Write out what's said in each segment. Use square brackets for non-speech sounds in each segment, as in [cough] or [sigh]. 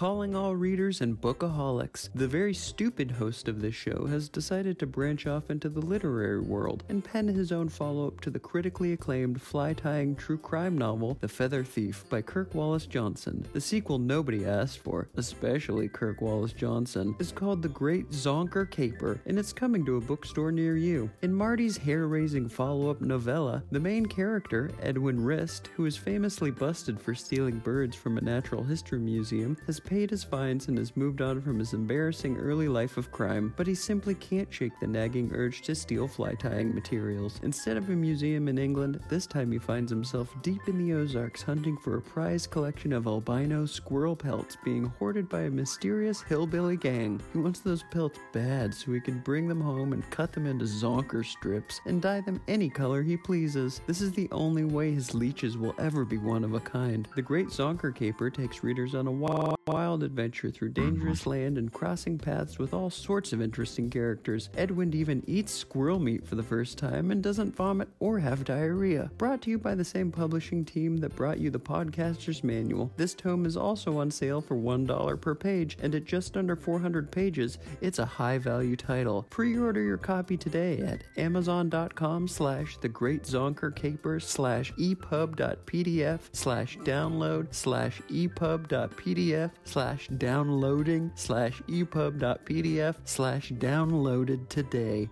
Calling all readers and bookaholics, the very stupid host of this show has decided to branch off into the literary world and pen his own follow up to the critically acclaimed fly tying true crime novel, The Feather Thief by Kirk Wallace Johnson. The sequel nobody asked for, especially Kirk Wallace Johnson, is called The Great Zonker Caper and it's coming to a bookstore near you. In Marty's hair raising follow up novella, the main character, Edwin Rist, who is famously busted for stealing birds from a natural history museum, has paid his fines and has moved on from his embarrassing early life of crime, but he simply can't shake the nagging urge to steal fly tying materials. Instead of a museum in England, this time he finds himself deep in the Ozarks hunting for a prized collection of albino squirrel pelts being hoarded by a mysterious hillbilly gang. He wants those pelts bad so he can bring them home and cut them into zonker strips and dye them any color he pleases. This is the only way his leeches will ever be one of a kind. The Great Zonker Caper takes readers on a wild adventure through mm-hmm. dangerous land and crossing paths with all sorts of interesting characters. Edwin even eats squirrel meat for the first time and doesn't vomit or have diarrhea. Brought to you by the same publishing team that brought you the Podcaster's Manual, this tome is also on sale for $1 per page, and at just under 400 pages, it's a high value title. Pre-order your copy today at amazon.com slash the great zonker caper slash epub.pdf slash download slash epub.pdf slash downloading slash epub.pdf slash downloaded today.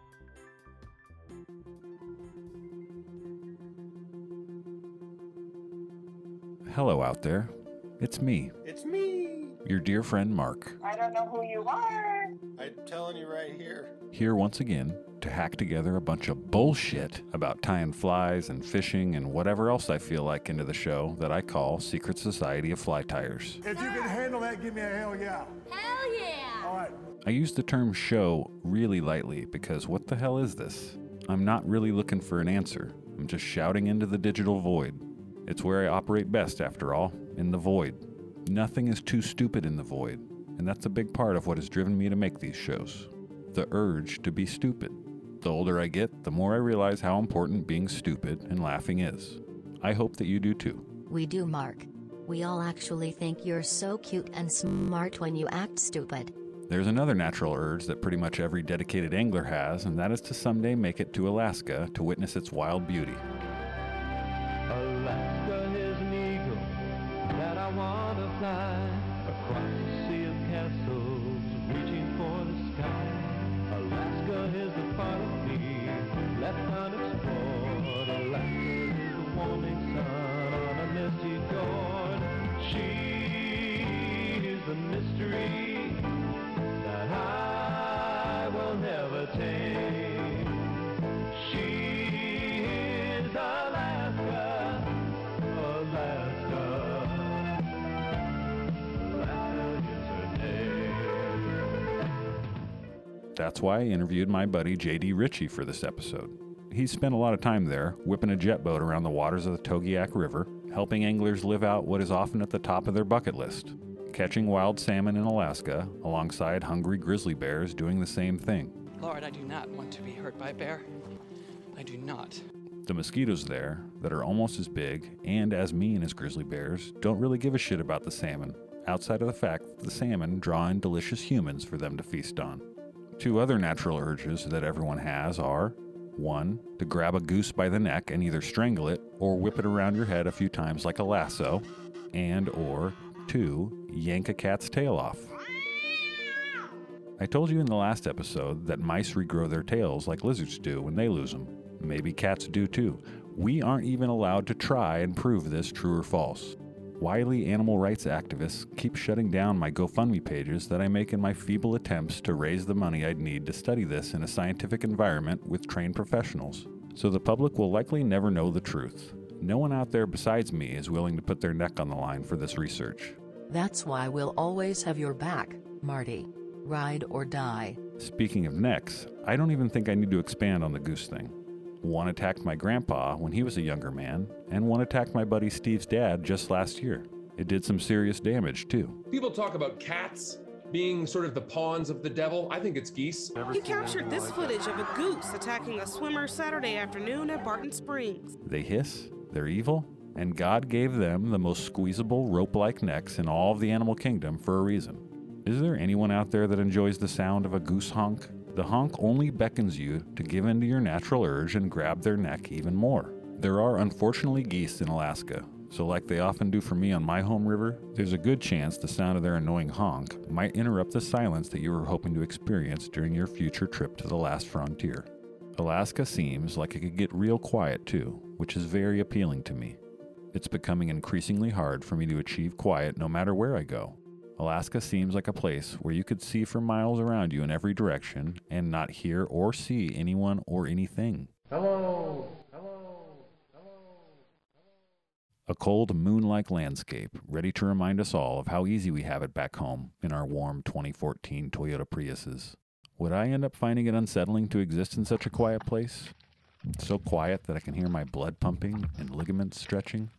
Hello out there. It's me, It's me. Your dear friend Mark, I don't know who you are. I'm telling you right here. here once again to hack together a bunch of bullshit about tying flies and fishing and whatever else I feel like into the show that I call Secret Society of Fly Tyers. If you can handle that, give me a hell yeah. Hell yeah! All right. I use the term show really lightly because what the hell is this? I'm not really looking for an answer. I'm just shouting into the digital void. It's where I operate best, after all, in the void. Nothing is too stupid in the void, and that's a big part of what has driven me to make these shows. The urge to be stupid. The older I get, the more I realize how important being stupid and laughing is. I hope that you do too. We do, Mark. We all actually think you're so cute and smart when you act stupid. There's another natural urge that pretty much every dedicated angler has, and that is to someday make it to Alaska to witness its wild beauty. That's why I interviewed my buddy JD Richey for this episode. He's spent a lot of time there, whipping a jet boat around the waters of the Togiak River, helping anglers live out what is often at the top of their bucket list catching wild salmon in Alaska, alongside hungry grizzly bears doing the same thing. Lord, I do not want to be hurt by a bear. I do not. The mosquitoes there, that are almost as big and as mean as grizzly bears, don't really give a shit about the salmon, outside of the fact that the salmon draw in delicious humans for them to feast on. Two other natural urges that everyone has are 1. To grab a goose by the neck and either strangle it or whip it around your head a few times like a lasso, and or 2. Yank a cat's tail off. I told you in the last episode that mice regrow their tails like lizards do when they lose them. Maybe cats do too. We aren't even allowed to try and prove this true or false. Wily animal rights activists keep shutting down my GoFundMe pages that I make in my feeble attempts to raise the money I'd need to study this in a scientific environment with trained professionals. So the public will likely never know the truth. No one out there besides me is willing to put their neck on the line for this research. That's why we'll always have your back, Marty. Ride or die. Speaking of necks, I don't even think I need to expand on the goose thing. One attacked my grandpa when he was a younger man, and one attacked my buddy Steve's dad just last year. It did some serious damage, too. People talk about cats being sort of the pawns of the devil. I think it's geese. He captured this footage of a goose attacking a swimmer Saturday afternoon at Barton Springs. They hiss, they're evil, and God gave them the most squeezable, rope like necks in all of the animal kingdom for a reason. Is there anyone out there that enjoys the sound of a goose honk? The honk only beckons you to give in to your natural urge and grab their neck even more. There are unfortunately geese in Alaska, so like they often do for me on my home river, there's a good chance the sound of their annoying honk might interrupt the silence that you were hoping to experience during your future trip to the last frontier. Alaska seems like it could get real quiet too, which is very appealing to me. It's becoming increasingly hard for me to achieve quiet no matter where I go. Alaska seems like a place where you could see for miles around you in every direction and not hear or see anyone or anything. Hello. Hello, hello, hello. A cold, moon like landscape, ready to remind us all of how easy we have it back home in our warm 2014 Toyota Priuses. Would I end up finding it unsettling to exist in such a quiet place? So quiet that I can hear my blood pumping and ligaments stretching.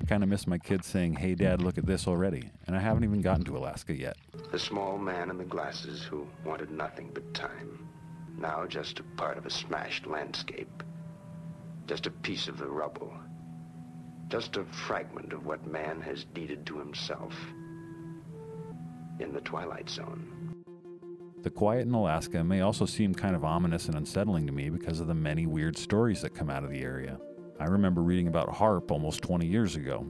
I kind of miss my kids saying, Hey, Dad, look at this already, and I haven't even gotten to Alaska yet. The small man in the glasses who wanted nothing but time. Now just a part of a smashed landscape. Just a piece of the rubble. Just a fragment of what man has deeded to himself. In the Twilight Zone. The quiet in Alaska may also seem kind of ominous and unsettling to me because of the many weird stories that come out of the area. I remember reading about HAARP almost 20 years ago.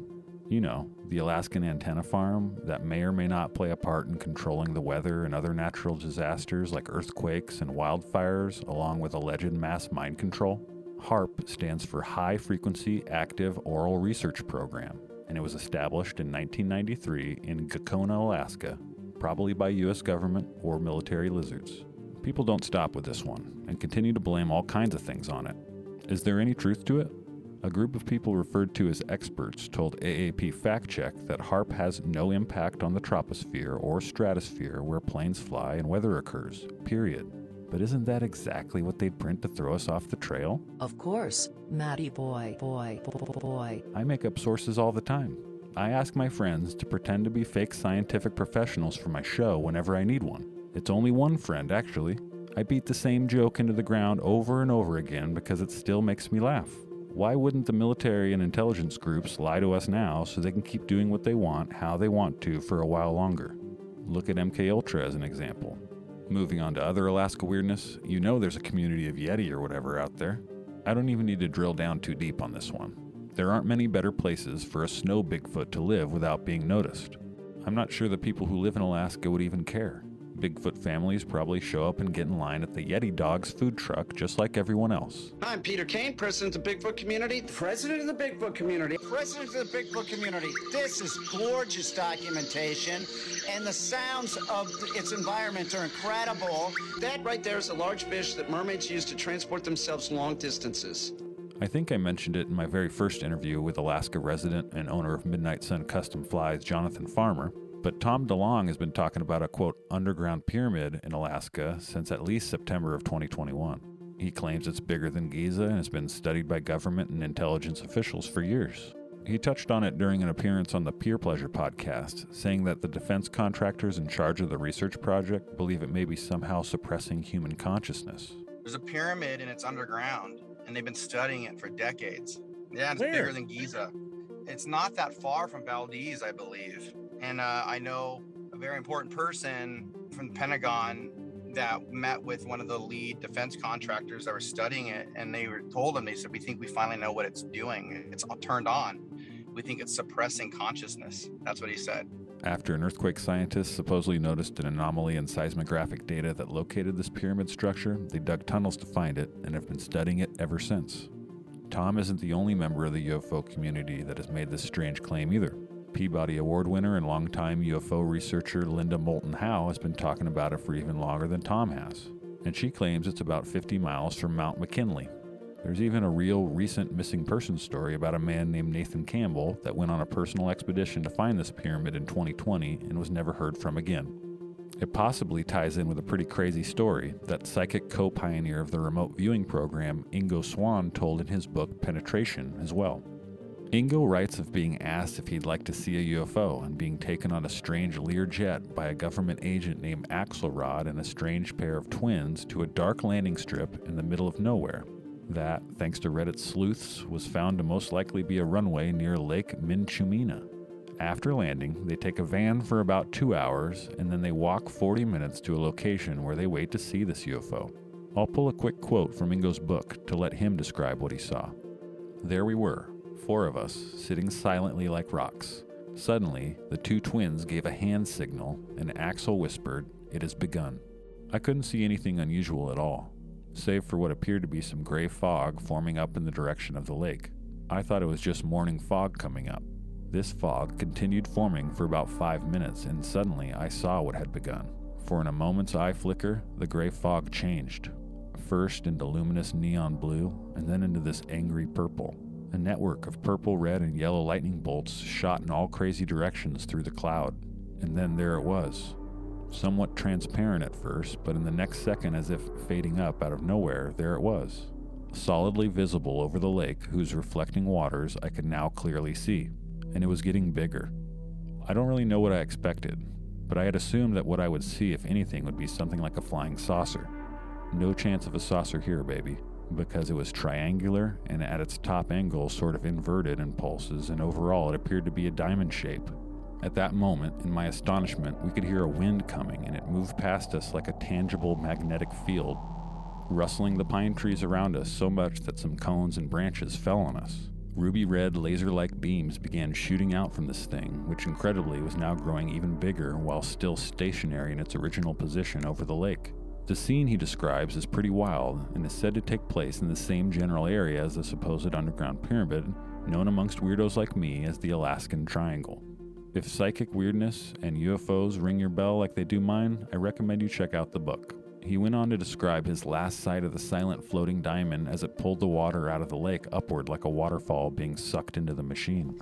You know, the Alaskan antenna farm that may or may not play a part in controlling the weather and other natural disasters like earthquakes and wildfires, along with alleged mass mind control. HAARP stands for High Frequency Active Auroral Research Program, and it was established in 1993 in Gakona, Alaska, probably by U.S. government or military lizards. People don't stop with this one and continue to blame all kinds of things on it. Is there any truth to it? A group of people referred to as experts told AAP Fact Check that HAARP has no impact on the troposphere or stratosphere where planes fly and weather occurs, period. But isn't that exactly what they'd print to throw us off the trail? Of course, Matty boy, boy, boy, boy. I make up sources all the time. I ask my friends to pretend to be fake scientific professionals for my show whenever I need one. It's only one friend, actually. I beat the same joke into the ground over and over again because it still makes me laugh. Why wouldn't the military and intelligence groups lie to us now so they can keep doing what they want, how they want to, for a while longer? Look at MK Ultra as an example. Moving on to other Alaska weirdness, you know there's a community of Yeti or whatever out there. I don't even need to drill down too deep on this one. There aren't many better places for a snow Bigfoot to live without being noticed. I'm not sure the people who live in Alaska would even care. Bigfoot families probably show up and get in line at the Yeti Dogs food truck just like everyone else. I'm Peter Kane, president of the Bigfoot community. President of the Bigfoot community. President of the Bigfoot community. This is gorgeous documentation, and the sounds of its environment are incredible. That right there is a large fish that mermaids use to transport themselves long distances. I think I mentioned it in my very first interview with Alaska resident and owner of Midnight Sun Custom Flies, Jonathan Farmer, but Tom DeLonge has been talking about a quote underground pyramid in Alaska since at least September of 2021. He claims it's bigger than Giza and has been studied by government and intelligence officials for years. He touched on it during an appearance on the Peer Pleasure podcast, saying that the defense contractors in charge of the research project believe it may be somehow suppressing human consciousness. There's a pyramid and it's underground, and they've been studying it for decades. Yeah, it's Where? bigger than Giza. It's not that far from Valdez, I believe. And uh, I know a very important person from the Pentagon that met with one of the lead defense contractors that were studying it, and they were told him, they said, "We think we finally know what it's doing. It's all turned on. We think it's suppressing consciousness." That's what he said. After an earthquake scientist supposedly noticed an anomaly in seismographic data that located this pyramid structure, they dug tunnels to find it and have been studying it ever since. Tom isn't the only member of the UFO community that has made this strange claim either. Peabody Award winner and longtime UFO researcher Linda Moulton Howe has been talking about it for even longer than Tom has, and she claims it's about 50 miles from Mount McKinley. There's even a real recent missing person story about a man named Nathan Campbell that went on a personal expedition to find this pyramid in 2020 and was never heard from again. It possibly ties in with a pretty crazy story that psychic co pioneer of the remote viewing program, Ingo Swann, told in his book Penetration as well. Ingo writes of being asked if he'd like to see a UFO and being taken on a strange Lear jet by a government agent named Axelrod and a strange pair of twins to a dark landing strip in the middle of nowhere. That, thanks to Reddit sleuths, was found to most likely be a runway near Lake Minchumina. After landing, they take a van for about two hours and then they walk 40 minutes to a location where they wait to see this UFO. I'll pull a quick quote from Ingo's book to let him describe what he saw. There we were, four of us, sitting silently like rocks. Suddenly, the two twins gave a hand signal, and Axel whispered, It has begun. I couldn't see anything unusual at all, save for what appeared to be some gray fog forming up in the direction of the lake. I thought it was just morning fog coming up. This fog continued forming for about five minutes, and suddenly I saw what had begun. For in a moment's eye flicker, the gray fog changed, first into luminous neon blue, and then into this angry purple. A network of purple, red, and yellow lightning bolts shot in all crazy directions through the cloud, and then there it was. Somewhat transparent at first, but in the next second, as if fading up out of nowhere, there it was. Solidly visible over the lake, whose reflecting waters I could now clearly see, and it was getting bigger. I don't really know what I expected, but I had assumed that what I would see, if anything, would be something like a flying saucer. No chance of a saucer here, baby, because it was triangular and at its top angle sort of inverted in pulses, and overall it appeared to be a diamond shape. At that moment, in my astonishment, we could hear a wind coming, and it moved past us like a tangible magnetic field, rustling the pine trees around us so much that some cones and branches fell on us. Ruby red laser like beams began shooting out from this thing, which incredibly was now growing even bigger while still stationary in its original position over the lake. The scene he describes is pretty wild and is said to take place in the same general area as the supposed underground pyramid, known amongst weirdos like me as the Alaskan Triangle. If psychic weirdness and UFOs ring your bell like they do mine, I recommend you check out the book. He went on to describe his last sight of the silent floating diamond as it pulled the water out of the lake upward like a waterfall being sucked into the machine.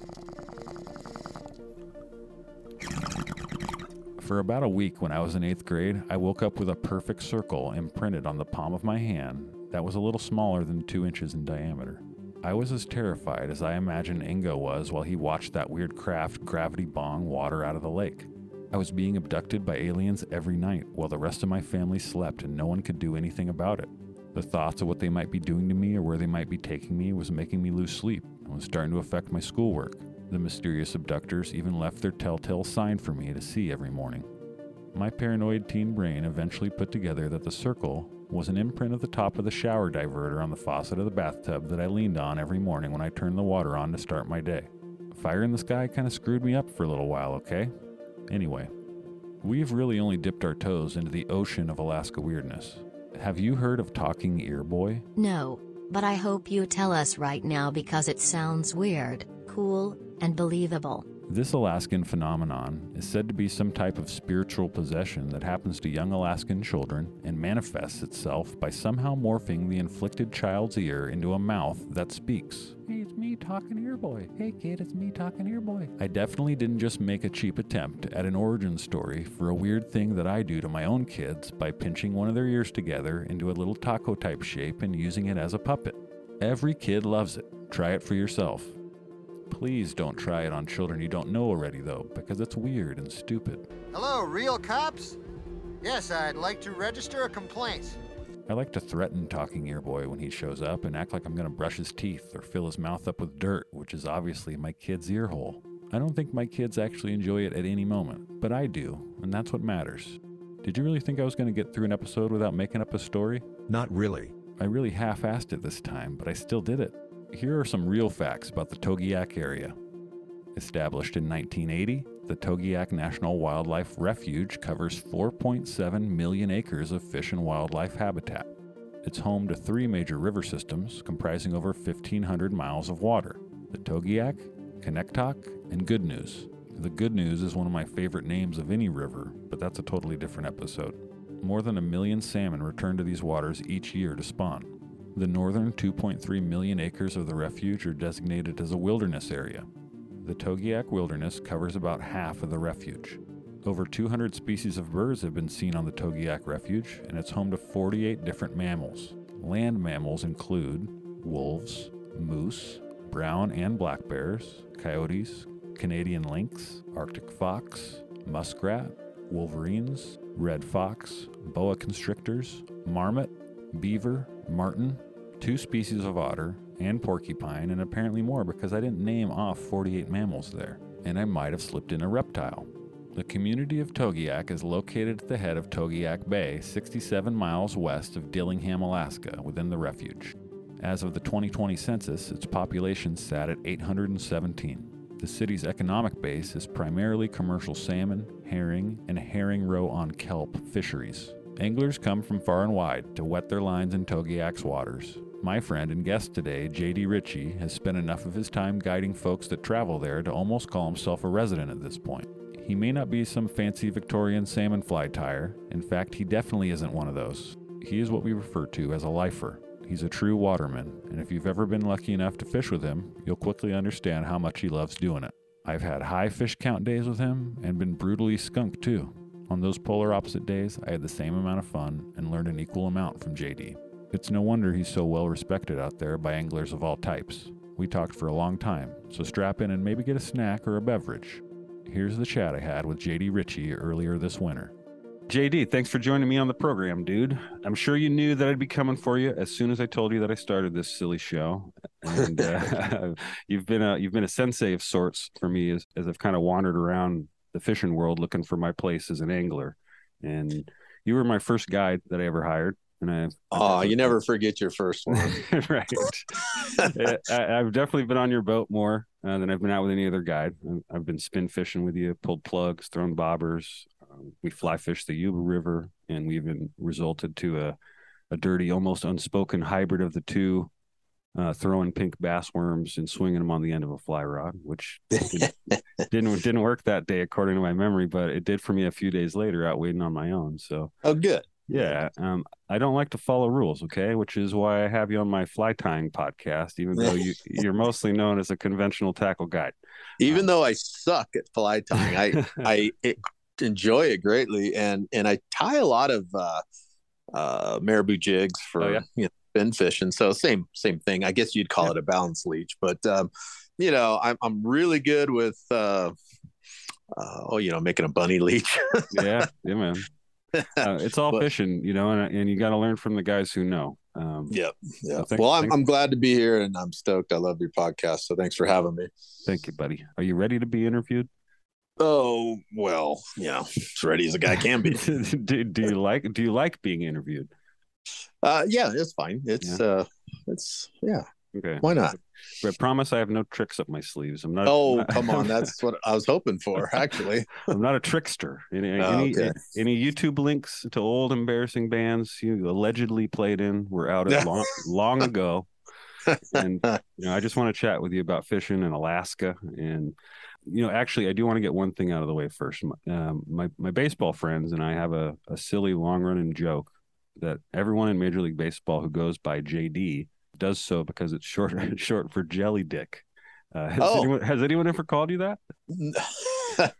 For about a week when I was in eighth grade, I woke up with a perfect circle imprinted on the palm of my hand that was a little smaller than two inches in diameter. I was as terrified as I imagine Ingo was while he watched that weird craft gravity bong water out of the lake. I was being abducted by aliens every night while the rest of my family slept and no one could do anything about it. The thoughts of what they might be doing to me or where they might be taking me was making me lose sleep and was starting to affect my schoolwork. The mysterious abductors even left their telltale sign for me to see every morning. My paranoid teen brain eventually put together that the circle was an imprint of the top of the shower diverter on the faucet of the bathtub that I leaned on every morning when I turned the water on to start my day. Fire in the sky kind of screwed me up for a little while, okay? Anyway, we've really only dipped our toes into the ocean of Alaska weirdness. Have you heard of Talking Ear Boy? No, but I hope you tell us right now because it sounds weird, cool, and believable. This Alaskan phenomenon is said to be some type of spiritual possession that happens to young Alaskan children and manifests itself by somehow morphing the inflicted child's ear into a mouth that speaks. Hey, it's me talking ear boy. Hey, kid, it's me talking ear boy. I definitely didn't just make a cheap attempt at an origin story for a weird thing that I do to my own kids by pinching one of their ears together into a little taco type shape and using it as a puppet. Every kid loves it. Try it for yourself. Please don't try it on children you don't know already, though, because it's weird and stupid. Hello, real cops? Yes, I'd like to register a complaint. I like to threaten Talking Ear Boy when he shows up and act like I'm going to brush his teeth or fill his mouth up with dirt, which is obviously my kid's ear hole. I don't think my kids actually enjoy it at any moment, but I do, and that's what matters. Did you really think I was going to get through an episode without making up a story? Not really. I really half assed it this time, but I still did it. Here are some real facts about the Togiak area. Established in 1980, the Togiak National Wildlife Refuge covers 4.7 million acres of fish and wildlife habitat. It's home to three major river systems comprising over 1,500 miles of water the Togiak, Kanektok, and Good News. The Good News is one of my favorite names of any river, but that's a totally different episode. More than a million salmon return to these waters each year to spawn. The northern 2.3 million acres of the refuge are designated as a wilderness area. The Togiak Wilderness covers about half of the refuge. Over 200 species of birds have been seen on the Togiak Refuge, and it's home to 48 different mammals. Land mammals include wolves, moose, brown and black bears, coyotes, Canadian lynx, Arctic fox, muskrat, wolverines, red fox, boa constrictors, marmot, beaver, marten, two species of otter, and porcupine, and apparently more because I didn't name off 48 mammals there, and I might have slipped in a reptile. The community of Togiak is located at the head of Togiak Bay, 67 miles west of Dillingham, Alaska, within the refuge. As of the 2020 census, its population sat at 817. The city's economic base is primarily commercial salmon, herring, and herring roe on kelp fisheries. Anglers come from far and wide to wet their lines in Togiak's waters. My friend and guest today, JD Richey, has spent enough of his time guiding folks that travel there to almost call himself a resident at this point. He may not be some fancy Victorian salmon fly tyer. In fact, he definitely isn't one of those. He is what we refer to as a lifer. He's a true waterman, and if you've ever been lucky enough to fish with him, you'll quickly understand how much he loves doing it. I've had high fish count days with him and been brutally skunked too. On those polar opposite days, I had the same amount of fun and learned an equal amount from JD. It's no wonder he's so well respected out there by anglers of all types. We talked for a long time, so strap in and maybe get a snack or a beverage. Here's the chat I had with JD Richey earlier this winter. JD, thanks for joining me on the program, dude. I'm sure you knew that I'd be coming for you as soon as I told you that I started this silly show. [laughs] And uh, [laughs] you've been a you've been a sensei of sorts for me as, as I've kind of wandered around the fishing world looking for my place as an angler. And you were my first guide that I ever hired. And I oh, you never forget your first one, [laughs] right? I, have definitely been on your boat more uh, than I've been out with any other guide. I've been spin fishing with you, pulled plugs, thrown bobbers, um, we fly fished the Yuba River, and we even resulted to a, a dirty, almost unspoken hybrid of the two, uh, throwing pink bass worms and swinging them on the end of a fly rod, which didn't, [laughs] didn't didn't work that day according to my memory, but it did for me a few days later out waiting on my own. So oh, good. Yeah, um, I don't like to follow rules, okay, which is why I have you on my fly tying podcast, even though you [laughs] you're mostly known as a conventional tackle guide. Even um, though I suck at fly tying, I [laughs] I it, enjoy it greatly, and and I tie a lot of uh, uh, marabou jigs for oh, yeah. you know, fin fishing. So same same thing. I guess you'd call yeah. it a balance leech, but um, you know I'm I'm really good with uh, uh, oh you know making a bunny leech. [laughs] yeah, yeah, man. Uh, it's all but, fishing, you know, and, and you got to learn from the guys who know. Um, yep. Yeah. So well, I'm, I'm glad to be here and I'm stoked. I love your podcast. So thanks for having me. Thank you, buddy. Are you ready to be interviewed? Oh well, yeah, as ready as a guy can be. [laughs] do, do you like do you like being interviewed? Uh, yeah, it's fine. It's yeah. uh, it's yeah. Okay. Why not? But promise I have no tricks up my sleeves. I'm not. Oh, [laughs] come on. That's what I was hoping for, actually. [laughs] I'm not a trickster. Any, oh, any, okay. any, YouTube links to old embarrassing bands you allegedly played in were out [laughs] long, long ago. And you know, I just want to chat with you about fishing in Alaska and you know, actually, I do want to get one thing out of the way first. Um, my my baseball friends and I have a, a silly long running joke that everyone in Major League Baseball who goes by JD does so because it's short [laughs] short for Jelly Dick. Uh, has, oh. anyone, has anyone ever called you that? [laughs]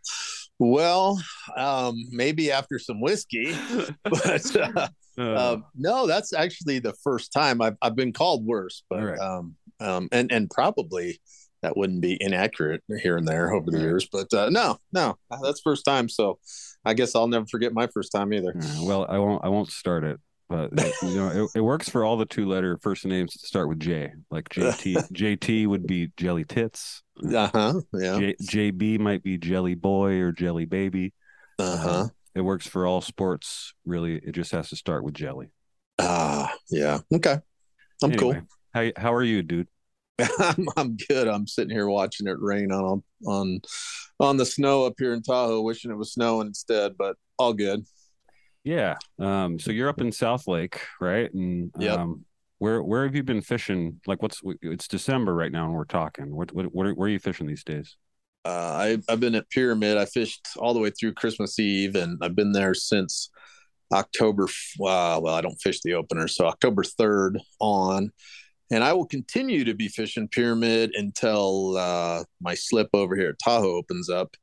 well, um, maybe after some whiskey, [laughs] but uh, uh, no, that's actually the first time I've I've been called worse. But right. um, um, and and probably that wouldn't be inaccurate here and there over the years. But uh, no, no, that's first time. So I guess I'll never forget my first time either. well, I won't. I won't start it. But [laughs] you know, it, it, works for all the two-letter first names that start with J. Like [laughs] JT, JT would be Jelly Tits. Uh huh. Yeah. J, JB might be Jelly Boy or Jelly Baby. Uh huh. Uh, it works for all sports. Really, it just has to start with Jelly. Ah, uh, yeah. Okay. I'm anyway, cool. How how are you, dude? [laughs] I'm, I'm good. I'm sitting here watching it rain on on on the snow up here in Tahoe, wishing it was snowing instead, but all good. Yeah. Um. So you're up in South Lake, right? And yep. um, where where have you been fishing? Like, what's it's December right now, and we're talking. What what, what are, where are you fishing these days? Uh, I I've been at Pyramid. I fished all the way through Christmas Eve, and I've been there since October. Uh, well, I don't fish the opener, so October third on and I will continue to be fishing pyramid until uh, my slip over here at Tahoe opens up,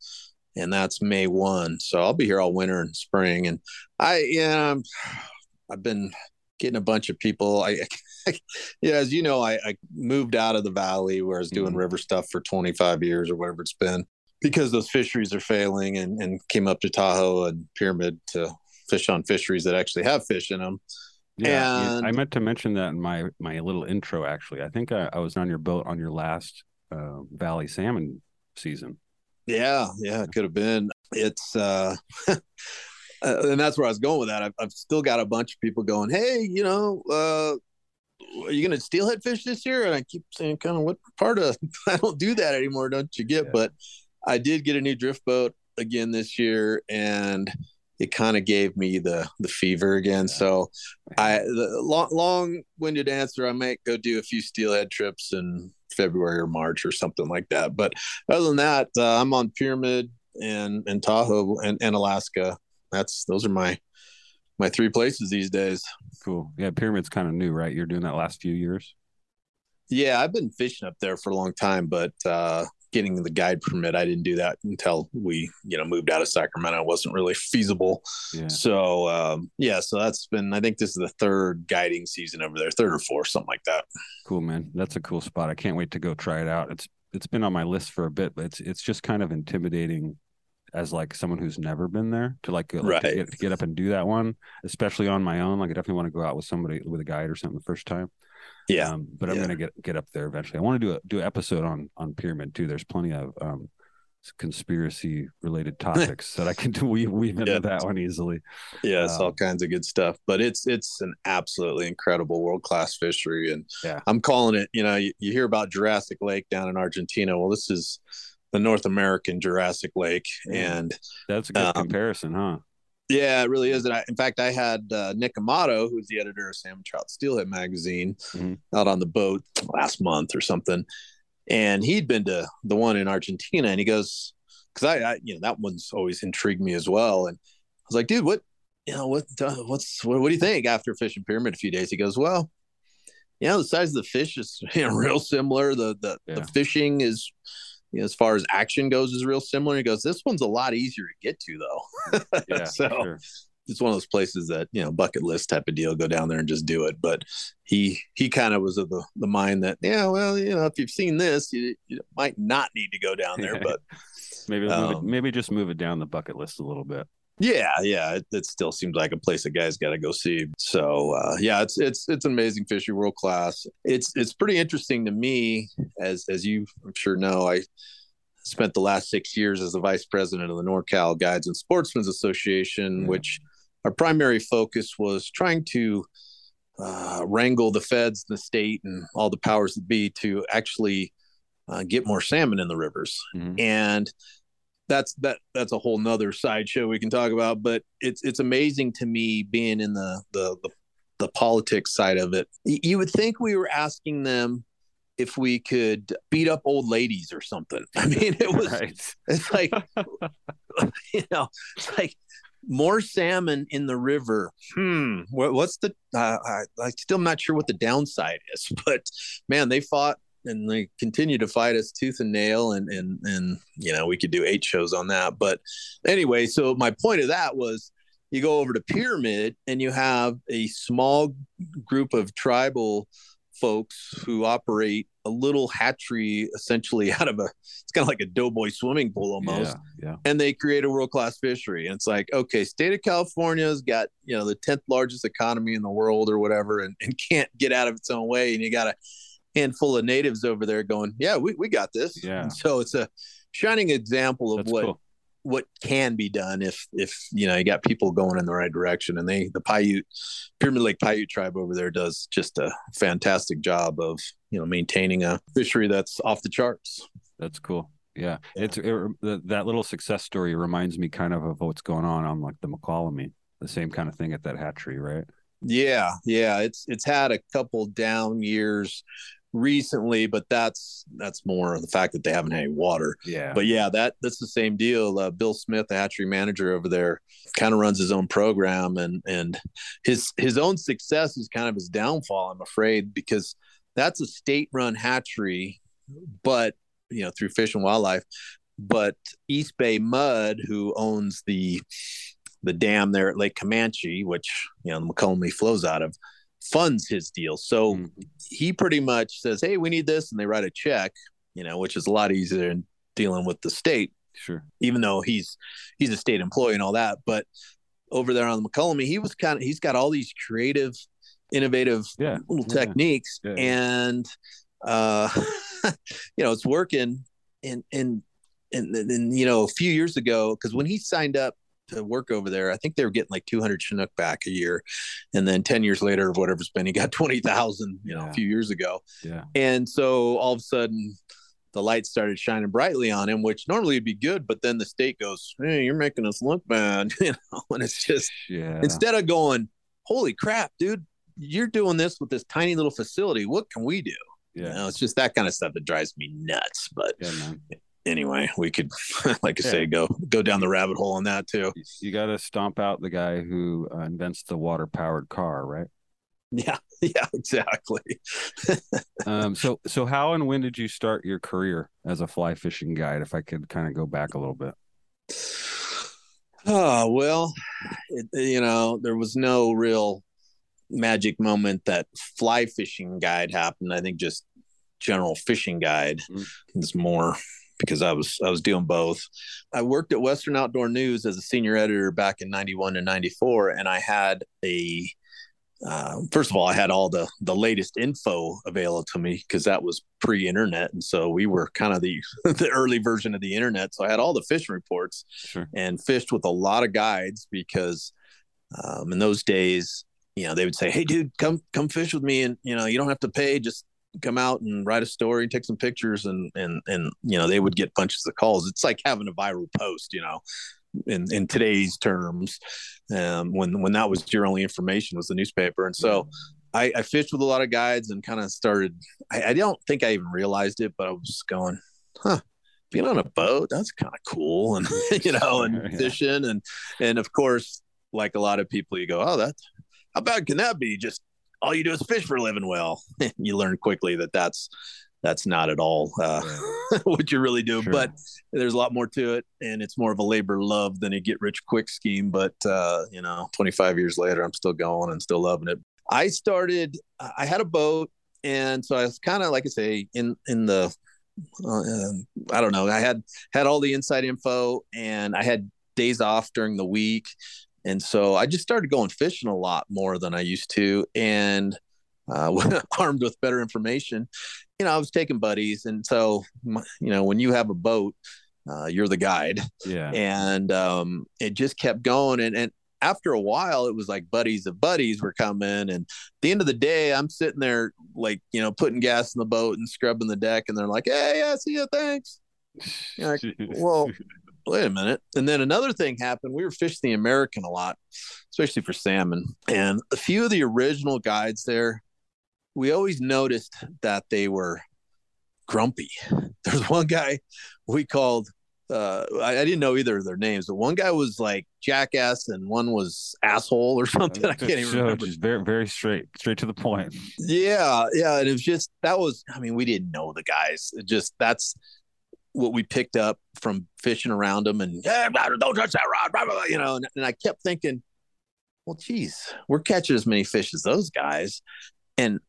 and that's May one. So I'll be here all winter and spring. And I, yeah, I've been getting a bunch of people. I, [laughs] yeah, as you know, I, I, moved out of the valley where I was doing mm-hmm. river stuff for 25 years or whatever it's been because those fisheries are failing, and, and came up to Tahoe and Pyramid to fish on fisheries that actually have fish in them Yeah, And- I meant to mention that in my my little intro. Actually, I think I, I was on your boat on your last uh, Valley Salmon season. Yeah, yeah, it could have been. It's uh [laughs] uh, and that's where I was going with that. I've, I've still got a bunch of people going, "Hey, you know, uh are you going to steelhead fish this year?" And I keep saying, "Kind of what part of [laughs] I don't do that anymore, don't you get?" But I did get a new drift boat again this year, and it kind of gave me the the fever again. So I the long long winded answer. I might go do a few steelhead trips in February or March or something like that. But other than that, uh, I'm on Pyramid and and Tahoe and, and Alaska. That's those are my my three places these days. Cool. Yeah, Pyramid's kind of new, right? You're doing that last few years. Yeah, I've been fishing up there for a long time, but uh, getting the guide permit, I didn't do that until we, you know, moved out of Sacramento. It wasn't really [laughs] feasible. Yeah. So um, yeah, so that's been. I think this is the third guiding season over there, third or fourth, something like that. Cool, man. That's a cool spot. I can't wait to go try it out. It's it's been on my list for a bit, but it's it's just kind of intimidating as like someone who's never been there to like, like Right. to, get, to get up and do that one, especially on my own. Like I definitely want to go out with somebody with a guide or something the first time. Yeah, um, but I'm Yeah. gonna get get up there eventually. I want to do a do an episode on on pyramid too. There's plenty of um conspiracy related [laughs] topics that I can do [laughs] weave, weave into Yeah. that one easily. Yeah, it's all Um, kinds of good stuff. But it's it's an absolutely incredible world class fishery, and Yeah. I'm calling it. You know, you, you hear about Jurassic Lake down in Argentina. Well, this is the North American Jurassic Lake, and That's a good Um, comparison, huh? Yeah, it really is. And I, in fact, I had uh, Nick Amato, who's the editor of Salmon Trout Steelhead magazine, Mhm. out on the boat last month or something, and he'd been to the one in Argentina, and he goes, "Because I, I, you know, that one's always intrigued me as well." And I was like, "Dude, what, you know, what, uh, what's, what, what do you think after fishing Pyramid a few days?" He goes, "Well, you know, the size of the fish is [laughs] you know, real similar. The the, the fishing is." You know, as far as action goes, is real similar. He goes, "This one's a lot easier to get to, though." [laughs] Yeah, so sure. it's one of those places that you know bucket list type of deal go down there and just do it but he he kind of was of the, the mind that yeah well you know if you've seen this you, you might not need to go down there but Maybe it, Um, maybe just move it down the bucket list a little bit. Yeah yeah it, it still seems like a place that guys got to go see. So uh, yeah it's it's it's an amazing fishery world class it's it's pretty interesting to me as as you i'm sure know i spent the last six years as the vice president of the NorCal Guides and Sportsmen's Association, which our primary focus was trying to uh, wrangle the feds, the state, and all the powers that be to actually uh, get more salmon in the rivers. And that's that that's a whole nother sideshow we can talk about. But it's it's amazing to me being in the the the, the politics side of it. Y- You would think we were asking them if we could beat up old ladies or something. [laughs] I mean, it was it's like [laughs] you know, it's like more salmon in the river. Hmm. What, what's the? Uh, I, I'm still not sure what the downside is, [laughs] but man, they fought and they continue to fight us tooth and nail, and and and you know we could do eight shows on that. But anyway, so my point of that was. You go over to Pyramid and you have a small group of tribal folks who operate a little hatchery essentially [laughs] out of a it's kind of like a doughboy swimming pool almost Yeah, yeah. and they create a world-class fishery and it's like okay state of california's got you know the 10th largest economy in the world or whatever and, and can't get out of its own way and you got a handful of natives over there going yeah we, we got this Yeah. and so it's a shining example of That's what cool. what can be done if if you know you got people going in the right direction and they the Paiute Pyramid Lake Paiute tribe over there does just a fantastic job of you know maintaining a fishery that's off the charts. That's cool. Yeah, it's it, that that little success story reminds me kind of of what's going on on like the Mokelumne, the same kind of thing at that hatchery, right? Yeah, yeah, it's it's had a couple down years recently, but that's that's more the fact that they haven't had any water. Yeah. But yeah, that that's the same deal. Uh, Bill Smith, the hatchery manager over there, kind of runs his own program, and and his his own success is kind of his downfall. I'm afraid because that's a state-run hatchery, but you know through Fish and Wildlife. But East Bay Mud, who owns the the dam there at Lake Camanche, which you know the Mokelumne flows out of, funds his deal. So he pretty much says, "Hey, we need this," and they write a check. You know, which is a lot easier than dealing with the state. Sure. Even though he's he's a state employee and all that, but over there on the Mokelumne, he was kind of he's got all these creative innovative yeah. little Yeah. techniques Yeah. and uh [laughs] you know it's working and and and then you know a few years ago because when he signed up to work over there i think they were getting like 200 chinook back a year and then 10 years later or whatever it's been he got [laughs] 20000 you know Yeah. a few years ago Yeah. and so all of a sudden the lights started shining brightly on him which normally would be good but then the state goes hey you're making us look bad [laughs] you know and it's just Yeah. instead of going holy crap dude you're doing this with this tiny little facility what can we do Yeah. you know, it's just that kind of stuff that drives me nuts. But Yeah. Anyway, we could, [laughs] like I Yeah. say, go go down the rabbit hole on that too. You got to stomp out the guy who uh, invents the water powered car, right? Yeah, [laughs] yeah, exactly. [laughs] um, so, so how and when did you start your career as a fly fishing guide? If I could kind of go back a little bit. Oh well, it, you know, there was no real magic moment that fly fishing guide happened. I think just general fishing guide is more because I was I was doing both. I worked at Western Outdoor News as a senior editor back in '91 and '94, and I had a uh, first of all, I had all the the latest info available to me because that was pre-internet, and so we were kind of the [laughs] the early version of the internet. So I had all the fishing reports Sure. and fished with a lot of guides because um, in those days, you know, they would say, "Hey, dude, come come fish with me, and you know, you don't have to pay. Just come out and write a story, take some pictures, and and and you know, they would get bunches of calls. It's like having a viral post, you know." In, in today's terms, um, when when that was your only information was the newspaper, and so I, I fished with a lot of guides and kind of started. I, I don't think I even realized it, but I was going, huh, being on a boat, that's kind of cool. And, [laughs] you know, and [laughs] Yeah. fishing. And, and of course, like a lot of people, you go, oh, that, how bad can that be? Just all you do is fish for a living. Well, [laughs] you learn quickly that that's, that's not at all uh, [laughs] what you're really doing. Sure. But there's a lot more to it. And it's more of a labor love than a get rich quick scheme. But, uh, you know, 25 years later, I'm still going and still loving it. I started, I had a boat. And so I was kind of, like I say, in, in the, uh, um, I don't know. I had had all the inside info, and I had days off during the week, and so I just started going fishing a lot more than I used to, and uh, [laughs] armed with better information. You know, I was taking buddies, and so you know, when you have a boat, uh, you're the guide, Yeah. and um, it just kept going, and and after a while, it was like buddies of buddies were coming, and at the end of the day, I'm sitting there like you know putting gas in the boat and scrubbing the deck, and they're like, "Hey, yeah, see you, thanks." You're like, [laughs] well, wait a minute. And then another thing happened. We were fishing the American a lot, especially for salmon, and a few of the original guides there, we always noticed that they were grumpy. [laughs] There's one guy we called. Uh, I, I didn't know either of their names, but one guy was like jackass and one was asshole or [laughs] something. I can't even So remember. Just very, very straight, straight to the point. Yeah, yeah, and it was just that was. I mean, we didn't know the guys. It just that's what we picked up from fishing around them, and don't touch that rod, blah, blah, blah, you know. And, and I kept thinking, well, geez, we're catching as many fish as those guys, and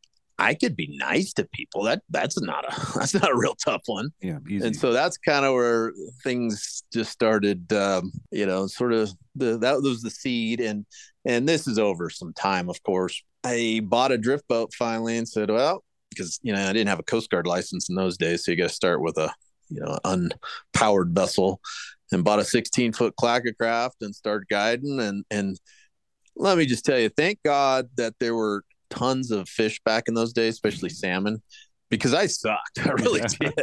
I could be nice to people. That that's not a [laughs] that's not a real tough one. Yeah, easy. And so that's kind of where things just started, um, you know, sort of the that was the seed, and and this is over some time, of course. I bought a drift boat finally and said, well, because you know I didn't have a Coast Guard license in those days, so you got to start with a you know unpowered vessel, and bought a 16 foot clackacraft and start guiding, and and let me just tell you, thank God that there were tons of fish back in those days, especially salmon, because I sucked. [laughs] I really [laughs] did.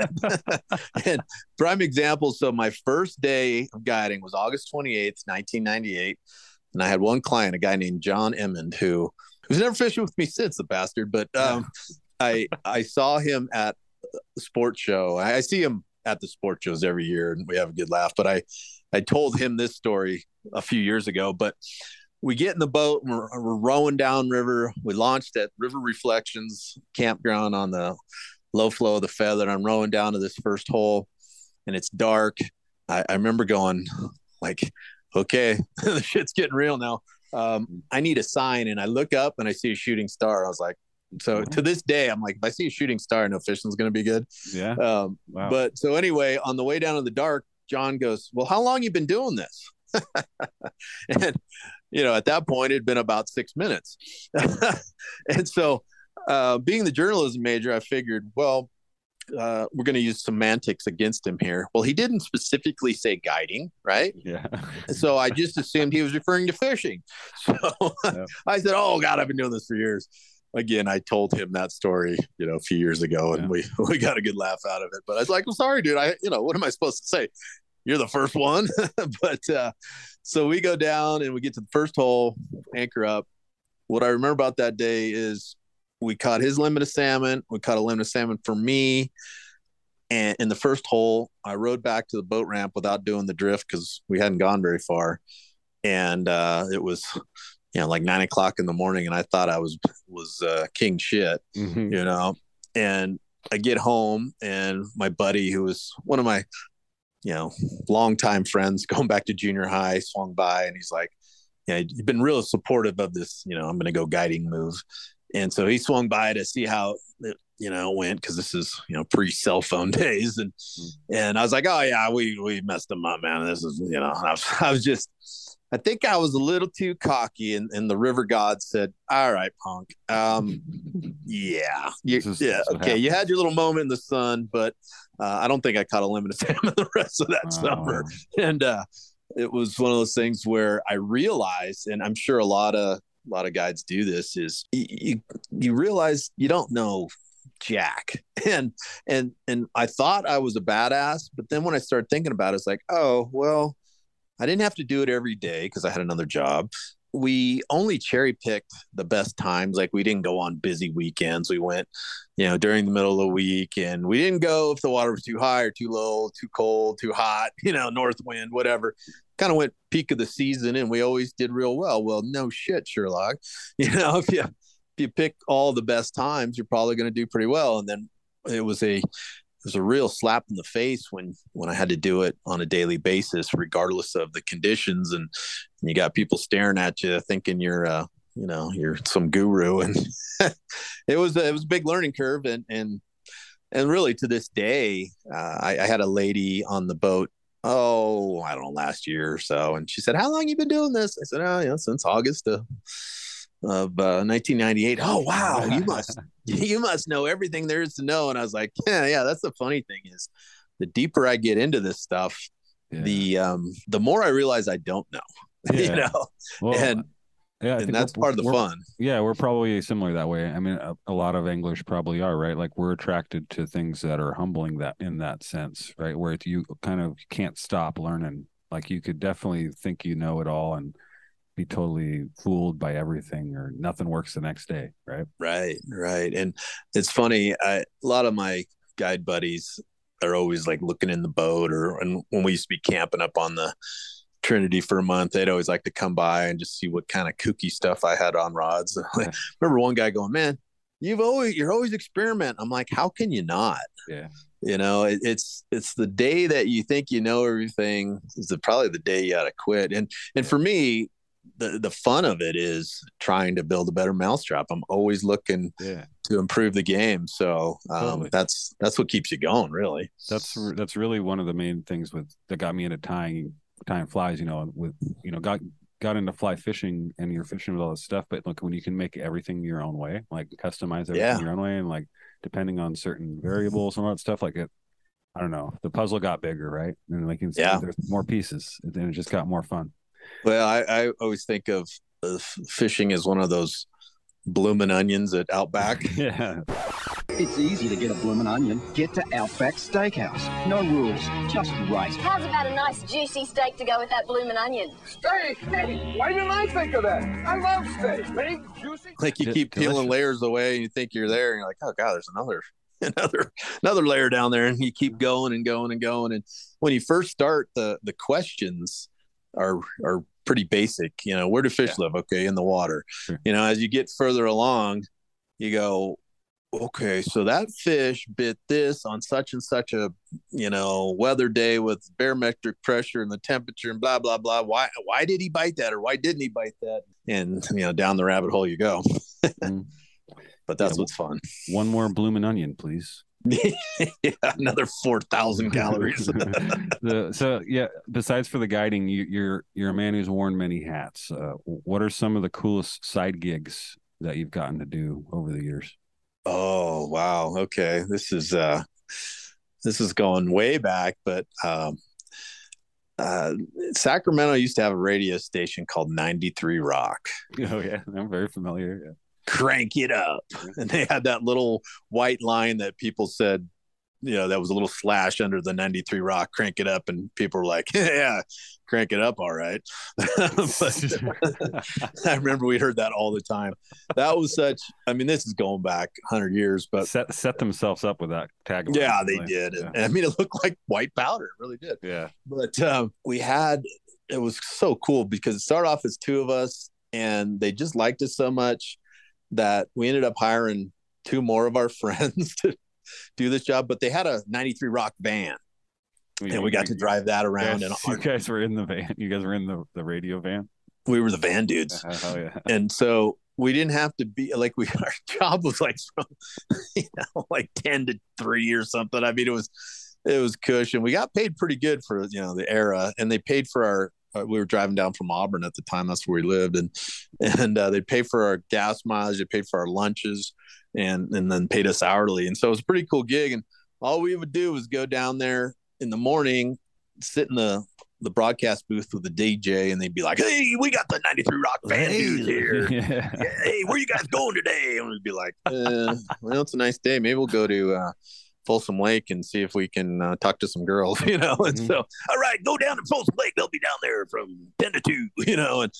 [laughs] and prime example. So my first day of guiding was August 28th, 1998. And I had one client, a guy named John Emmond, who who's never fishing with me since the bastard, but um, I I saw him at the sports show. I, I see him at the sports shows every year and we have a good laugh. But I I told him this story a few years ago, but we get in the boat and we're, we're rowing down river. We launched at River Reflections campground on the low flow of the feather. I'm rowing down to this first hole and it's dark. I, I remember going like, okay, [laughs] the shit's getting real now. Um, I need a sign. And I look up and I see a shooting star. I was like, so to this day, I'm like, if I see a shooting star, I know fishing's going to be good. Yeah. Um, Wow. But so anyway, on the way down in the dark, John goes, well, how long you been doing this? [laughs] and you know, at that point, it'd been about six minutes. [laughs] and so, uh, being the journalism major, I figured, well, uh, we're going to use semantics against him here. Well, he didn't specifically say guiding, right? Yeah. so I just assumed he was referring to fishing. [laughs] So yeah. I said, "Oh God, I've been doing this for years." Again, I told him that story, you know, a few years ago, and yeah. we [laughs] we got a good laugh out of it. But I was like, "I'm sorry, dude. I, you know, what am I supposed to say? You're the first one." [laughs] but uh, so we go down and we get to the first hole, anchor up. What I remember about that day is we caught his limit of salmon. We caught a limit of salmon for me. And in the first hole, I rode back to the boat ramp without doing the drift because we hadn't gone very far. And uh, it was, you know, like nine o'clock in the morning, and I thought I was was uh, king shit, mm-hmm. you know. And I get home, and my buddy, who was one of my, you know, longtime friends, [laughs] going back to junior high, swung by, and he's like, "Yeah, you've been real supportive of this. You know, I'm going to go guiding move." and so he swung by to see how it you know went because this is you know pre cell phone [laughs] days and mm-hmm. and I was like oh yeah we we messed him up man this is you know [laughs] I was, I was just I think I was a little too cocky and, and the river god said all right punk um yeah you, is, yeah okay you had your little moment in the sun but uh, I don't think I caught a limit of [laughs] salmon the rest of that oh. summer. And uh it was one of those things where I realized, and I'm sure a lot of a lot of guides do this is you you realize you don't know jack. [laughs] And and and i thought i was a badass but then when i started thinking about it it's like oh well i didn't have to do it every day because i had another job we only cherry picked the best times like we didn't go on busy weekends we went you know during the middle of the week and we didn't go if the water was too high or too low too cold too hot [laughs] you know north wind whatever kind of went peak of the season and we always did real well. Well, no shit, Sherlock. [laughs] You know, if you if you pick all the best times, you're probably going to do pretty well. And then it was a was a real slap in the face when when I had to do it on a daily basis, regardless of the conditions. And, and you got people staring at you, thinking you're uh, you know you're some guru, and [laughs] it was a, it was a big learning curve. And and and really to this day, uh, I, I had a lady on the boat oh, I don't know, last year or so. And she said, How long you been doing this? I said, Oh, yeah, since August of uh, 1998. Oh, wow. You [laughs] must, you must know everything there is to know. And I was like, Yeah, yeah, that's the funny thing is the deeper I get into this stuff, yeah. the, um, the more I realize I don't know, [laughs] yeah. you know, well, and, yeah, and that's part of the fun. Yeah, we're probably similar that way. I mean, a, a, lot of anglers probably are, right? Like we're attracted to things that are humbling that in that sense, right? Where you kind of can't stop learning. Like you could definitely think you know it all and be totally fooled by everything or nothing works the next day, right? Right, right. And it's funny, I, a lot of my guide buddies are always like looking in the boat or and when we used to be camping up on the Trinity for a month, they'd always like to come by and just see what kind of kooky stuff I had on rods. [laughs] Remember one guy going, "Man, you've always you're always experiment." I'm like, "How can you not?" Yeah. You know, it, it's it's the day that you think you know everything is the, probably the day you got to quit. And and for me, the the fun of it is trying to build a better mousetrap. I'm always looking yeah. to improve the game. So um, totally. that's that's what keeps you going, really. That's that's really one of the main things with that got me into tying tying flies, you know, with you know, got got into fly fishing and you're fishing with all this stuff, but look when you can make everything your own way, like customize everything yeah. your own way and like depending on certain variables and all that stuff, like it I don't know, the puzzle got bigger, right? And like yeah. there's more pieces and it just got more fun. Well, I, I always think of uh, fishing as one of those bloomin' onions at Outback. [laughs] yeah. It's easy to get a bloomin' onion. Get to Outback Steakhouse. No rules, just right. How's about a nice juicy steak to go with that bloomin' onion? Steak? Hey, why didn't I think of that? I love steak. Big, juicy. Like you keep peeling layers away and you think you're there and you're like, oh God, there's another [laughs] another another layer down there and you keep going and going and going and when you first start the the questions are are pretty basic. You know, where do fish yeah. live? Okay, in the water. Sure. You know, as you get further along, you go, okay, so that fish bit this on such and such a you know weather day with barometric pressure and the temperature and blah blah blah. Why why did he bite that or why didn't he bite that? And you know, down the rabbit hole you go. [laughs] mm. But that's yeah, what's fun. One more blooming onion, please. Yeah, [laughs] another four thousand [laughs] calories. the, so yeah, besides for the guiding, you, you're you're a man who's worn many hats. Uh, what are some of the coolest side gigs that you've gotten to do over the years? Oh wow, okay. This is uh this is going way back, but um uh, Sacramento used to have a radio station called 93 Rock. [laughs] Oh yeah, I'm very familiar. Yeah. Crank it up. [laughs] And they had that little white line that people said, you know, that was a little slash under the 93 Rock, crank it up. And people were like, [laughs] yeah, crank it up. All right. [laughs] but I remember we heard that all the time. That was such, I mean, this is going back 100 years, but set, set themselves up with that tagline. Yeah, they did. Yeah. And, I mean, it looked like white powder. It really did. Yeah. But um, we had, it was so cool because it started off as two of us and they just liked us so much that we ended up hiring two more of our [laughs] friends to do this job, but they had a 93 Rock van. and we got to drive that around. Yes, and [laughs] you guys were in the van. You guys were in the, the radio van. We were the van dudes. Oh, yeah. And so we didn't have to be like we [laughs] our job was like from you know like 10 to 3 or something. I mean it was it was cushion. We got paid pretty good for you know the era and they paid for our we were driving down from Auburn at the time. That's where we lived, and and uh, they paid for our gas mileage, they paid for our lunches, and and then paid us hourly. And so it was a pretty cool gig. And all we would do was go down there in the morning, sit in the the broadcast booth with the DJ, and they'd be like, "Hey, we got the '93 Rock fan dudes here. [laughs] Yeah. Hey, where you guys going today?" And we'd be like, uh, "Well, it's a nice day. Maybe we'll go to." Uh, Folsom Lake and see if we can uh, talk to some girls, [laughs] you know. And mm-hmm. so, all right, go down to Folsom Lake. They'll be down there from ten to two, [laughs] you know. And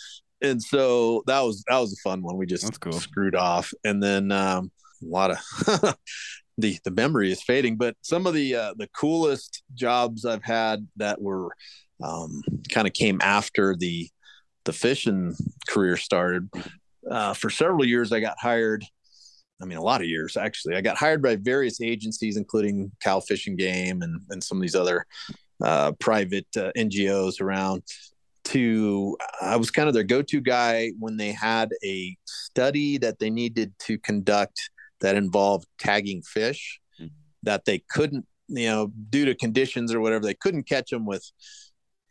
and so that was that was a fun one. We just cool. screwed off, and then um, a lot of [laughs] the the memory is fading. But some of the uh, the coolest jobs I've had that were um, kind of came after the the fishing career started. Uh, for several years, I got hired I mean, a lot of years actually. I got hired by various agencies, including Cal Fish and Game and, and some of these other uh, private uh, NGOs around. To I was kind of their go-to guy when they had a study that they needed to conduct that involved tagging fish mm-hmm. that they couldn't, you know, due to conditions or whatever, they couldn't catch them with,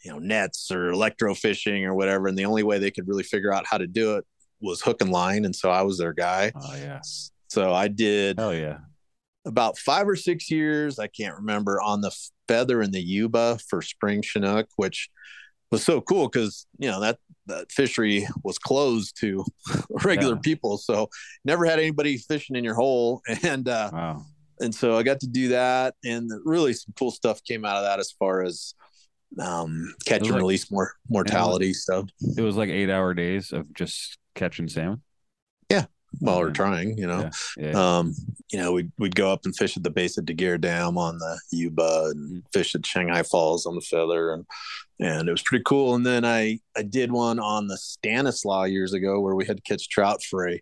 you know, nets or electrofishing or whatever. And the only way they could really figure out how to do it was hook and line, and so I was their guy. Oh yeah. So I did. Oh yeah. About five or six years, I can't remember, on the feather and the Yuba for spring Chinook, which was so cool because you know that that fishery was closed to [laughs] regular yeah. people, so never had anybody fishing in your hole, [laughs] and uh, wow. and so I got to do that, and really some cool stuff came out of that as far as um, catch and like, release more mortality it was, stuff. It was like eight hour days of just catching salmon. While we're trying, you know. Yeah. Yeah. Um, you know, we'd we'd go up and fish at the base of Daguerre Dam on the Yuba and mm-hmm. fish at Shanghai Falls on the Feather and and it was pretty cool. And then I I did one on the Stanislaus years ago where we had to catch trout for a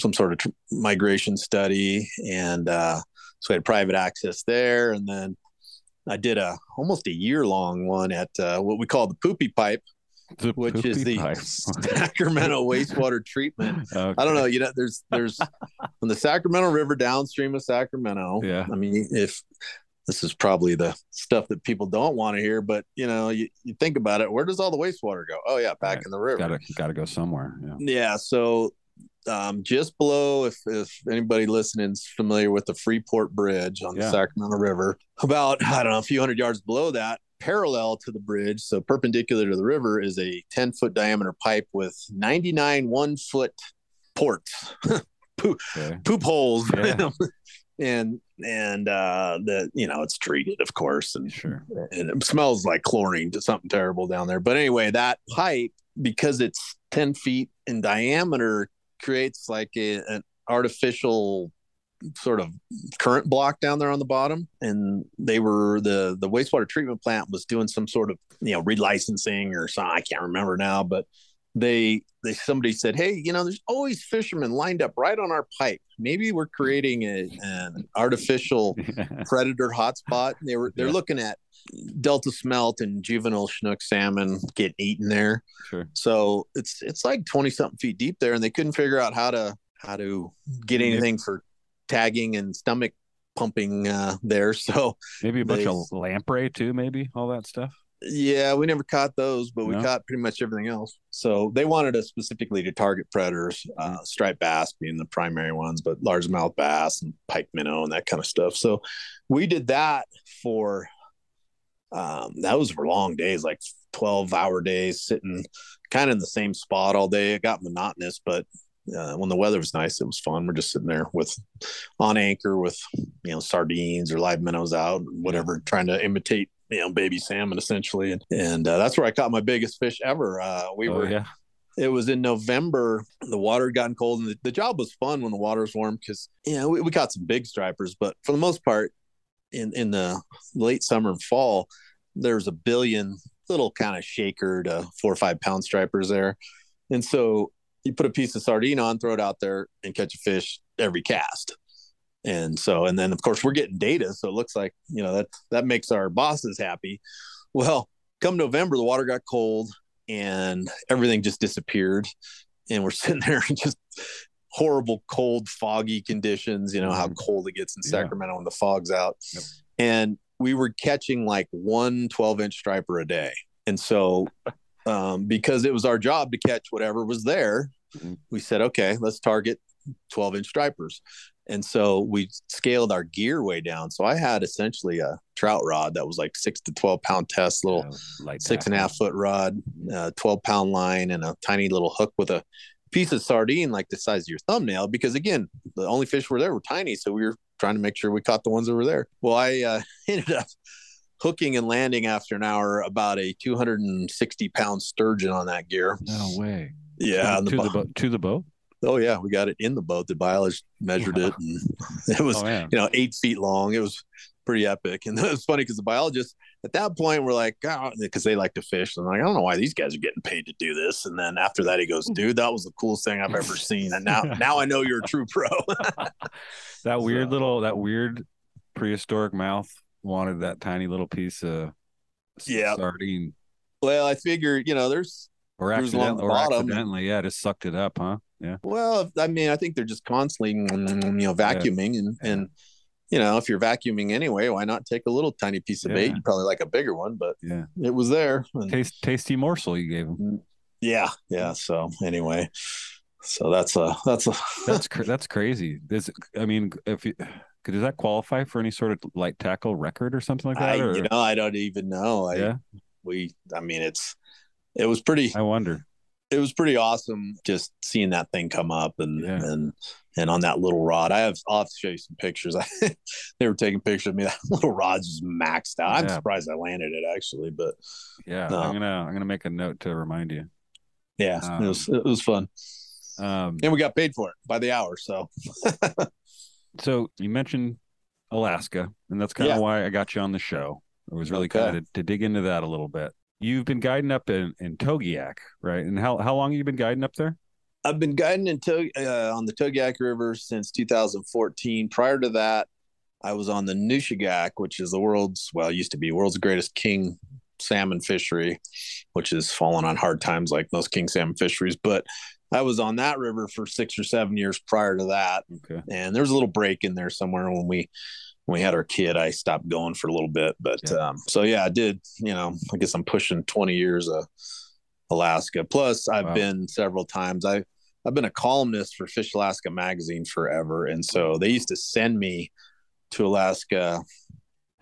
some sort of tr- migration study and uh, so we had private access there and then I did a almost a year long one at uh, what we call the poopy pipe the which is the pipe. [laughs] Sacramento [laughs] wastewater treatment. Okay. I don't know. You know, there's there's on the Sacramento River downstream of Sacramento. Yeah. I mean, if this is probably the stuff that people don't want to hear, but you know, you, you think about it. Where does all the wastewater go? Oh yeah, back right. in the river. Got to got to go somewhere. Yeah. Yeah. So um, just below, if, if anybody listening is familiar with the Freeport Bridge on Yeah. the Sacramento River, about I don't know a few hundred yards below that, parallel to the bridge, so perpendicular to the river, is a 10 foot diameter pipe with 99 one foot ports, [laughs] poop, Okay. poop holes. Yeah. [laughs] And and uh the you know it's treated of course and Sure. and it smells like chlorine to something terrible down there. But anyway, that pipe, because it's 10 feet in diameter, creates like a, an artificial sort of current block down there on the bottom. And they were the the wastewater treatment plant was doing some sort of you know relicensing or something. I can't remember now, but they they somebody said, hey, you know, there's always fishermen lined up right on our pipe. Maybe we're creating a, an artificial [laughs] predator hotspot. They were they're Yeah. looking at delta smelt and juvenile chinook salmon getting eaten there. Sure. So it's it's like twenty something feet deep there, and they couldn't figure out how to how to get anything for tagging and stomach pumping uh, there. [laughs] So maybe a bunch they- of lamprey too, maybe all that stuff. Yeah, we never caught those, but we No? caught pretty much everything else. So they wanted us specifically to target predators, uh, striped bass being the primary ones, but largemouth bass and pike minnow and that kind of stuff. So we did that for um, that was for long days, like 12 hour days, sitting kind of in the same spot all day. It got monotonous, but uh, when the weather was nice, it was fun. We're just sitting there with on anchor with you know sardines or live minnows out, whatever, trying to imitate you know baby salmon essentially, and and uh, that's where I caught my biggest fish ever. Uh, we Oh, were yeah. it was in November. The water had gotten cold, and the, the job was fun when the water was warm because you know we, we caught some big stripers, but for the most part, in in the late summer and fall, there's a billion little kind of shaker to four or five pound stripers there, and so you put a piece of sardine on, throw it out there, and catch a fish every cast. And so, and then of course we're getting data, so it looks like you know that that makes our bosses happy. Well, come November, the water got cold and everything just disappeared, and we're [laughs] sitting there in just horrible, cold, foggy conditions. You know how mm-hmm. cold it gets in Yeah. Sacramento when the fog's out, and we were catching like one 12 inch striper a day, and so [laughs] um, because it was our job to catch whatever was there, we said, okay, let's target 12 inch stripers. And so we scaled our gear way down. So I had essentially a trout rod that was like six to 12 pound test, little like six and a half foot rod, uh, 12 pound line, and a tiny little hook with a piece of sardine like the size of your thumbnail. Because again, the only fish were there were tiny. So we were trying to make sure we caught the ones that were there. Well, I uh, [laughs] ended up hooking and landing after an hour about a 260 pound sturgeon on that gear. No way. Yeah, to, the to the bo- boat. To the boat. Oh yeah, we got it in the boat. The biologist measured it, and [laughs] it was Oh, man. you know eight feet long. It was pretty epic, and [laughs] it was funny because the biologists at that point were like, ah, because they like to fish, and I'm like, I don't know why these guys are getting paid to do this. And then after that, he goes, dude, that was the coolest thing I've ever seen, and now [laughs] now I know you're a true pro. That weird little, that weird prehistoric mouth wanted that tiny little piece of Yeah. sardine, well, I figure you know there's or accidentally, the or accidentally, yeah, just sucked it up, huh? Yeah. Well, I mean, I think they're just constantly, you know, vacuuming, and and you know, if you're vacuuming anyway, why not take a little tiny piece of bait? You probably like a bigger one, but Yeah. it was there. and- Taste, tasty morsel you gave him. Mm, yeah, yeah. So anyway, so that's a that's a That's cr- that's crazy. This, I mean, if you, does that qualify for any sort of light tackle record or something like I, that? or- you know, I don't even know. I Yeah. we, I mean, it's it was pretty. I wonder. It was pretty awesome just seeing that thing come up and Yeah. and and on that little rod. I have I'll to show you some pictures. [laughs] I, they were taking pictures of me. [laughs] That little rod's just maxed out. I'm Yeah. surprised I landed it actually, but Yeah, No. I'm gonna I'm gonna make a note to remind you. yeah, Um, it was it was fun. Um, And we got paid for it by the hour. So [laughs] so you mentioned Alaska, and that's kind of Yeah. why I got you on the show. I was really Okay. kind of to, to dig into that a little bit. You've been guiding up in, in Togiak, right? And how how long have you been guiding up there? I've been guiding in Tog- uh, on the Togiak River since 2014. Prior to that, I was on the Nushagak, which is the world's well, it used to be world's greatest king salmon fishery, which has fallen on hard times like most king salmon fisheries. But I was on that river for six or seven years prior to that, Okay. and there was a little break in there somewhere when we when we had our kid. I stopped going for a little bit, but Yeah. um, so yeah, I did. You know, I guess I'm pushing 20 years of Alaska. Plus, I've Wow. been several times. I I've been a columnist for Fish Alaska magazine forever, and so they used to send me to Alaska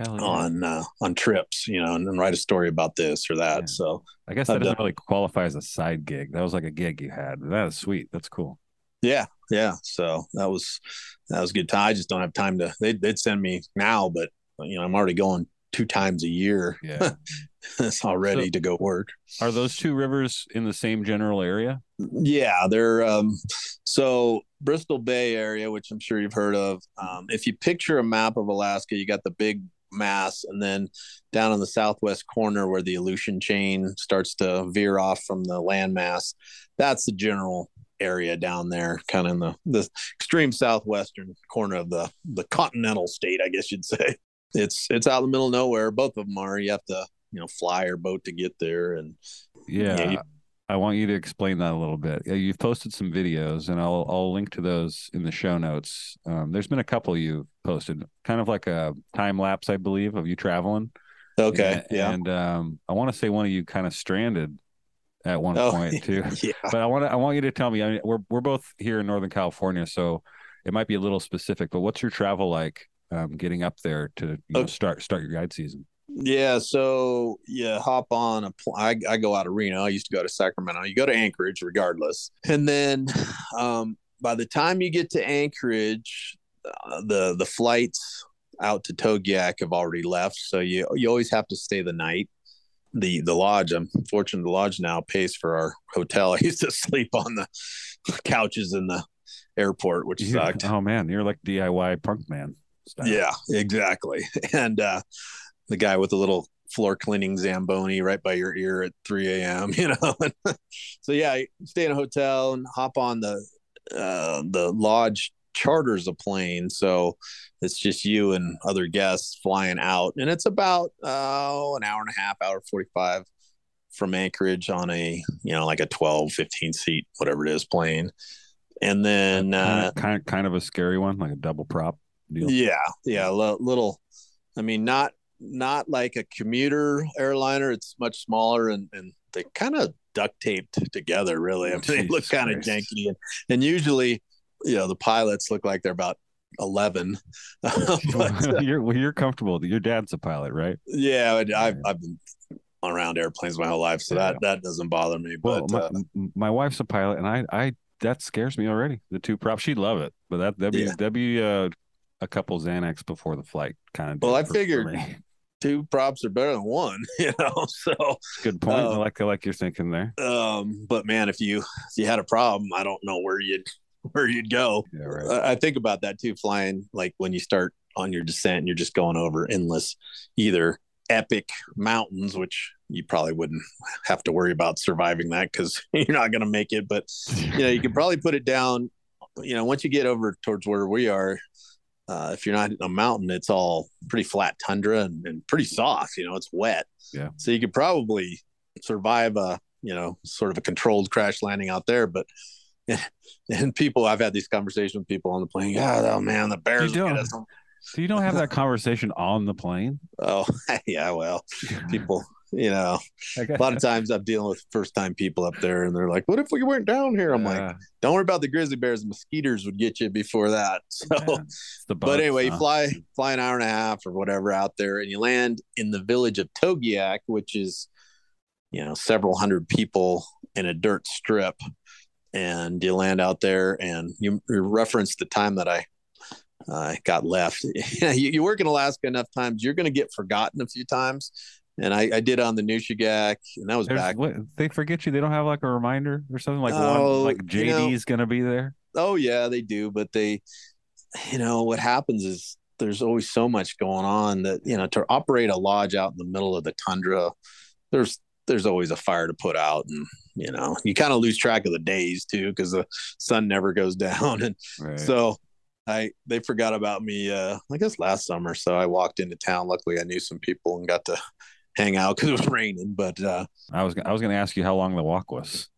yeah. on uh, on trips, you know, and, and write a story about this or that. Yeah. So I guess I've that doesn't done- really qualify as a side gig. That was like a gig you had. That is sweet. That's cool. yeah, yeah. So that was that was a good time. I just don't have time to. They'd, they'd send me now, but you know, I'm already going two times a year. Yeah. [laughs] it's all ready So- to go work. Are those two rivers in the same general area? Yeah, they're um so Bristol Bay area, which I'm sure you've heard of. Um, if you picture a map of Alaska, you got the big mass, and then down on the southwest corner where the Aleutian chain starts to veer off from the landmass, that's the general area down there, kind of in the the extreme southwestern corner of the the continental state, I guess you'd say. It's it's out in the middle of nowhere. Both of them are. You have to you know fly or boat to get there, and Yeah. Yeah, you- I want you to explain that a little bit. You've posted some videos, and I'll I'll link to those in the show notes. Um, there's been a couple you've posted, kind of like a time lapse, I believe, of you traveling. Okay, And, yeah. And um, I want to say one of you kind of stranded at one Oh, point [laughs] too. yeah. But I want to I want you to tell me. I mean, we're we're both here in Northern California, so it might be a little specific. But what's your travel like? Um, getting up there to you know, start start your guide season. Yeah, so you hop on a pl- I, I go out of Reno. I used to go to Sacramento. You go to Anchorage regardless. And then [sighs] um, by the time you get to Anchorage, uh, the the flights out to Togiak have already left, so you you always have to stay the night. The the lodge, I'm fortunate the lodge now pays for our hotel. [laughs] I used to sleep on the couches in the airport, which You- sucked. oh man, you're like DIY punk man. style. Yeah, exactly. [laughs] And uh, the guy with the little floor cleaning Zamboni right by your ear at 3 a.m., [laughs] you know? so, yeah, stay in a hotel and hop on the, uh, the lodge charters a plane. So it's just you and other guests flying out. And it's about uh, an hour and a half, hour 45 from Anchorage on a, you know, like a 12, 15 seat, whatever it is, plane. And then, uh, kind, of, kind of a scary one, like a double prop deal. yeah, yeah, li- little. I mean, not not like a commuter airliner. It's much smaller, and and they kind of duct taped together. Really, I mean, they look kind of janky, and and usually, you know, the pilots look like they're about eleven. [laughs] [laughs] but, uh, [laughs] you're well, you're comfortable. Your dad's a pilot, right? yeah, I- I've I've been around airplanes my whole life, so that that doesn't bother me. Well, But my, uh, my wife's a pilot, and I I that scares me already. The two props, she'd love it, but that that'd be Yeah. that'd be uh, a couple Xanax before the flight, kind of. well, I figured two props are better than one, you know. So Good point. I uh, like I like you're thinking there. um but man if you if you had a problem i don't know where you'd [laughs] where you'd go Yeah, right. I- think about that too flying like when you start on your descent and you're just going over endless either epic mountains which you probably wouldn't have to worry about surviving that because [laughs] you're not going to make it but you know you could probably put it down you know once you get over towards where we are uh, if you're not in a mountain it's all pretty flat tundra and, and pretty soft you know it's wet Yeah. so you could probably survive a you know sort of a controlled crash landing out there but [laughs] and people i've had these conversations with people on the plane. Yeah oh man the bears You don't- So you don't have that conversation on the plane? oh [laughs] yeah well [laughs] people you know a lot of times i'm dealing with first time people up there and they're like what if we weren't down here? I'm Yeah. like don't worry about the grizzly bears. The mosquitoes would get you before that. So It's the but bugs, anyway, you fly fly an hour and a half or whatever out there, and you land in the village of Togiak, which is you know several hundred people in a dirt strip, and you land out there, and you, you reference the time that I uh, got left. [laughs] you, you work in Alaska enough times, you're going to get forgotten a few times. And I, I did on the Nushagak, and that was There's- back. what, they forget you. They don't have like a reminder or something like Oh, one like you know- JD's gonna be there. Oh yeah, they do, but they you know what happens is there's always so much going on that you know to operate a lodge out in the middle of the tundra there's there's always a fire to put out and you know you kind of lose track of the days too because the sun never goes [laughs] down and Right. so i they forgot about me uh i guess last summer so i walked into town luckily i knew some people and got to hang out because it was [laughs] raining but uh I was I was gonna ask you how long the walk was.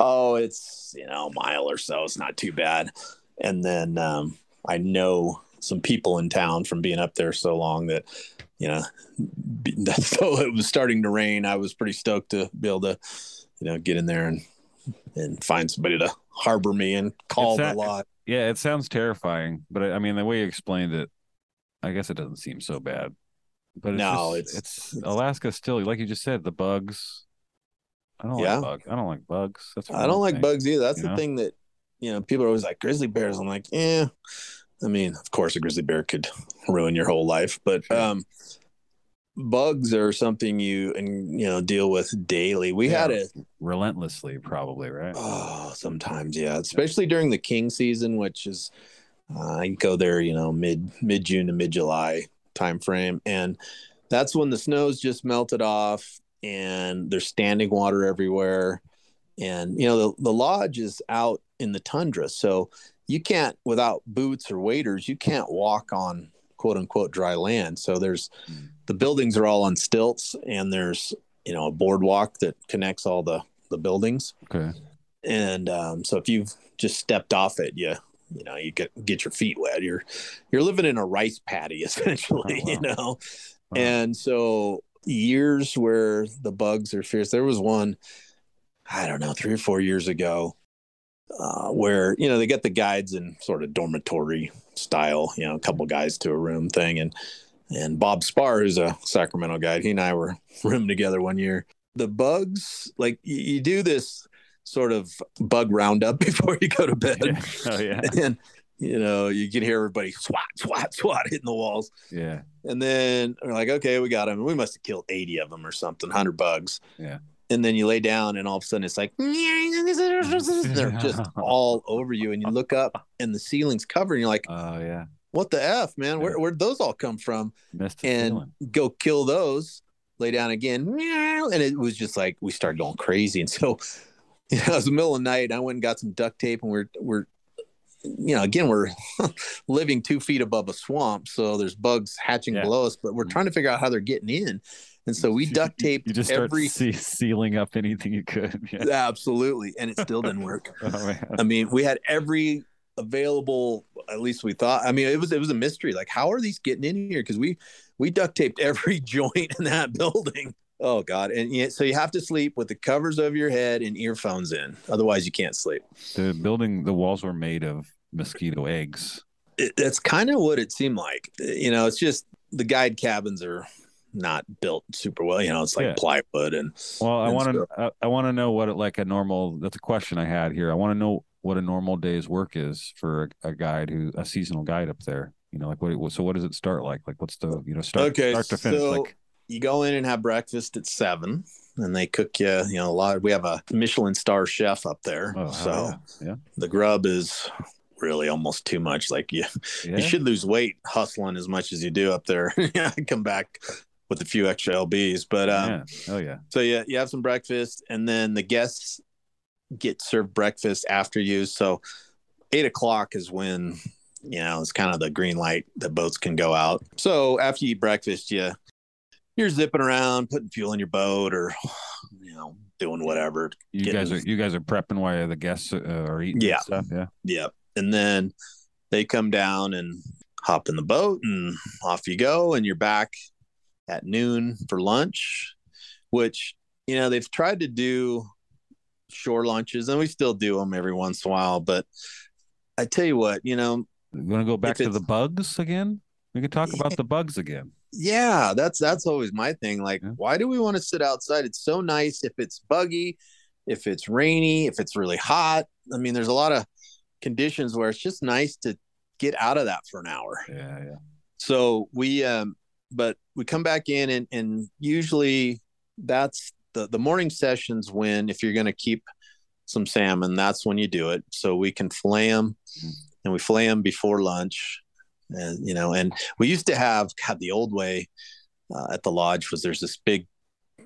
Oh, it's you know a mile or so. It's not too bad. And then um, I know some people in town from being up there so long that you know, so [laughs] it was starting to rain. I was pretty stoked to be able to you know get in there and and find somebody to harbor me and call It's the that- lot. Yeah, it sounds terrifying, but I I mean the way you explained it, I guess it doesn't seem so bad. But it's No, just- it's- it's Alaska still like you just said the bugs. I don't Yeah. like bug. I don't like bugs. That's I don't like thing, bugs either. That's the know? thing that you know people are always like grizzly bears. I'm like, yeah. I mean, of course, a grizzly bear could ruin your whole life, but um, bugs are something you and you know deal with daily. We had it relentlessly, probably right. oh, sometimes yeah, especially during the king season, which is uh, I go there, you know, mid mid June to mid July time frame, and that's when the snow's just melted off and there's standing water everywhere. And you know the, the lodge is out in the tundra, so you can't without boots or waders, you can't walk on quote unquote dry land. So there's the buildings are all on stilts, and there's you know a boardwalk that connects all the the buildings. Okay. And um, so if you've just stepped off it, you you know you get get your feet wet. You're you're living in a rice paddy [laughs] essentially, Oh, wow. you know. And so years where the bugs are fierce. There was one, I don't know, three or four years ago, uh, where you know they get the guides in sort of dormitory style, you know, a couple guys to a room thing, and and Bob Spar, who's a Sacramento guide, he and I were [laughs] room together one year. The bugs, like you, you do this sort of bug roundup [laughs] before you go to bed, Oh yeah. [laughs] and you know you can hear everybody swat, swat, swat hitting the walls. Yeah. And then we're like, okay, we got them. We must have killed 80 of them or something, 100 bugs. Yeah. And then you lay down, and all of a sudden it's like, they're [laughs] just all over you. And you look up, and the ceiling's covered, and you're like, oh, yeah. What the F, man? Where, where'd those all come from? And ceiling. go kill those, lay down again. And it was just like, we started going crazy. And so, [laughs] you know, it was the middle of the night. I went and got some duct tape, and we're, we're, you know, again, we're [laughs] living two feet above a swamp, so there's bugs hatching below us, but we're mm. trying to figure out how they're getting in. And so we duct taped You just every see, sealing up anything you could. [laughs] Yeah. absolutely, and it still didn't work. [laughs] Oh. I mean, we had every available. At least we thought. I mean, it was it was a mystery. Like, how are these getting in here? Because we we duct taped every [laughs] joint in that building. Oh God! And yet, so you have to sleep with the covers over your head and earphones in. Otherwise, you can't sleep. The building, the walls were made of mosquito eggs. it, that's kind of what it seemed like. You know, it's just the guide cabins are not built super well. You know, it's like Yeah. plywood and. Well, I want to, I, I want to know what it like a normal. That's a question I had here. I want to know what a normal day's work is for a, a guide who a seasonal guide up there. You know, like what? So what does it start like? Like what's the you know start okay, start to finish? so like you go in and have breakfast at seven, and they cook you. You know, a lot. we have a Michelin star chef up there, oh so yeah, yeah. the grub is really almost too much. Like you, Yeah? you should lose weight hustling as much as you do up there. [laughs] yeah, come back with a few extra lbs, but um, yeah. Oh yeah. So yeah, you have some breakfast, and then the guests get served breakfast after you. So eight o'clock is when you know it's kind of the green light that boats can go out. So after you eat breakfast, you you're zipping around, putting fuel in your boat, or you know doing whatever. You getting- guys are you guys are prepping while the guests uh, are eating. Yeah. stuff. Yeah. Yep. And then they come down and hop in the boat and off you go and you're back at noon for lunch, which, you know, they've tried to do shore lunches and we still do them every once in a while. But I tell you what, you know, You want to go back to the bugs again? We could talk about the bugs again. yeah, that's that's always my thing. Like, why do we want to sit outside? It's so nice if it's buggy, if it's rainy, if it's really hot. I mean, there's a lot of conditions where it's just nice to get out of that for an hour. Yeah, yeah. So we um but we come back in and and usually that's the the morning sessions when if you're going to keep some salmon that's when you do it. So we can fillet them and we fillet them before lunch and you know and we used to have God the old way uh, at the lodge was there's this big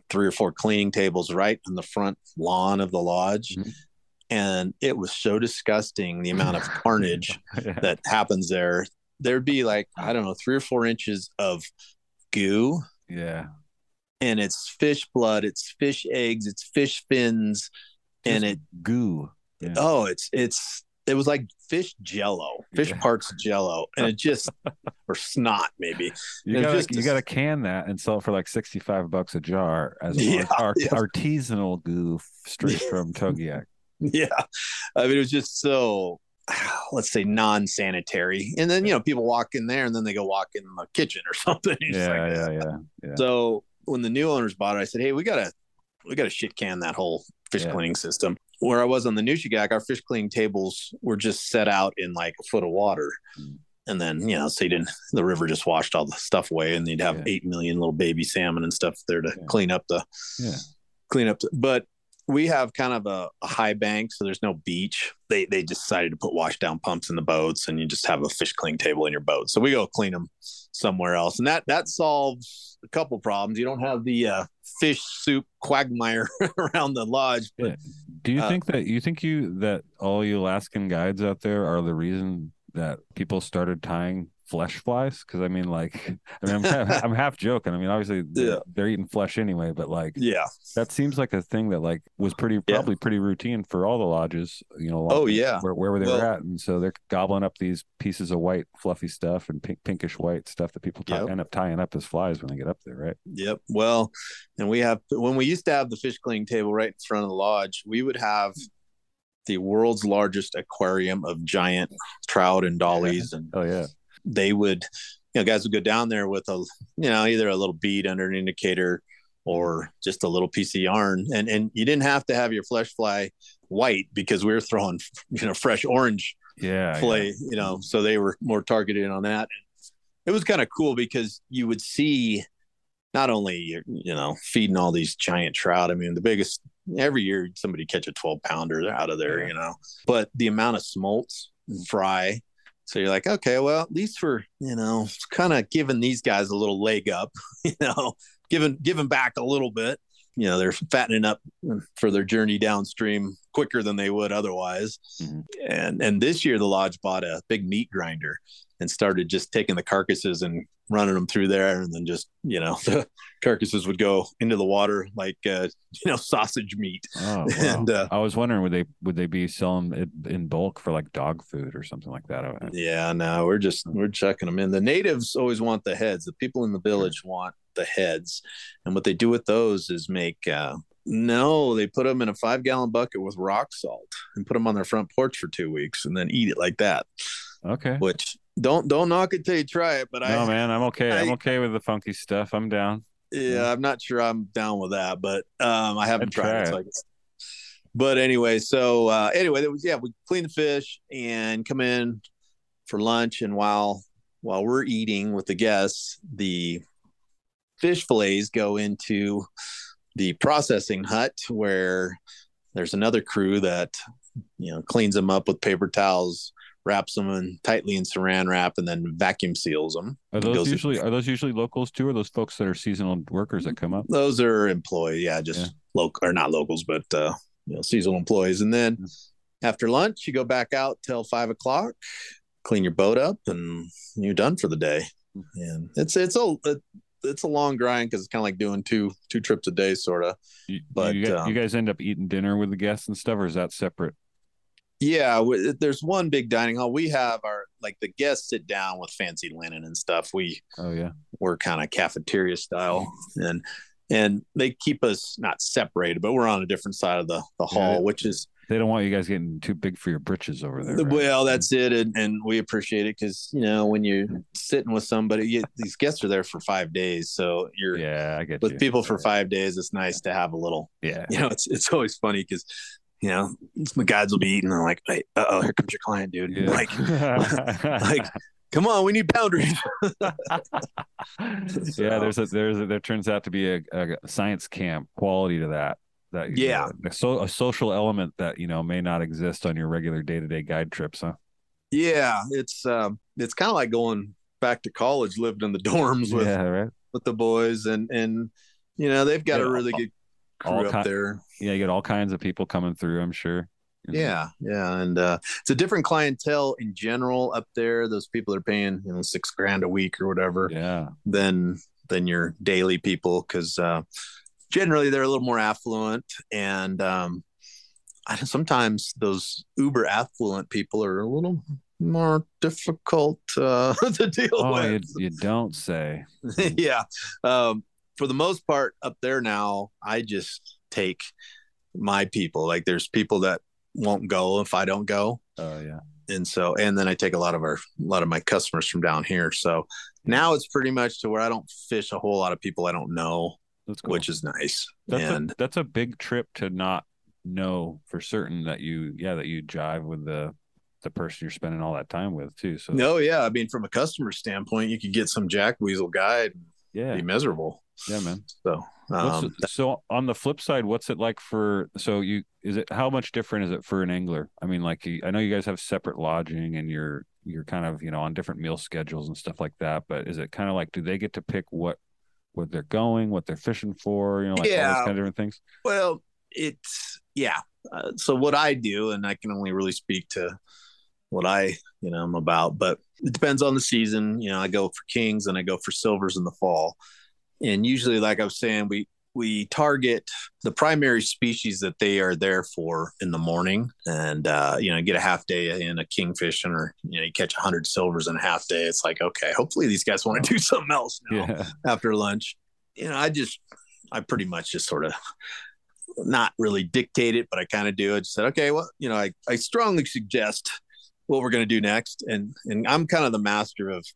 three or four cleaning tables right in the front lawn of the lodge. And it was so disgusting the amount of [laughs] carnage that happens there. There'd be like i don't know three or four inches of goo Yeah. and it's fish blood it's fish eggs it's fish fins and Just it goo. Oh it's it's it was like fish jello fish parts jello and it just [laughs] or snot maybe. You gotta you gotta can that and sell it for like sixty five bucks a jar as Yeah, ar- yeah. artisanal goo straight from [laughs] Togiak. yeah. I mean it was just so [sighs] let's say non-sanitary and then you know people walk in there and then they go walk in the kitchen or [laughs] something Yeah, like, yeah, yeah, yeah. So when the new owners bought it, I said, "Hey, we gotta we gotta shit can that whole fish Yeah. cleaning system." Where I was on the Nushagak, our fish cleaning tables were just set out in like a foot of water, Mm. and then you know, so you didn't the river just washed all the stuff away, and you'd have eight million little baby salmon and stuff there to clean up the Yeah. clean up. The, but we have kind of a, a high bank, so there's no beach. They they decided to put wash down pumps in the boats, and you just have a fish cleaning table in your boat. So we go clean them somewhere else, and that that solves a couple problems. You don't have the uh, fish soup quagmire [laughs] around the lodge. But Do you Uh, think that you think you that all you Alaskan guides out there are the reason that people started tying flesh flies? Because I mean, like, [laughs] I mean, I'm, [laughs] half, I'm half joking. I mean, obviously they're, Yeah. they're eating flesh anyway, but like, Yeah. that seems like a thing that like was pretty probably pretty routine for all the lodges. You know, Oh, yeah. where, wherever they Well- were at, and so they're gobbling up these pieces of white fluffy stuff and pink, pinkish white stuff that people tie, Yep. end up tying up as flies when they get up there, right? Yep. Well, and we have when we used to have the fish cleaning table right in front of the lodge, we would have the world's largest aquarium of giant trout and dollies and oh yeah. They would you know, guys would go down there with a you know, either a little bead under an indicator or just a little piece of yarn. And and you didn't have to have your flesh fly white because we were throwing [laughs] you know fresh orange Yeah. play, you know, so they were more targeted on that. It was kind of cool because you would see not only you know feeding all these giant trout. I mean, the biggest every year somebody catch a twelve pounder out of there, you know, but the amount of smolts and fry. So you're like, okay, well, at least we're you know kind of giving these guys a little leg up, [laughs] you know, giving giving back a little bit. You know, they're fattening up for their journey downstream quicker than they would otherwise. Mm-hmm. And and this year the lodge bought a big meat grinder and started just taking the carcasses and running them through there. And then just you know [laughs] the carcasses would go into the water like uh, [laughs] you know sausage meat. Oh, [laughs] wow. and uh, I was wondering would they would they be selling it in bulk for like dog food or something like that? Yeah no we're just we're checking them in. The natives always want the heads. The people in the village want the heads. And what they do with those is make uh no they put them in a five gallon bucket with rock salt and put them on their front porch for two weeks and then eat it like that Okay. which don't don't knock it till you try it but i No, man, I'm okay. I, am okay with the funky stuff. I'm down. Yeah, I'm not sure I'm down with that, but um, I haven't I'd tried try it. I guess. But anyway, so uh, anyway, that was yeah, we clean the fish and come in for lunch, and while while we're eating with the guests, the fish fillets go into the processing hut where there's another crew that you know cleans them up with paper towels wraps them in tightly in saran wrap and then vacuum seals them. Are those usually are those usually locals too, or those folks that are seasonal workers that come up? those are employee yeah just local or not locals but uh you know seasonal employees. And then after lunch you go back out till five o'clock clean your boat up and you're done for the day. And it's it's a it's a long grind because it's kind of like doing two two trips a day sort of You, but you, guys, um, you guys end up eating dinner with the guests and stuff, or is that separate? Yeah w- there's one big dining hall we have our like the guests sit down with fancy linen and stuff we Oh yeah. we're kind of cafeteria style and and they keep us not separated but we're on a different side of the the hall they- which is They don't want you guys getting too big for your britches over there. right? well that's it and, and we appreciate it because you know when you're sitting with somebody you, these guests are there for five days so you're yeah, I get with you. people for five days it's nice to have a little Yeah. you know it's it's always funny because you know my guides will be eating they're like hey uh-oh here comes your client dude Yeah. like [laughs] like come on we need boundaries [laughs] yeah, there's a there's a, there turns out to be a, a science camp quality to that. That Yeah. a, so, a social element that you know may not exist on your regular day to day guide trips, huh? Yeah, it's um, it's kind of like going back to college, living in the [laughs] dorms with yeah, right. with the boys, and and you know they've got Yeah, a really good all up ki- there. Yeah, you get all kinds of people coming through. I'm sure. Yeah, yeah, and uh, it's a different clientele in general up there. Those people are paying you know six grand a week or whatever. Yeah, than than your daily people because uh, generally they're a little more affluent and um, I, sometimes those uber affluent people are a little more difficult uh, [laughs] to deal Oh, with. you, you don't say. [laughs] yeah. Um, for the most part, up there now, I just take my people. Like, there's people that won't go if I don't go, Oh yeah. and so and then I take a lot of our a lot of my customers from down here. So now it's pretty much to where I don't fish a whole lot of people I don't know, That's cool. which is nice. That's and a, that's a big trip to not know for certain that you yeah that you jive with the the person you're spending all that time with too. So no, yeah, I mean, from a customer standpoint, you could get some Jack Weasel guide yeah, be miserable. Yeah, man. So um, so on the flip side, what's it like for so you is it how much different is it for an angler? I mean, like I know you guys have separate lodging and you're you're kind of you know on different meal schedules and stuff like that, but is it kind of like do they get to pick what where they're going, what they're fishing for, you know, like all Yeah. those kind of different things? Well, it's yeah. Uh, so what I do, and I can only really speak to what I, you know, I'm about. But it depends on the season. You know, I go for kings and I go for silvers in the fall. And usually, like I was saying, we we target the primary species that they are there for in the morning. And uh, you know get a half day in a kingfish or you know you catch 100 silvers in a half day. It's like okay hopefully these guys want to [laughs] do something else now yeah. after lunch. You know i just i pretty much just sort of not really dictate it but i kind of do. I just said okay well you know i, I strongly suggest what we're going to do next. And and i'm kind of the master of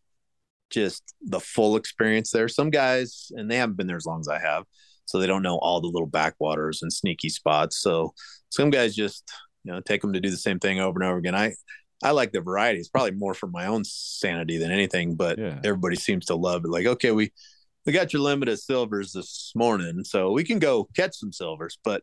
just the full experience there some guys and they haven't been there as long as i have so they don't know all the little backwaters and sneaky spots. So some guys just you know take them to do the same thing over and over again. I I like the variety. It's probably more for my own sanity than anything, but yeah. everybody seems to love it. Like, okay, we we got your limit of silvers this morning, so we can go catch some silvers, but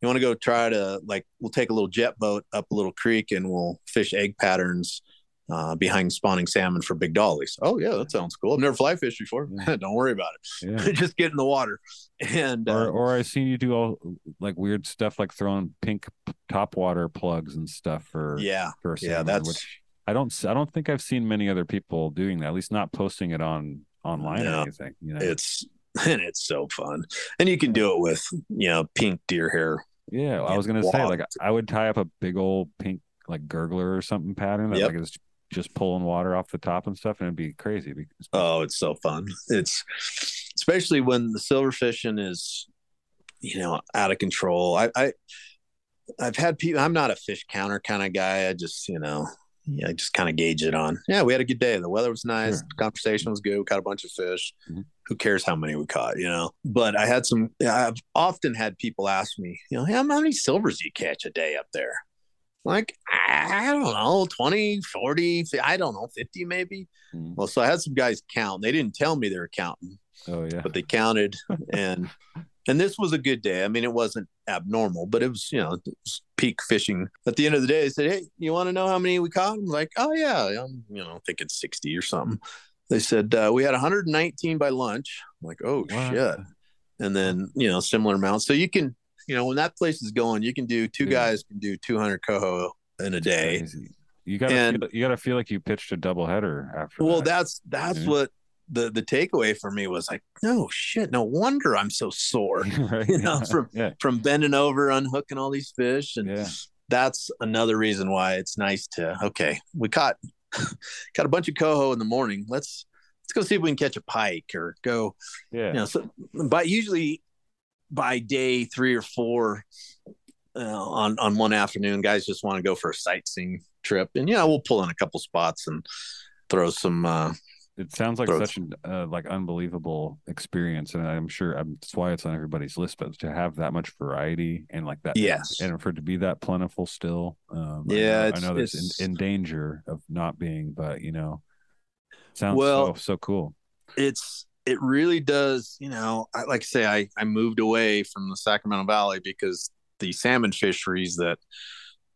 you want to go try to like we'll take a little jet boat up a little creek and we'll fish egg patterns uh, behind spawning salmon for big dollies. Oh yeah, that sounds cool. I've never fly fished before. [laughs] Don't worry about it. Yeah. [laughs] Just get in the water. And or, uh, or I've seen you do all like weird stuff like throwing pink top water plugs and stuff for yeah for salmon, yeah that's which I don't I don't think I've seen many other people doing that. At least not posting it on online no, or anything. You know, it's [laughs] and it's so fun, and you can do it with you know pink deer hair. Yeah, I was gonna say like I would tie up a big old pink like gurgler or something pattern that yep. like is just pulling water off the top and stuff, and it'd be crazy. Because- oh, it's so fun! It's especially when the silver fishing is, you know, out of control. I, I I've had people. I'm not a fish counter kind of guy. I just, you know, yeah, I just kind of gauge it on. Yeah, we had a good day. The weather was nice. Sure. conversation was good. We caught a bunch of fish. Mm-hmm. Who cares how many we caught, you know? But I had some. I've often had people ask me, you know, hey, how many silvers do you catch a day up there? Like I don't know 20 40 I don't know 50 maybe. Mm. well so I had some guys count. They didn't tell me they were counting oh yeah. but they counted [laughs] and and this was a good day. I mean it wasn't abnormal but it was you know was peak fishing. At the end of the day they said hey you want to know how many we caught? I'm like oh yeah I'm you know thinking 60 or something. They said uh, we had 119 by lunch. I'm like oh wow. shit. And then you know similar amounts so you can you know when that place is going, you can do two yeah. guys can do 200 coho in a day. You got to you got to feel like you pitched a double header after. Well, that. that's that's yeah. what the the takeaway for me was like, no shit, no wonder I'm so sore. [laughs] right? You know, yeah. from yeah. from bending over, unhooking all these fish, and yeah. that's another reason why it's nice to okay, we caught [laughs] caught a bunch of coho in the morning. Let's let's go see if we can catch a pike or go. Yeah. You know, so but usually by day three or four uh, on on one afternoon, guys just want to go for a sightseeing trip, and yeah, we'll pull in a couple spots and throw some. Uh, it sounds like such an uh, like unbelievable experience, and I'm sure um, that's why it's on everybody's list. But to have that much variety and like that, yes, and for it to be that plentiful still, um, yeah, I know, I know it's in, in, danger of not being, but you know, sounds well, so, so cool. It's it really does, you know, I, like I say, I, I moved away from the Sacramento Valley because the salmon fisheries that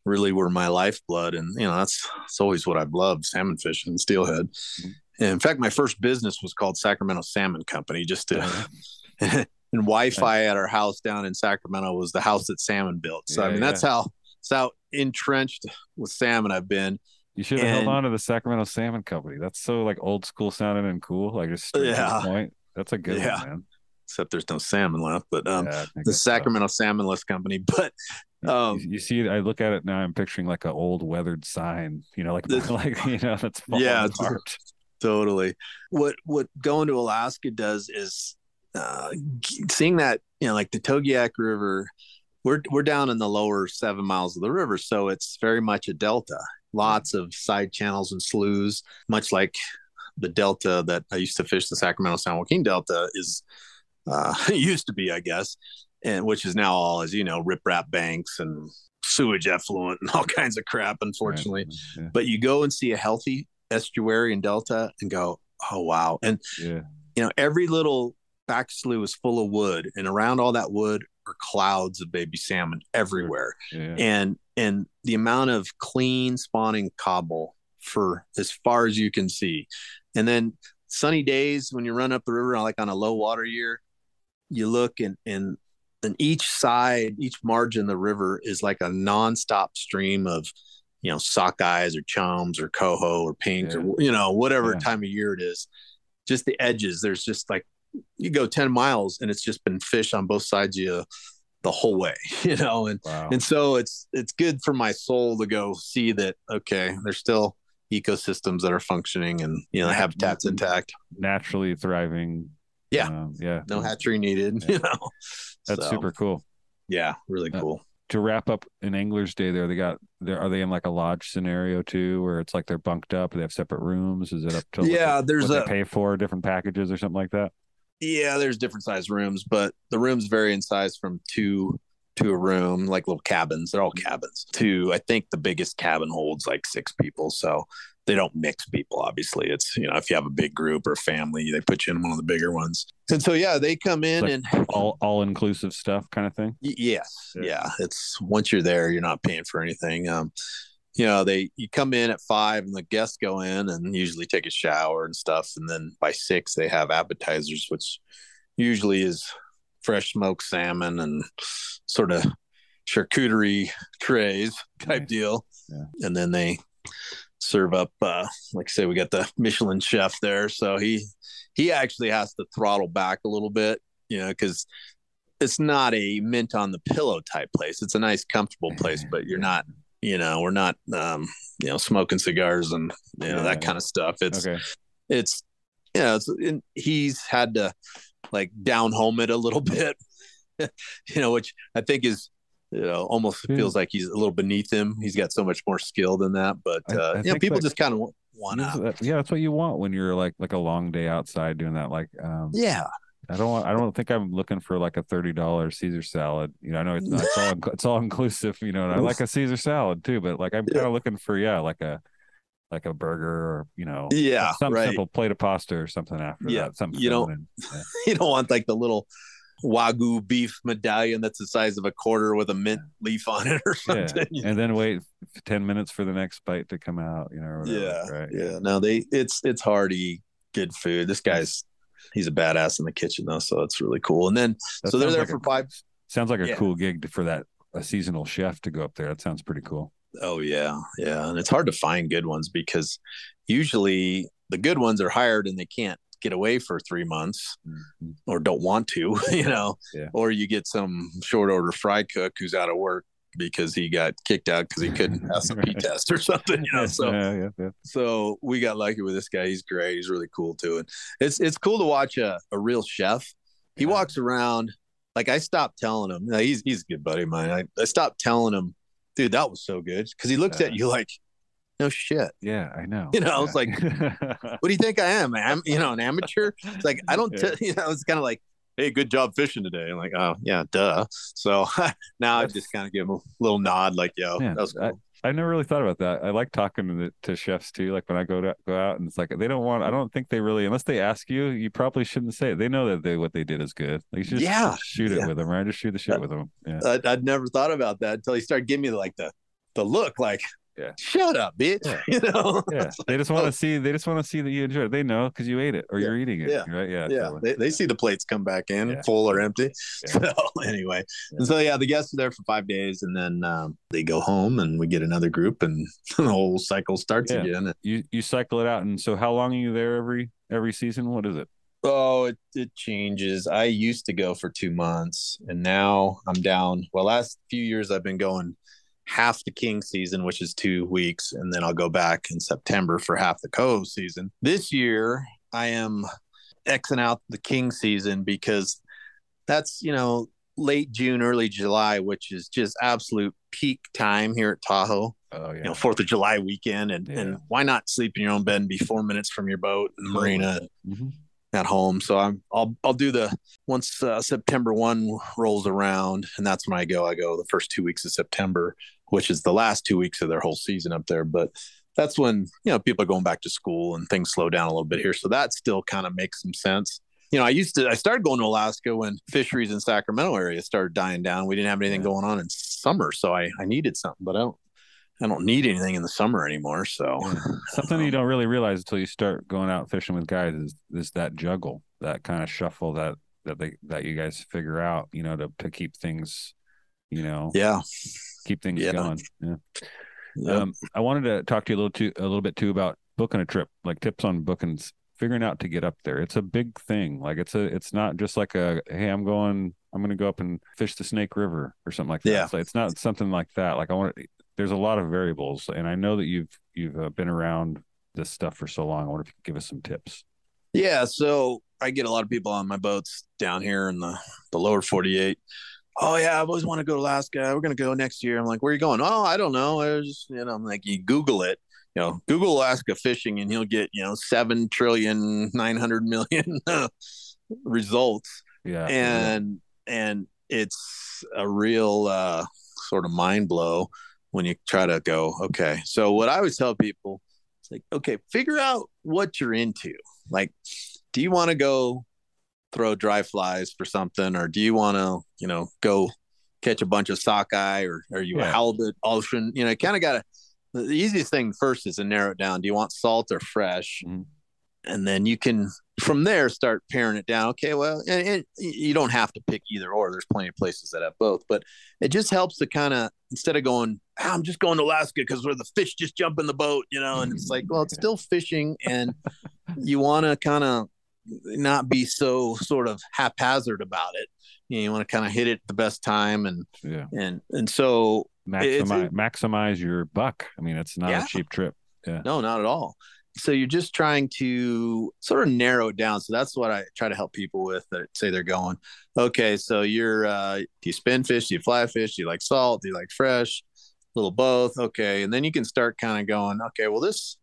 really were my lifeblood. And, you know, that's, that's always what I've loved salmon fishing and steelhead. Mm-hmm. And in fact, my first business was called Sacramento Salmon Company just to, [laughs] and Wi-Fi at our house down in Sacramento was the house that salmon built. So, yeah, I mean, that's how, that's how entrenched with salmon I've been. You should have and, held on to the Sacramento Salmon Company. That's so like old school sounding and cool. Like just yeah, point. That's a good yeah. one, man. Except there's no salmon left, but um, yeah, the Sacramento so. Salmonless Company. [laughs] But um, you, you, see, I look at it now. I'm picturing like an old weathered sign. You know, like [laughs] like you know that's yeah, apart. totally. What what going to Alaska does is uh, seeing that you know, like the Togiak River. We're we're down in the lower seven miles of the river, so it's very much a delta lots of side channels and sloughs, much like the delta that I used to fish the Sacramento San Joaquin Delta is uh, [laughs] used to be, I guess, and which is now all, as you know, riprap banks and sewage effluent and [laughs] all kinds of crap, unfortunately. Right. Yeah. But you go and see a healthy estuary and delta and go, oh wow! And yeah. you know, every little back slough is full of wood, and around all that wood are clouds of baby salmon everywhere. Yeah. And and the amount of clean spawning cobble for as far as you can see. And then sunny days when you run up the river, like on a low water year, you look and and and each side, each margin of the river is like a nonstop stream of you know sockeyes or chums or coho or pink Yeah. or you know whatever Yeah. time of year it is just the edges there's just like you go 10 miles and it's just been fish on both sides of you the whole way [laughs] you know and Wow. and so it's it's good for my soul to go see that okay there's still ecosystems that are functioning and you know habitats intact naturally thriving. Yeah. Um, yeah. no hatchery needed [laughs] you know That's So, super cool. yeah really Uh, cool To wrap up an angler's day there, they got there are they in like a lodge scenario too, where it's like they're bunked up, they have separate rooms? Is it up to Yeah, they- there's a- pay for different packages or something like that? Yeah, there's different size rooms, but the rooms vary in size from two to a room, like little cabins. They're all cabins. To I think the biggest cabin holds like six people, so they don't mix people. Obviously, it's you know if you have a big group or family, they put you in one of the bigger ones. And so yeah, they come in Like and all all inclusive stuff kind of thing. Y- Yes, yeah. It's once you're there, you're not paying for anything. Um, you know, they you come in at five, and the guests go in and usually take a shower and stuff, and then by six they have appetizers, which usually is fresh smoked salmon and sort of charcuterie trays type deal, and then they serve up. Uh, like I say, we got the Michelin chef there, so he he actually has to throttle back a little bit, you know, because it's not a mint on the pillow type place. It's a nice, comfortable place, [laughs] but you're not, you know, we're not, um, you know, smoking cigars and you know Yeah, that yeah. kind of stuff. It's, Okay. it's, you know, it's, and he's had to like down home it a little [laughs] bit, you know, which I think is, you know, almost feels like he's a little beneath him. He's got so much more skill than that, but uh, I you know, people that- just kind of want to, yeah, that's what you want when you're like like a long day outside doing that. Like, um, yeah. I don't want. I don't think I'm looking for like a thirty dollars Caesar salad. You know, I know it's not. It's all. [laughs] It's all inclusive. You know, and I like a Caesar salad too. But like, I'm kind of looking for yeah, like a like a burger or you know, Yeah, some right. simple plate of pasta or something after Yeah, that. Something you don't-. [laughs] Yeah. you don't want like the little wagyu beef medallion that's the size of a quarter with a mint leaf on it or Yeah, something. and then wait ten minutes for the next bite to come out. You know, whatever, yeah, right? yeah. No, they it's it's eat good food. This guy's he's a badass in the kitchen though, so it's really cool. And then That so they're there like for a- five. Sounds like a Yeah. cool gig for that a seasonal chef to go up there. That sounds pretty cool. Oh yeah, yeah, and it's hard to find good ones because usually the good ones are hired and they can't get away for three months mm-hmm. or don't want to, [laughs] you know, Yeah. or you get some short order fry cook who's out of work because he got kicked out because he couldn't [laughs] pass the P test or something, you know. So yeah, yeah, yeah. so we got lucky with this guy. He's great. He's really cool too. And it's it's cool to watch a, a real chef. He walks around like I stopped telling him. Now, he's he's a good buddy of mine. I, I stopped telling him, dude, that was so good. Cause he looks at you like, no shit. Yeah, I know. You know, I was like, what do you think I am? I'm, you know, an amateur. It's like I don't, [laughs] t- [laughs] you know, it's kind of like, hey, good job fishing today. I'm like, oh yeah, duh. So [laughs] now I just kind of give him a little nod, like, yo, Man, that was cool. I never really thought about that. I like talking to the, to chefs too. Like when I go to go out, and it's like they don't want. I don't think they really, unless they ask you, you probably shouldn't say it. They know that they what they did is good. Like, you should just Yeah, shoot yeah. it with them, right? Just shoot the shit with them. Yeah, I, I'd never thought about that until he started giving me like the the look, like, Yeah. shut up, bitch. [laughs] You know, yeah. They just want to see. They just want to see that you enjoy it. They know because you ate it or you're eating it. Yeah. Right. Yeah. yeah, totally. they, they see the plates come back in Yeah. full or empty. Yeah. [laughs] So anyway, and so yeah, the guests are there for five days, and then um, they go home, and we get another group, and [laughs] the whole cycle starts Yeah. again. You you cycle it out, and so how long are you there every every season? What is it? Oh, it, it changes. I used to go for two months, and now I'm down. Well, last few years I've been going half the king season, which is two weeks, and then I'll go back in September for half the co season. This year I am xing out the king season because that's you know late June, early July, which is just absolute peak time here at Tahoe. Oh yeah. You know, Fourth of July weekend, and Yeah. and why not sleep in your own bed and be four minutes from your boat and marina Mhm. at home. So I'm I'll I'll do the once uh, September one rolls around, and that's when I go. I go the first two weeks of September, which is the last two weeks of their whole season up there. But that's when you know people are going back to school and things slow down a little bit here. So that still kind of makes some sense. You know, I used to I started going to Alaska when fisheries in Sacramento area started dying down. We didn't have anything going on in summer, so I I needed something, but I don't I don't need anything in the summer anymore. So [laughs] Something you don't really realize until you start going out fishing with guys is is that juggle, that kind of shuffle that that they that you guys figure out, you know, to to keep things, you know, yeah, keep things Yeah. going. Yeah. Um, I wanted to talk to you a little too, a little bit too about booking a trip, like tips on booking, figuring out to get up there. It's a big thing. Like it's a, it's not just like a, hey, I'm going, I'm going to go up and fish the Snake River or something like that. Yeah. So it's not something like that. Like I want, to, there's a lot of variables, and I know that you've you've uh, been around this stuff for so long. I wonder if you could give us some tips. Yeah, so I get a lot of people on my boats down here in the the lower 48. Oh yeah, I've always wanted to go to Alaska. We're gonna go next year. I'm like, where are you going? Oh, I don't know. I was just, you know, I'm like, you Google it. You know, Google Alaska fishing, and you'll get you know seven trillion nine hundred million [laughs] results. Yeah, and and it's a real uh, sort of mind blow when you try to go. Okay, so what I always tell people, it's like, okay, figure out what you're into. Like, do you want to go throw dry flies for something, or do you want to, you know, go catch a bunch of sockeye, or are you Yeah. a halibut ocean? You know, kind of got to. The easiest thing first is to narrow it down. Do you want salt or fresh? And then you can from there start paring it down. Okay, well, and, and you don't have to pick either or. There's plenty of places that have both, but it just helps to kind of instead of going, "Ah, I'm just going to Alaska because where the fish just jump in the boat, you know, and it's like, well, it's [laughs] still fishing, and you want to kind of not be so sort of haphazard about it. You, know, you want to kind of hit it the best time, and yeah, and and so maximize maximize your buck. I mean, it's not Yeah. a cheap trip. Yeah, no, not at all. So you're just trying to sort of narrow it down. So that's what I try to help people with that say they're going, okay, so you're uh do you spin fish, do you fly fish, do you like salt, do you like fresh, a little both, okay. And then you can start kind of going, okay, well this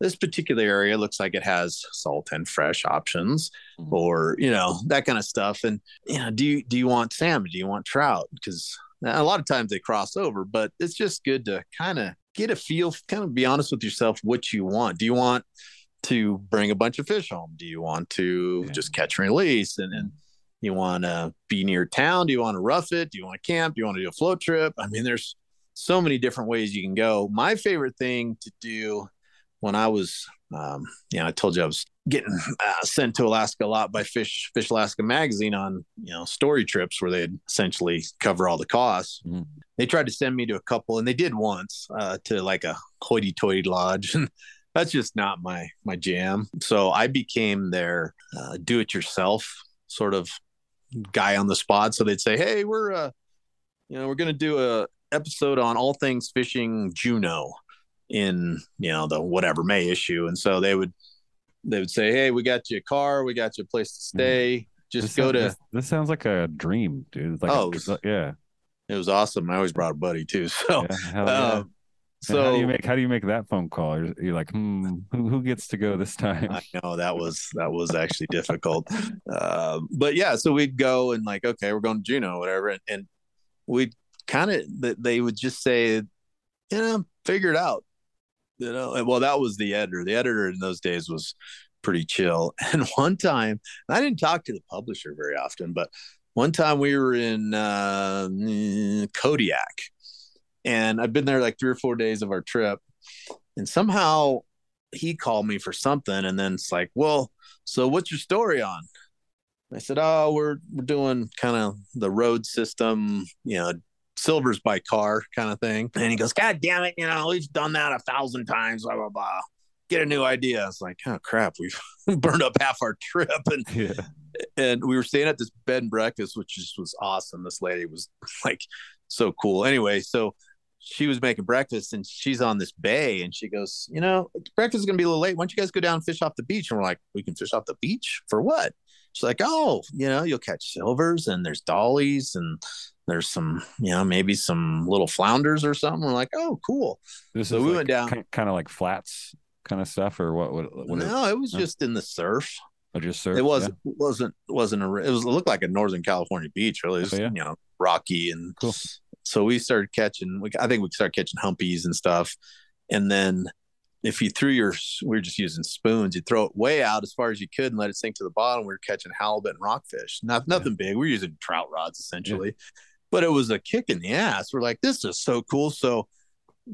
this particular area looks like it has salt and fresh options mm-hmm. or you know that kind of stuff. And you know do you do you want salmon? Do you want trout? Because a lot of times they cross over but it's just good to kind of get a feel kind of be honest with yourself what you want. Do you want to bring a bunch of fish home? Do you want to just catch and release? And, and you want to be near town? Do you want to rough it? Do you want to camp? Do you want to do a float trip? I mean there's so many different ways you can go. My favorite thing to do when I was, um, you know, I told you I was getting uh, sent to Alaska a lot by Fish Fish Alaska magazine on you know story trips where they'd essentially cover all the costs. They tried to send me to a couple, and they did once uh, to like a hoity-toity lodge, [laughs] and that's just not my my jam. So I became their uh, do-it-yourself sort of guy on the spot. So they'd say, "Hey, we're uh, you know, we're gonna do a episode on all things fishing Juneau." In you know the whatever May issue, and so they would they would say, "Hey, we got you a car, we got you a place to stay. Just This go sounds- to." This, this sounds like a dream, dude. Like Oh, a- it was- yeah. It was awesome. I always brought a buddy too. [laughs] So, Yeah, yeah. um, so how do you make how do you make that phone call? You're, you're like, hmm, who, who gets to go this time? I know that was that was actually difficult. Uh, but yeah, so we'd go and like, okay, we're going to Juneau, or whatever, and, and we'd kind of they would just say, you know, figure it out. You know, and, well, that was the editor. The editor in those days was pretty chill. [laughs] And one time, I didn't talk to the publisher very often, but one time we were in uh, Kodiak, and i've been there like three or four days of our trip, and somehow he called me for something, and then it's like, well, so what's your story on? I said, oh, we're we're doing kind of the road system, you know, silvers by car kind of thing. And he goes, God damn it, you know, we've done that a thousand times, blah blah blah. Get a new idea. I was like, oh crap, we've [laughs] burned up half our trip, and [laughs] yeah. and we were staying at this bed and breakfast, which just was awesome. This lady was [laughs] like so cool. Anyway, so she was making breakfast and she's on this bay and she goes, you know, breakfast is gonna be a little late. Why don't you guys go down and fish off the beach? And we're like, we can fish off the beach for what? She's like, oh, you know, you'll catch silvers and there's dollies and there's some, you know, maybe some little flounders or something. We're like, oh, cool. This so is we like went down. kind of like flats kind of stuff, or what? What? what no, it was just in the surf. Oh, just surf. It wasn't wasn't wasn't a it was it looked like a Northern California beach really. It was, Oh, yeah? you know rocky and cool. So we started catching. We, I think we started catching humpies and stuff, and then if you threw your we were just using spoons, you throw it way out as far as you could and let it sink to the bottom. We were catching halibut and rockfish. Not nothing big. We are using trout rods essentially, but it was a kick in the ass. We're like, this is so cool. So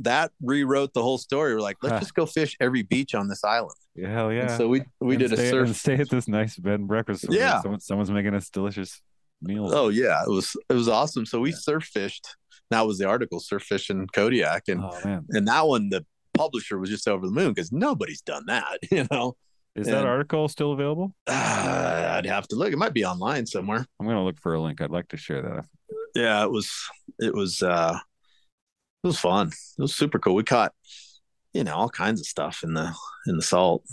that rewrote the whole story. We're like, let's Huh. just go fish every beach on this island. Yeah, hell yeah. And so we we And did a stay, surf and stay at this nice bed and breakfast. Yeah. someone, someone's making us delicious meals. Oh yeah, it was it was awesome. So we surf fished. that was the article, surf fishing Kodiak, and Oh and that one the publisher was just over the moon because nobody's done that. [laughs] You know, is that article still available? uh, [sighs] I'd have to look. It might be online somewhere. I'm gonna look for a link. I'd like to share that. Yeah, it was. It was. uh It was fun. It was super cool. We caught, you know, all kinds of stuff in the in the salt.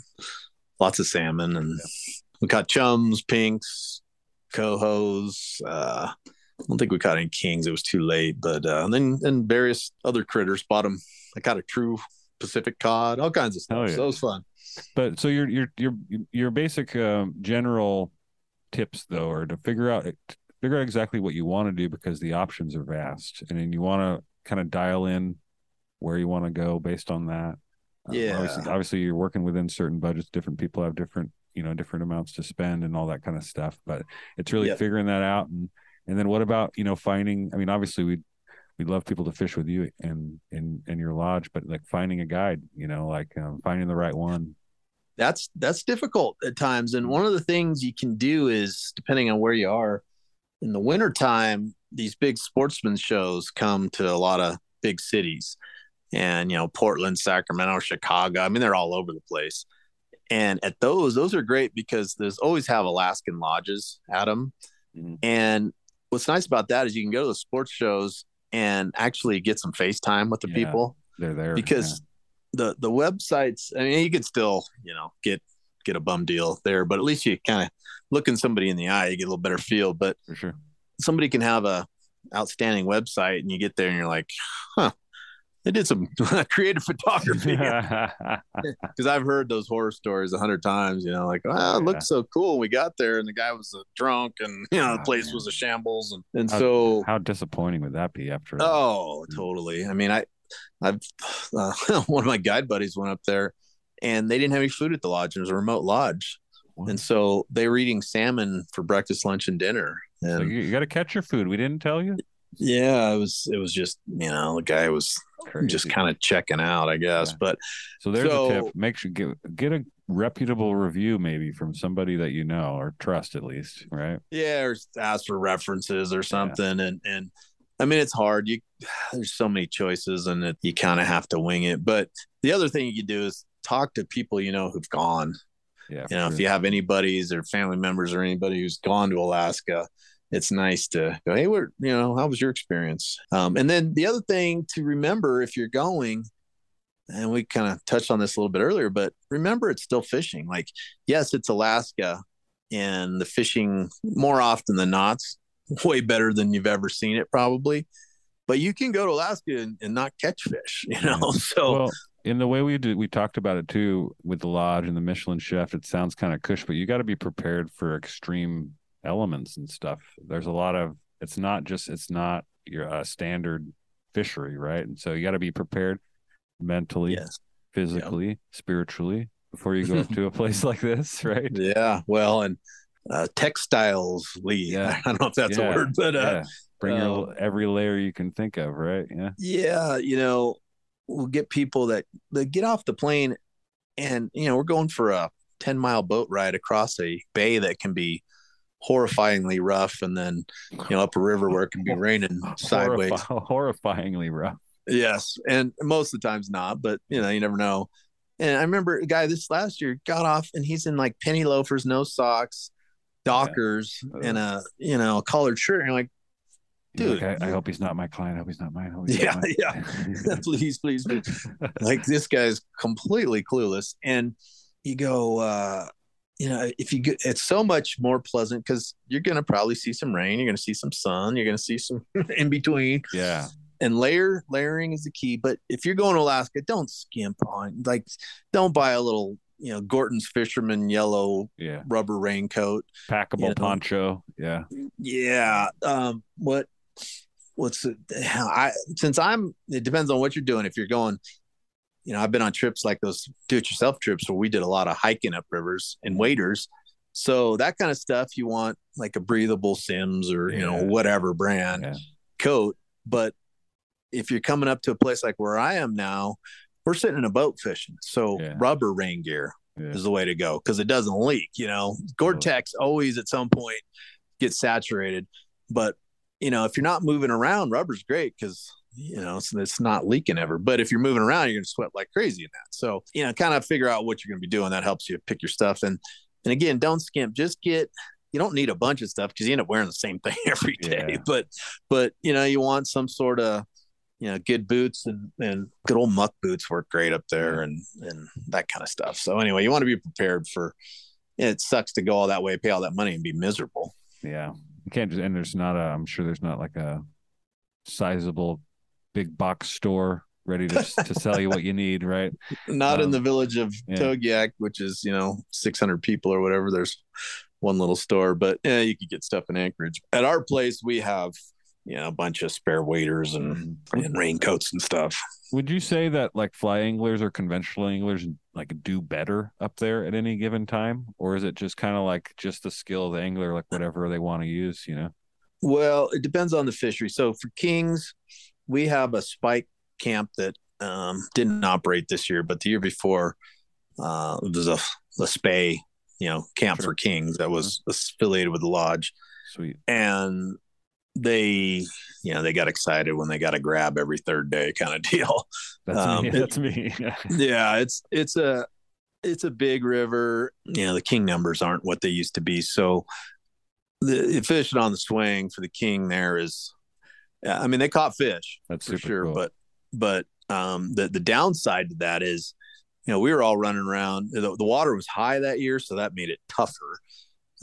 Lots of salmon, and we caught chums, pinks, cohos. Uh, I don't think we caught any kings. It was too late. But uh, and then and various other critters. Bottom. I caught a true Pacific cod. All kinds of stuff. Oh, yeah. So it was fun. But so your your your your basic um, general tips though are to figure out figure out exactly what you want to do because the options are vast, and then you want to kind of dial in where you want to go based on that. Um, Yeah. obviously, obviously, you're working within certain budgets. Different people have different you know different amounts to spend and all that kind of stuff. But it's really Yep. figuring that out and and then what about you know finding? I mean, obviously we. We'd love people to fish with you and in in your lodge, but like finding a guide, you know, like um, finding the right one, that's that's difficult at times and one of the things you can do is depending on where you are in the wintertime these big sportsman shows come to a lot of big cities and you know portland sacramento chicago i mean they're all over the place and at those those are great because there's always have alaskan lodges at them Mhm. and what's nice about that is you can go to the sports shows and actually get some facetime with the Yeah. people they're there because the the websites i mean you can still you know get get a bum deal there but at least you kind of looking somebody in the eye you get a little better feel but for sure. somebody can have a outstanding website and you get there and you're like huh they did some [laughs] creative photography [laughs] [laughs] because i've heard those horror stories a hundred times you know like it Yeah. looked so cool we got there and the guy was a drunk and you know the Oh, place man. was a shambles and, and How- so how disappointing would that be after? Oh, totally. I mean, I, I've uh, one of my guide buddies went up there, and they didn't have any food at the lodge. It was a remote lodge, and so they were eating salmon for breakfast, lunch, and dinner. So you, you got to catch your food. We didn't tell you. yeah, it was it was just you know the guy was just kind of checking out, I guess. Yeah. But So there's a tip. Make sure get get a reputable review maybe from somebody that you know or trust at least, right? yeah, or ask for references or something. And and I mean, it's hard. You [sighs] there's so many choices, and it, you kind of have to wing it. But the other thing you can do is talk to people you know who've gone. Yeah. you know, for if you have any buddies or family members or anybody who's gone to Alaska, it's nice to go, hey, where, you know, how was your experience? Um, and then the other thing to remember if you're going, and we kind of touched on this a little bit earlier, but remember it's still fishing. Like, yes, it's Alaska, and the fishing more often than not's [laughs] way better than you've ever seen it, probably. But you can go to Alaska and, and not catch fish, [laughs] you know. So well, in the way we did, we talked about it too with the lodge and the Michelin chef. It sounds kind of cush, but you got to be prepared for extreme elements and stuff. There's a lot of. It's not just. It's not your uh, standard fishery, right? And so you got to be prepared mentally, Yes. physically, spiritually before you go [laughs] to a place like this, right? Yeah, well, and uh, textiles Lee. Yeah. [laughs] I don't know if that's Yeah, a word, but uh, yeah. Bring um, your every layer you can think of, right? Yeah. yeah, you know, we'll get people that that get off the plane, and you know, we're going for a ten mile boat ride across a bay that can be horrifyingly rough, and then you know, up a river where it can be raining [laughs] sideways. Horrifyingly rough. Yes, and most of the times not, but you know, you never know. And I remember a guy this last year got off, and he's in like penny loafers, no socks, Dockers, and a you know a collared shirt. And you're like, dude, like, I, I hope he's not my client. I hope he's not mine. I hope he's yeah, not mine. yeah, [laughs] please, please, please. like this guy's completely clueless, and you go, uh, you know, if you get, it's so much more pleasant because you're gonna probably see some rain, you're gonna see some sun, you're gonna see some [laughs] in between. Yeah. and layer layering is the key. But if you're going to Alaska, don't skimp on like don't buy a little you know Gorton's fisherman yellow Yeah. rubber raincoat. Packable You know? poncho. Yeah. Yeah. Um. What? What's it? I since I'm. It depends on what you're doing. If you're going. You know, I've been on trips like those do-it-yourself trips where we did a lot of hiking up rivers and waders. So that kind of stuff you want like a breathable Simms or you know whatever brand Yeah. coat. But if you're coming up to a place like where I am now, we're sitting in a boat fishing. So Yeah. rubber rain gear is the way to go because it doesn't leak. You know, Gore-Tex always at some point gets saturated, but you know, if you're not moving around, rubber's great because you know it's, it's not leaking ever. But if you're moving around, you're gonna sweat like crazy in that. So you know, kind of figure out what you're gonna be doing. That helps you pick your stuff. And and again, don't skimp. Just get. You don't need a bunch of stuff because you end up wearing the same thing [laughs] every day. Yeah. But but you know, you want some sort of you know good boots and and good old muck boots work great up there and and that kind of stuff. So anyway, you want to be prepared for. It sucks to go all that way, pay all that money, and be miserable. Yeah. You can't just and there's not a I'm sure there's not like a sizable big box store ready to to sell you what you need, right? [laughs] Not in Um, the village of yeah. Togiak, which is you know 600 people or whatever. There's one little store, but yeah, you could get stuff in Anchorage. At our place, we have you know a bunch of spare waders and, and raincoats and stuff. Would you say that like fly anglers or conventional anglers like do better up there at any given time? Or is it just kind of like just the skill of the angler, like whatever they want to use, you know? Well, it depends on the fishery. So for kings, we have a spike camp that um, didn't operate this year, but the year before, uh, it was a, a Spey, you know, camp for kings that was affiliated with the lodge. Sweet. And they, you know, they got excited when they got a grab every third day kind of [laughs] deal. That's Um, me. it- me. yeah, it's it's a it's a big river. You know, the king numbers aren't what they used to be. So the fishing on the swing for the king there is I mean, they caught fish That's for sure, cool. but but um the the downside to that is you know, we were all running around. The, the water was high that year, so that made it tougher.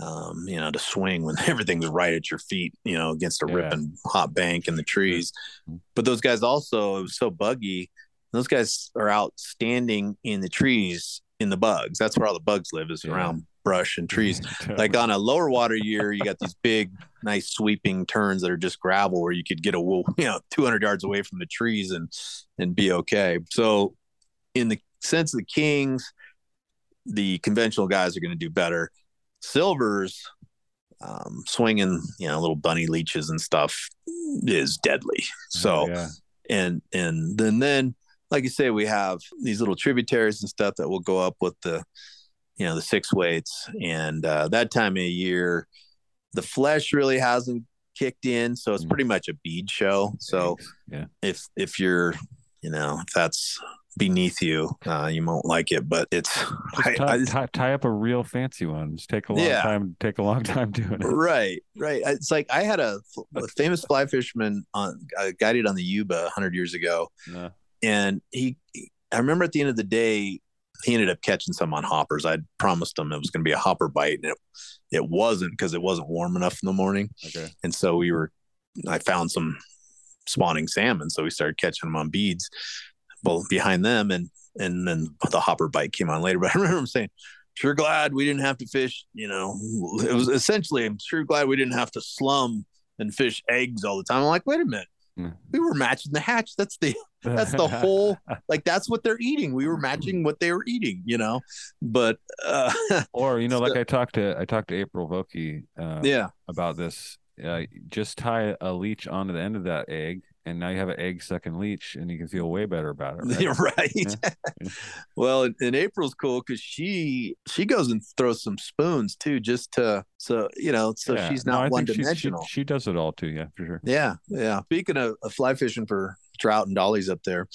Um, you know, to swing when [laughs] everything's right at your feet, you know, against a Yeah. ripping hot bank in the mm-hmm. trees. Mm-hmm. But those guys also, it was so buggy. Those guys are out standing in the trees in the bugs. That's where all the bugs live is around brush and mm-hmm. trees. [laughs] like on a lower water year, you got these big, nice sweeping turns that are just gravel where you could get a wool, [laughs] you know, 200 yards away from the trees and and be okay. So, in the sense of the kings, the conventional guys are going to do better. Silvers, um, swinging, you know, little bunny leeches and stuff is deadly. So, yeah. and and then then like you say, we have these little tributaries and stuff that will go up with the, you know, the six weights, and uh, that time of year, the flesh really hasn't kicked in, so it's pretty much a bead show. So yeah, if if you're, you know, if that's beneath you, uh, you won't like it. But it's [laughs] I, tie, I- [laughs] tie, tie up a real fancy one. Just take a long Yeah. time. Take a long [laughs] time doing it. right right it's like i had a, a famous fly fisherman on uh, guided on the yuba 100 years ago Yeah. and he i remember at the end of the day he ended up catching some on hoppers i'd promised him it was going to be a hopper bite and it, it wasn't because it wasn't warm enough in the morning Okay. and so we were i found some spawning salmon so we started catching them on beads well behind them and and then the hopper bite came on later [laughs] but i remember him saying sure glad we didn't have to fish you know it was essentially i'm sure glad we didn't have to slum and fish eggs all the time i'm like wait a minute Hmm. we were matching the hatch that's the that's the [laughs] whole like that's what they're eating we were matching what they were eating you know but uh [laughs] or you know, like I talked to I talked to April Vokey, uh, Yeah. about this. Uh, just tie a leech onto the end of that egg, and now you have an egg sucking leech, and you can feel way better about it. Right? [laughs] right. Yeah. [laughs] well, and, April's cool because she she goes and throws some spoons too, just to so you know, so Yeah. she's not think one dimensional She, she does it all too. Yeah, for sure. Yeah, yeah. Speaking of, of fly fishing for trout and dollies up there,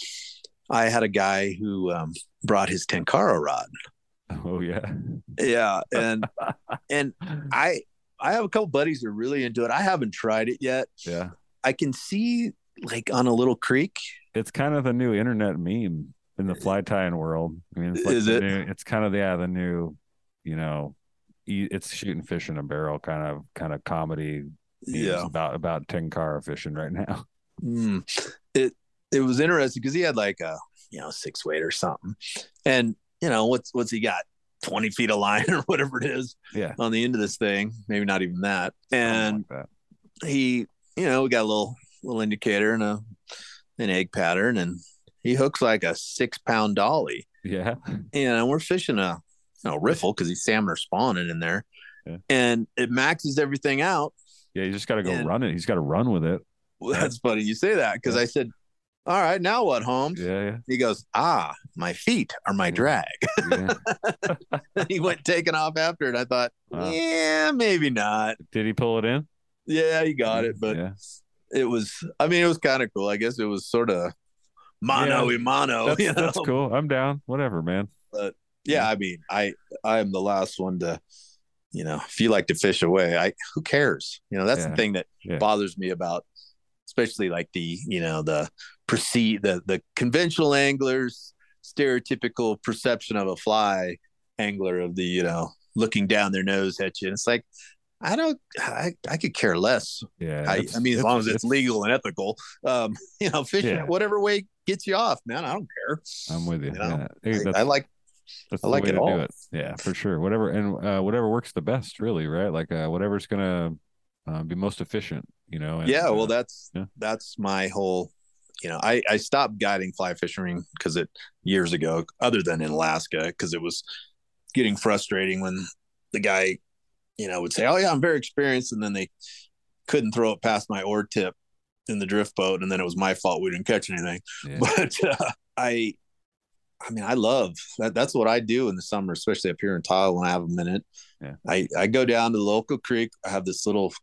I had a guy who um, brought his tenkara rod. [laughs] Oh yeah. Yeah, and and I I have a couple buddies that are really into it. I haven't tried it yet. Yeah. I can see like on a little creek. It's kind of the new internet meme in the fly tying world. I mean, it's like Is it? New, it's kind of yeah the new, you know, it's shooting fish in a barrel kind of kind of comedy. Yeah. about about tenkara fishing right now. [laughs] Mm. It it was interesting because he had like a you know six weight or something, and you know what's what's he got twenty feet of line [laughs] or whatever it is Yeah. on the end of this thing, maybe not even that, and like that. he you know we got a little little indicator and a an egg pattern, and he hooks like a six pound dolly, Yeah. and we're fishing a you know riffle because these salmon are spawning in there, Yeah. and it maxes everything out. Yeah, you just got to go And- run it. He's got to run with it. Well, that's funny you say that because I said, "All right, now what, Holmes?" Yeah, yeah. He goes, "Ah, my feet are my drag." [laughs] yeah. he went taking off after it. I thought, Wow. yeah, maybe not. Did he pull it in? Yeah, he got it. But Yeah. It was, I mean, it was kind of cool. I guess it was sort of mano Yeah. y mano. That's, you know? that's cool. I'm down. Whatever, man. But yeah, I mean, I I am the last one to, you know, if you like to fish away, I who cares? You know, that's Yeah. the thing that Yeah. bothers me about, especially like the you know the perceive the the conventional anglers stereotypical perception of a fly angler of the you know looking down their nose at you. And it's like. I don't. I, I could care less. Yeah. I, I mean, as long as it's, legal and ethical, um, [laughs] you know, fishing Yeah. whatever way gets you off, man. I don't care. I'm with you. You know, yeah. I- I like that's I like it all. it. Yeah, for sure. Whatever and uh, whatever works the best, really, right? Like uh, whatever's gonna uh, be most efficient, you know. And, yeah well uh, that's yeah. that's my whole you know i i stopped guiding fly fishing because it years ago other than in alaska because it was getting frustrating when the guy you know would say oh yeah i'm very experienced and then they couldn't throw it past my oar tip in the drift boat and then it was my fault we didn't catch anything Yeah. [laughs] but uh, i i mean i love that that's what i do in the summer especially up here in Tahoe when i have a minute Yeah. i i go down to the local creek i have this little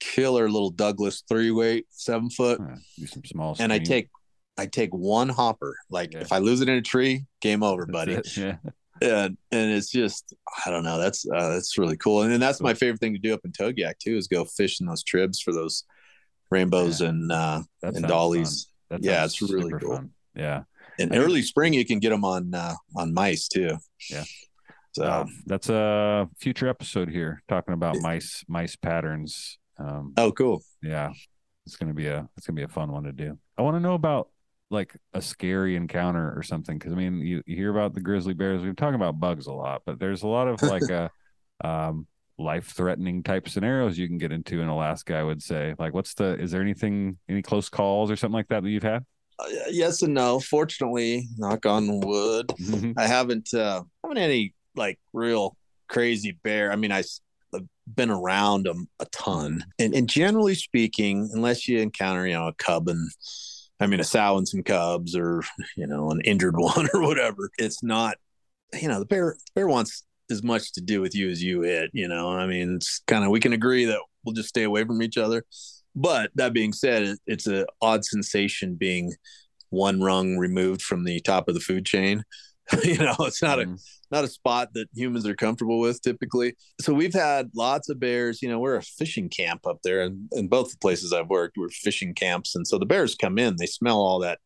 killer little douglas three weight seven foot do some small. and i take i take one hopper like Yeah. if i lose it in a tree game over buddy Yeah. And and it's just I don't know. That's uh, that's really cool. And then that's my favorite thing to do up in Togiak too is go fishing those tribs for those rainbows and uh and dollies. yeah, it's really cool. fun. Yeah. And I think- early spring you can get them on uh, on mice too. Yeah. So that's a future episode here talking about mice mice patterns. Um, oh, cool. yeah, it's gonna be a it's gonna be a fun one to do. I want to know about like a scary encounter or something because I mean you, you hear about the grizzly bears. We've been talking about bugs a lot, but there's a lot of [laughs] like a um, life threatening type scenarios you can get into in Alaska. I would say like what's the is there anything any close calls or something like that that you've had? Uh, yes and no. Fortunately, knock on wood, I haven't uh haven't any like real crazy bear. I mean, I've been around them a ton, and and generally speaking, unless you encounter you know a cub and I mean a sow and some cubs, or you know an injured [laughs] one or whatever, it's not you know the bear bear wants as much to do with you as you it. You know, I mean, it's kind of we can agree that we'll just stay away from each other. But that being said, it, it's an odd sensation being one rung removed from the top of the food chain. [laughs] you know, it's not a mm-hmm. Not a spot that humans are comfortable with typically. So we've had lots of bears. You know, we're a fishing camp up there, and in both the places I've worked, we're fishing camps, and so the bears come in, they smell all that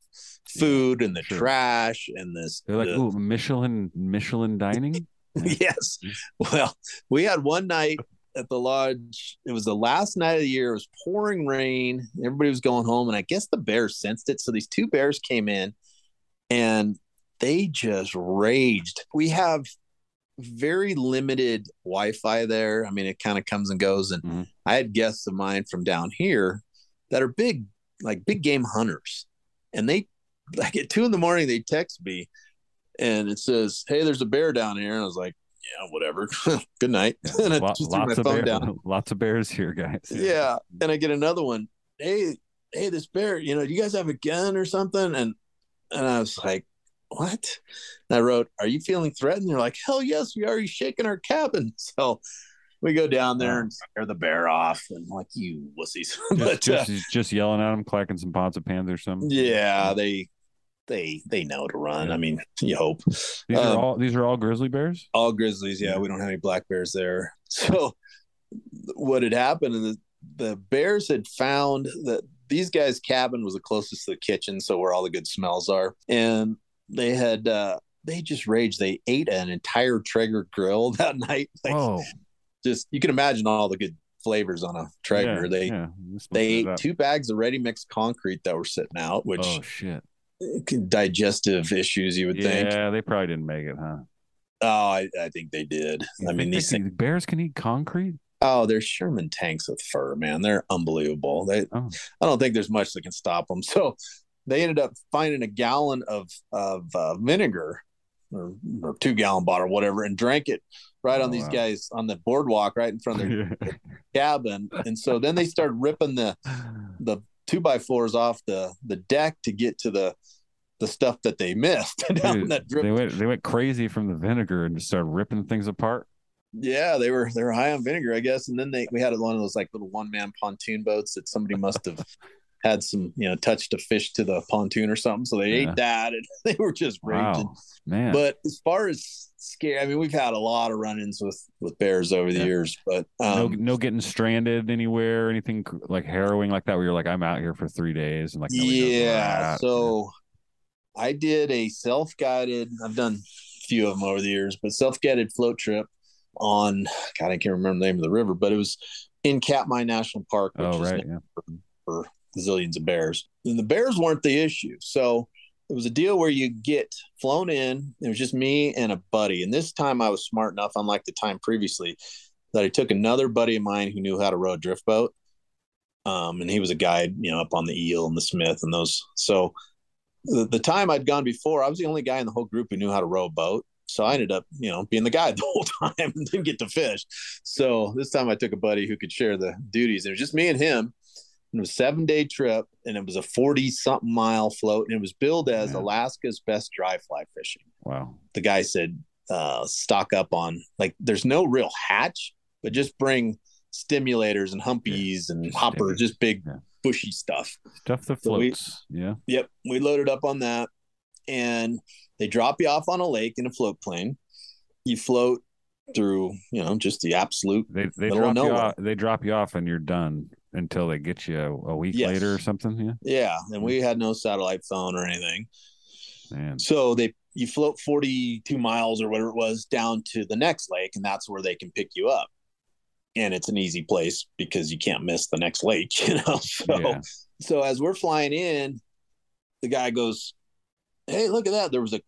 food and the sure. trash and this. They're like, the- ooh, Michelin Michelin dining. [laughs] yes. Well, we had one night at the lodge. It was the last night of the year. It was pouring rain. Everybody was going home, and I guess the bears sensed it. So these two bears came in, and they just raged. We have very limited Wi-Fi there. I mean, it kind of comes and goes. And mm-hmm. I had guests of mine from down here that are big, like big game hunters, and they [laughs] like at two in the morning they text me and it says, "Hey, there's a bear down here." And I was like, "Yeah, whatever. [laughs] Good night." [laughs] and I Lo- just threw my lots of phone bear, down. lots of bears here, guys. Yeah, and I get another one. Hey, hey, this bear. You know, do you guys have a gun or something? And and I was like, "What?" And I wrote, "Are you feeling threatened?" They're like, "Hell yes, we are. He's shaking our cabin." [laughs] So we go down there and scare the bear off, and like you wussies. [laughs] Just, but just, uh, just yelling at them, clacking some pots of pans or something. yeah, they they they know to run. I mean, [laughs] you hope. These Um, are all these are all grizzly bears. all grizzlies yeah we don't have any black bears there so what had happened is the, the bears had found that these guys cabin was the closest to the kitchen so where all the good smells are and they had uh they just raged they ate an entire traeger grill [laughs] that night like Whoa. just you can imagine all the good flavors on a traeger Yeah, they yeah. they ate up. two bags of ready mixed concrete that were sitting out which Oh shit. digestive issues you would think Yeah, they probably didn't make it, huh? oh I, I think they did You i mean these things bears can eat concrete. Oh, they're Sherman tanks with fur, man. They're unbelievable. They, Oh. I don't think there's much that can stop them. [laughs] So they ended up finding a gallon of of uh, vinegar or, or two gallon bottle, whatever, and drank it right on Oh, these wow. guys on the boardwalk right in front of their [laughs] cabin. And so then they started ripping the the two by fours off the the deck to get to the the stuff that they missed [laughs] down Dude, that drip they went they went crazy from the vinegar and just started ripping things apart. Yeah, they were they were high on vinegar, I guess. And then they we had one of those like little one man pontoon boats that somebody must have had some you know touched a fish to the pontoon or something. So they Yeah. ate that and [laughs] they were just raging. Wow, man. But as far as scare, I mean, we've had a lot of run-ins with with bears over the Yeah. years, but no, um, no getting stranded anywhere, anything like harrowing like that, where you're like, I'm out here for three days, and like, yeah. So I did a self-guided. I've done a few of them over the years, but self-guided float trip on. God, I can't remember the name of the river, but it was in Katmai National Park, which oh right, known yeah, for zillions of bears. And the bears weren't the issue. So it was a deal where you get flown in. It was just me and a buddy. And this time I was smart enough, unlike the time previously, that I took another buddy of mine who knew how to row a drift boat. Um, and he was a guide, you know, up on the eel and the Smith and those. So the, the time I'd gone before, I was the only guy in the whole group who knew how to row a boat. So I ended up, you know, being the guide [laughs] the whole time and didn't get to fish. So this time I took a buddy who could share the duties. It was just me and him. It was a seven day trip and it was a 40 something mile float. And it was billed as Alaska's best dry fly fishing. wow, The guy said, uh, stock up on like, there's no real hatch, but just bring stimulators and humpies and hoppers, just big bushy stuff. stuff that So we- floats. yeah, Yep. We loaded up on that and they drop you off on a lake in a float plane. You float through, you know, just the absolute they they drop you off. They drop you off, and you're done until they get you a, a week Yes. later or something. Yeah, Yeah. And we mm-hmm. had no satellite phone or anything. man. So they you float 42 miles or whatever it was down to the next lake, and that's where they can pick you up. And it's an easy place because you can't miss the next lake, [laughs] you know. So Yeah. so as we're flying in, the guy goes, Hey, look at that. There was a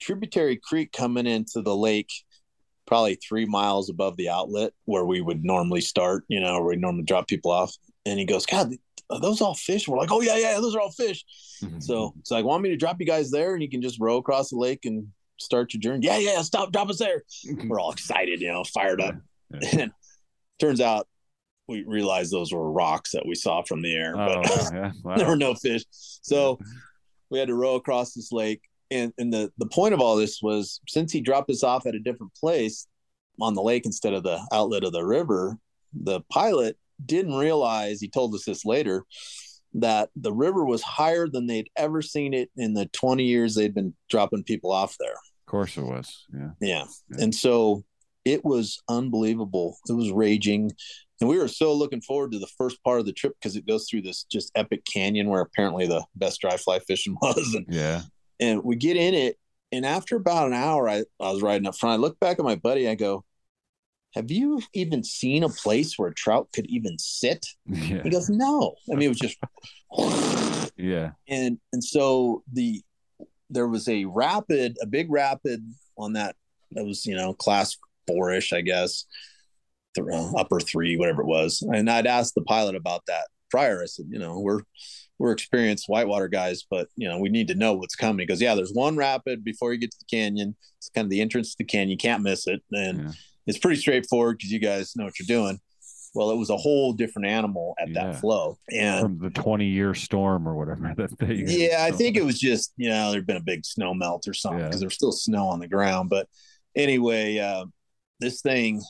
tributary creek coming into the lake, probably three miles above the outlet where we would normally start, you know, where we normally drop people off. And he goes, God, are those all fish? We're like, Oh yeah, yeah, those are all fish. Mm-hmm. So it's like, want me to drop you guys there and you can just row across the lake and start your journey? Yeah, yeah, stop, drop us there. Mm-hmm. We're all excited, you know, fired up. And turns out we realized those were rocks that we saw from the air, Oh, but yeah, wow. [laughs] there were no fish. So [laughs] we had to row across this lake. And, and the, the point of all this was since he dropped us off at a different place on the lake instead of the outlet of the river, the pilot didn't realize, he told us this later, that the river was higher than they'd ever seen it in the 20 years they'd been dropping people off there. Of course it was. Yeah. Yeah. And so it was unbelievable. It was raging. And we were so looking forward to the first part of the trip because it goes through this just epic canyon where apparently the best dry fly fishing [laughs] was. And, Yeah. And we get in it. And after about an hour, I, I was riding up front. I look back at my buddy. I go, Have you even seen a place where a trout could even sit? Yeah. He goes, No. I mean, it was just [laughs] Yeah. and and so the there was a rapid a big rapid on that that was you know class four-ish i guess th- uh, upper three whatever it was and i'd asked the pilot about that prior i said you know we're we're experienced whitewater guys but you know we need to know what's coming Because yeah there's one rapid before you get to the canyon. It's kind of the entrance to the canyon. You can't miss it. And it's pretty straightforward because you guys know what you're doing. Well it was a whole different animal at Yeah. that flow. And From the 20 year storm or whatever [laughs] that they yeah, I think it was just you know there'd been a big snow melt or something because there's still snow on the ground. But anyway, uh, this thing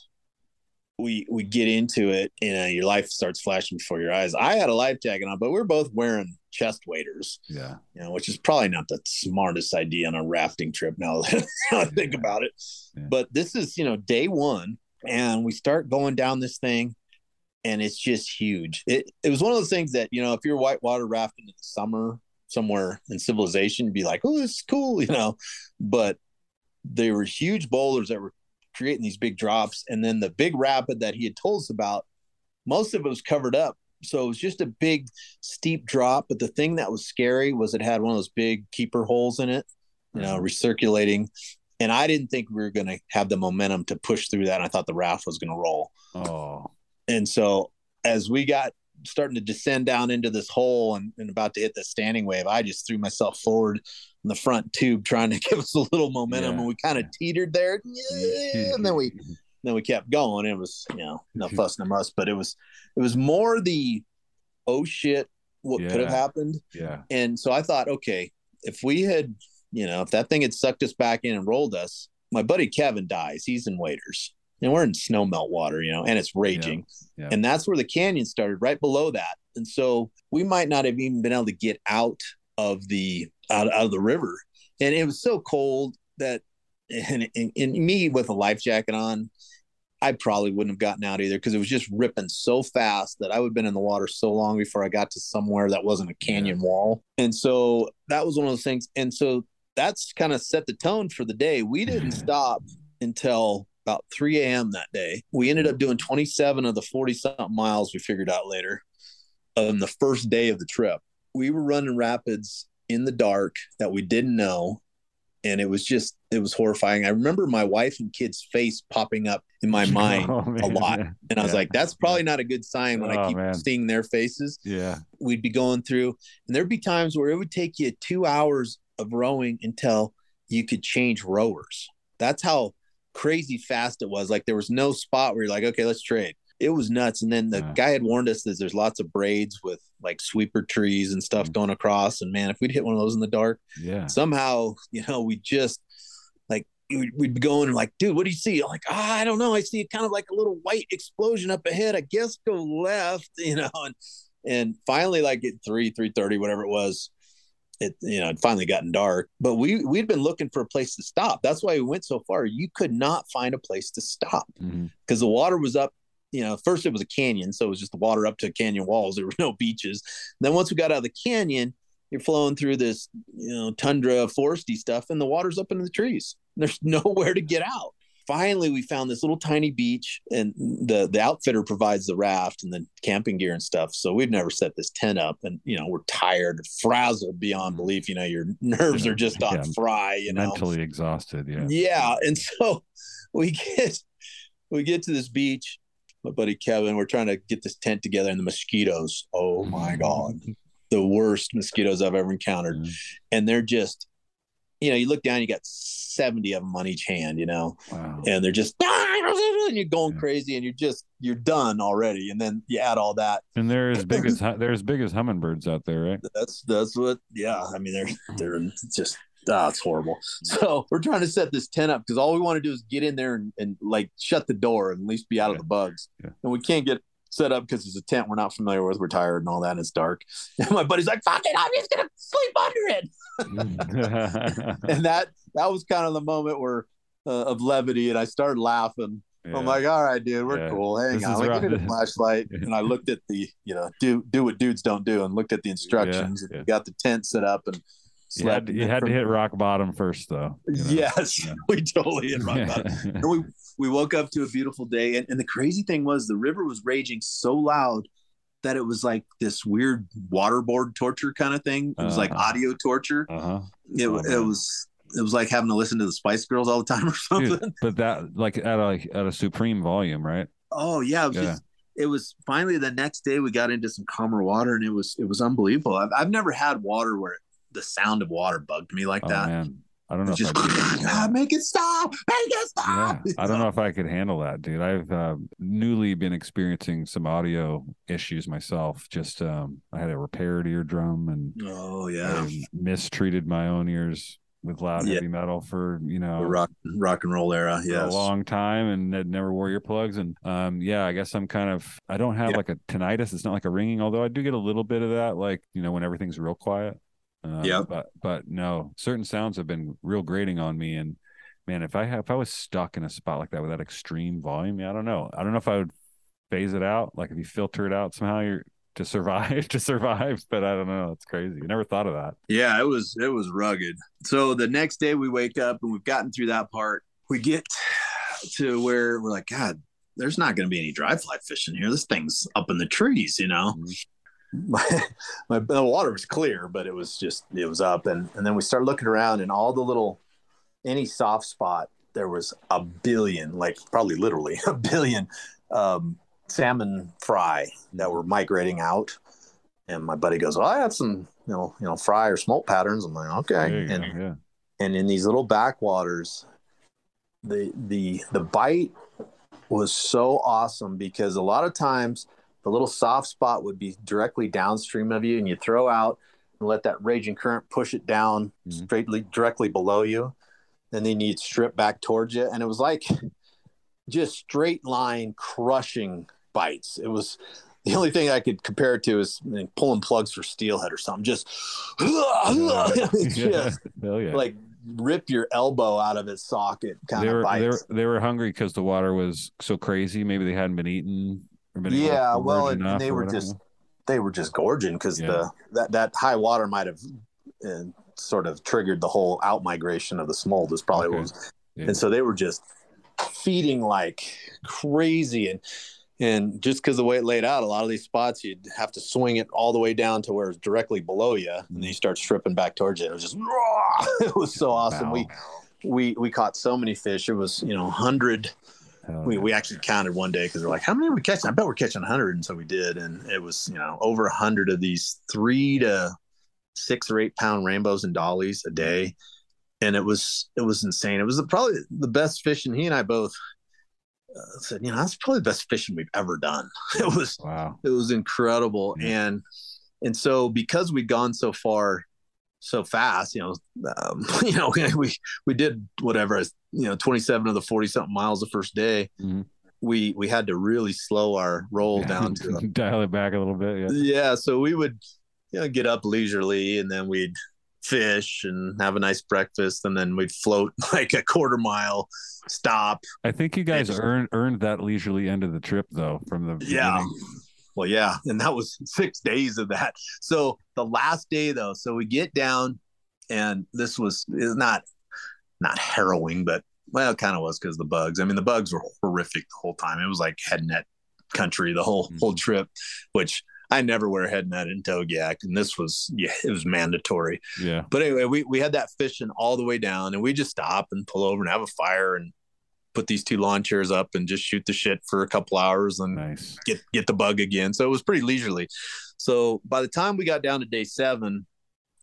we we get into it and uh, your life starts flashing before your eyes. I had a life jacket on, but we are both wearing chest waders, Yeah. you know, which is probably not the smartest idea on a rafting trip now that [laughs] I think about it. But this is you know day one, and we start going down this thing. And it's just huge. It it was one of those things that you know, if you're whitewater rafting in the summer somewhere in civilization, you'd be like, "Oh, this is cool," [laughs] you know. But they were huge boulders that were creating these big drops, and then the big rapid that he had told us about, most of it was covered up, so it was just a big steep drop. But the thing that was scary was it had one of those big keeper holes in it, you know, mm-hmm. recirculating. And I didn't think we were going to have the momentum to push through that. And I thought the raft was going to roll. Oh. And so as we got starting to descend down into this hole and, and about to hit the standing wave, I just threw myself forward in the front tube trying to [laughs] give us a little momentum. Yeah. And we kind of teetered there. And then we [laughs] then we kept going. It was, you know, no [laughs] fuss, no muss, but it was it was more the oh shit, what could have happened. Yeah. And so I thought, okay, if we had, you know, if that thing had sucked us back in and rolled us, my buddy Kevin dies. He's in waders. And we're in snow melt water, you know, and it's raging. Yeah. And that's where the canyon started, right below that. And so we might not have even been able to get out of the out, out of the river. And it was so cold that and, and, and me with a life jacket on, I probably wouldn't have gotten out either because it was just ripping so fast that I would have been in the water so long before I got to somewhere that wasn't a canyon wall. And so that was one of those things. And so that's kind of set the tone for the day. We didn't [laughs] stop until about 3 a.m. that day. We ended up doing 27 of the 40 something miles we figured out later on the first day of the trip. We were running rapids in the dark that we didn't know. And it was just, it was horrifying. I remember my wife and kids' face popping up in my [laughs] oh, mind Oh, a man. lot. And I was Yeah. like, that's probably not a good sign when I Oh, keep man. seeing their faces Yeah. we'd be going through and there'd be times where it would take you two hours of rowing until you could change rowers that's how crazy fast it was. Like there was no spot where you're like okay let's trade. It was nuts. And then the guy had warned us that there's lots of braids with like sweeper trees and stuff going across. And man if we'd hit one of those in the dark Yeah. somehow you know we just like we'd be going and like dude what do you see? I'm like ah, i don't know. I see kind of like a little white explosion up ahead. I guess go left [laughs] you know and and finally like at 3 3.30 whatever it was it you know it finally gotten dark but we we'd been looking for a place to stop. That's why we went so far. You could not find a place to stop mm-hmm. because the water was up you know first it was a canyon so it was just the water up to canyon walls. There were no beaches. Then once we got out of the canyon you're flowing through this you know tundra foresty stuff and the water's up into the trees. There's [laughs] nowhere to get out finally we found this little tiny beach and the the outfitter provides the raft and the camping gear and stuff so we've never set this tent up and you know we're tired frazzled beyond belief you know your nerves are just on Yeah. fry you know Mentally exhausted. Yeah. yeah. And so [laughs] we get we get to this beach. My buddy Kevin, we're trying to get this tent together, and the mosquitoes. Oh my mm. god, the worst mosquitoes I've ever encountered. And they're just, you know, you look down, you got seventy of them on each hand, you know, Wow. and they're just and you're going crazy, and you're just you're done already. And then you add all that. And they're as big as [laughs] they're as big as hummingbirds out there, right? That's that's what. Yeah, I mean they're they're just ah, it's horrible. So we're trying to set this tent up because all we want to do is get in there and, and like shut the door and at least be out of the bugs. And we can't get set up because it's a tent we're not familiar with. We're tired and all that. And it's dark. [laughs] And my buddy's like, "Fuck it, I'm just gonna sleep under it." [laughs] and that that was kind of the moment where uh, of levity, and I started laughing. Yeah. I'm like, "All right, dude, we're Yeah. cool. Hang This on, like, rough. give me the flashlight." [laughs] And I looked at the, you know, do do what dudes don't do, and looked at the instructions. yeah. And got the tent set up and You had, slept. you had to hit rock bottom first, though. you know? Yes, we totally hit rock bottom. and we we woke up to a beautiful day, and, and the crazy thing was the river was raging so loud that it was like this weird waterboard torture kind of thing. It was like Uh-huh. audio torture. Uh-huh. It, Oh, it was it was like having to listen to the Spice Girls all the time or something. Dude, [laughs] but that like at a like at a supreme volume, right? Oh yeah, it was Yeah. just it was finally the next day we got into some calmer water and it was it was unbelievable. I've I've never had water where the sound of water bugged me like Oh that. man, I don't know just I could. [laughs] "Ah, make it stop, make it stop. Yeah, I don't know if I could handle that, dude. I've uh, newly been experiencing some audio issues myself. Just um, I had a repaired eardrum and Oh yeah, I mistreated my own ears with loud Yeah. heavy metal for you know the rock rock and roll era. Yes. a long time and never wore earplugs. And um, yeah, I guess I'm kind of I don't have Yeah. like a tinnitus. It's not like a ringing, although I do get a little bit of that, like you know when everything's real quiet. Uh, Yeah. But but no, certain sounds have been real grating on me. And man, if I have if I was stuck in a spot like that with that extreme volume, yeah, I don't know. I don't know if I would phase it out. Like if you filter it out somehow, you're [laughs] to survive to survive. But I don't know. It's crazy. I never thought of that. Yeah, it was it was rugged. So the next day we wake up and we've gotten through that part. We get to where we're like, God, there's not going to be any dry fly fishing here. This thing's up in the trees, you know. My, my the water was clear, but it was just it was up, and and then we started looking around, and all the little any soft spot there was a billion, like probably literally [laughs] a billion um, salmon fry that were migrating out. And my buddy goes, "Well, I have some, you know, you know, fry or smolt patterns." I'm like, "Okay." You go, and yeah. and in these little backwaters, the the the bite was so awesome because a lot of times the little soft spot would be directly downstream of you, and you throw out and let that raging current push it down mm-hmm. straightly directly below you, and then you'd strip back towards you, and it was like [laughs] just straight line crushing bites. It was the only thing I could compare it to is I mean, pulling plugs for steelhead or something. Just, [laughs] just [laughs] yeah. like rip your elbow out of its socket kind they of were bites. they were they were hungry because the water was so crazy. Maybe they hadn't been eaten. Or been able yeah, well, and, and they were whatever. just they were just gorging because Yeah. the that that high water might have uh, sort of triggered the whole out migration of the smolt. Is probably what was, Yeah. and so they were just feeding like crazy and. And just because the way it laid out, a lot of these spots you'd have to swing it all the way down to where it's directly below you, and then you start stripping back towards you. It was just, [laughs] it was so awesome. We we we caught so many fish. It was you know hundred. We, we actually counted one day because we're like, how many are we catching? I bet we're catching 100. And so we did. And it was, you know, over 100 of these three to six or eight pound rainbows and dollies a day. And it was, it was insane. It was probably the best fishing. He and I both uh, said, you know, that's probably the best fishing we've ever done. [laughs] It was, wow. it was incredible. And, and so because we'd gone so far so fast, you know, um, [laughs] you know, [laughs] we, we did whatever, you know, 27 of the 40 something miles the first day. Mhm. We, we had to really slow our roll down [laughs] to dial it back a little bit. Yeah. yeah so we would you know get up leisurely and then we'd fish and have a nice breakfast and then we'd float like a quarter mile stop I think you guys earned earned that leisurely end of the trip though from the yeah beginning. Well yeah [laughs] and that was six days of that. So the last day though so we get down and this was is not not harrowing but well it kind of was because the bugs. I mean the bugs were horrific the whole time. It was like head net country the whole mm-hmm. whole trip which i never wear a head net in togiak and this was yeah it was mandatory. Yeah. but anyway, we, we had that fishing all the way down and we just stop and pull over and have a fire and put these two lawn chairs up and just shoot the shit for a couple hours and get get the bug again. So it was pretty leisurely. So by the time we got down to day seven,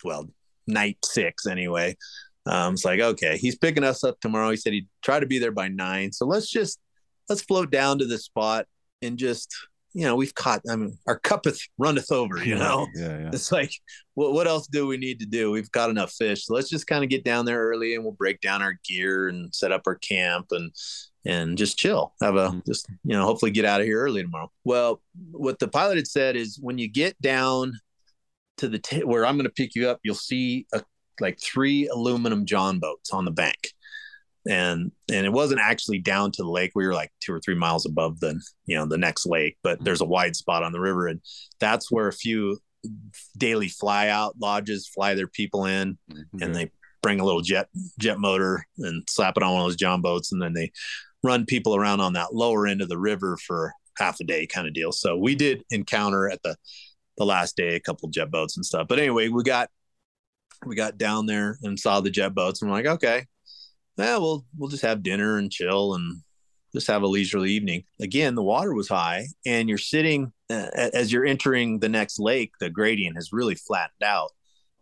well, night six anyway, um, it's like, okay, he's picking us up tomorrow. He said he'd try to be there by nine. So let's just let's float down to this spot and just you know, we've caught I mean our cuppeth runneth over, you know. Yeah, yeah. It's like, what what else do we need to do? We've got enough fish. So let's just kind of get down there early and we'll break down our gear and set up our camp and and just chill. Have a mm-hmm. just you know, hopefully get out of here early tomorrow. Well, what the pilot had said is when you get down to the t- where I'm going to pick you up, you'll see a, like three aluminum john boats on the bank. And and it wasn't actually down to the lake. We were like two or three miles above the you know the next lake, but mm-hmm. there's a wide spot on the river, and that's where a few daily fly out lodges fly their people in, mm-hmm. and they bring a little jet jet motor and slap it on one of those john boats, and then they run people around on that lower end of the river for half a day kind of deal. So we did encounter at the the last day a couple jet boats and stuff. But anyway, we got we got down there and saw the jet boats and we're like, okay, yeah, we'll we'll just have dinner and chill and just have a leisurely evening. Again, the water was high, and you're sitting uh, as you're entering the next lake. The gradient has really flattened out.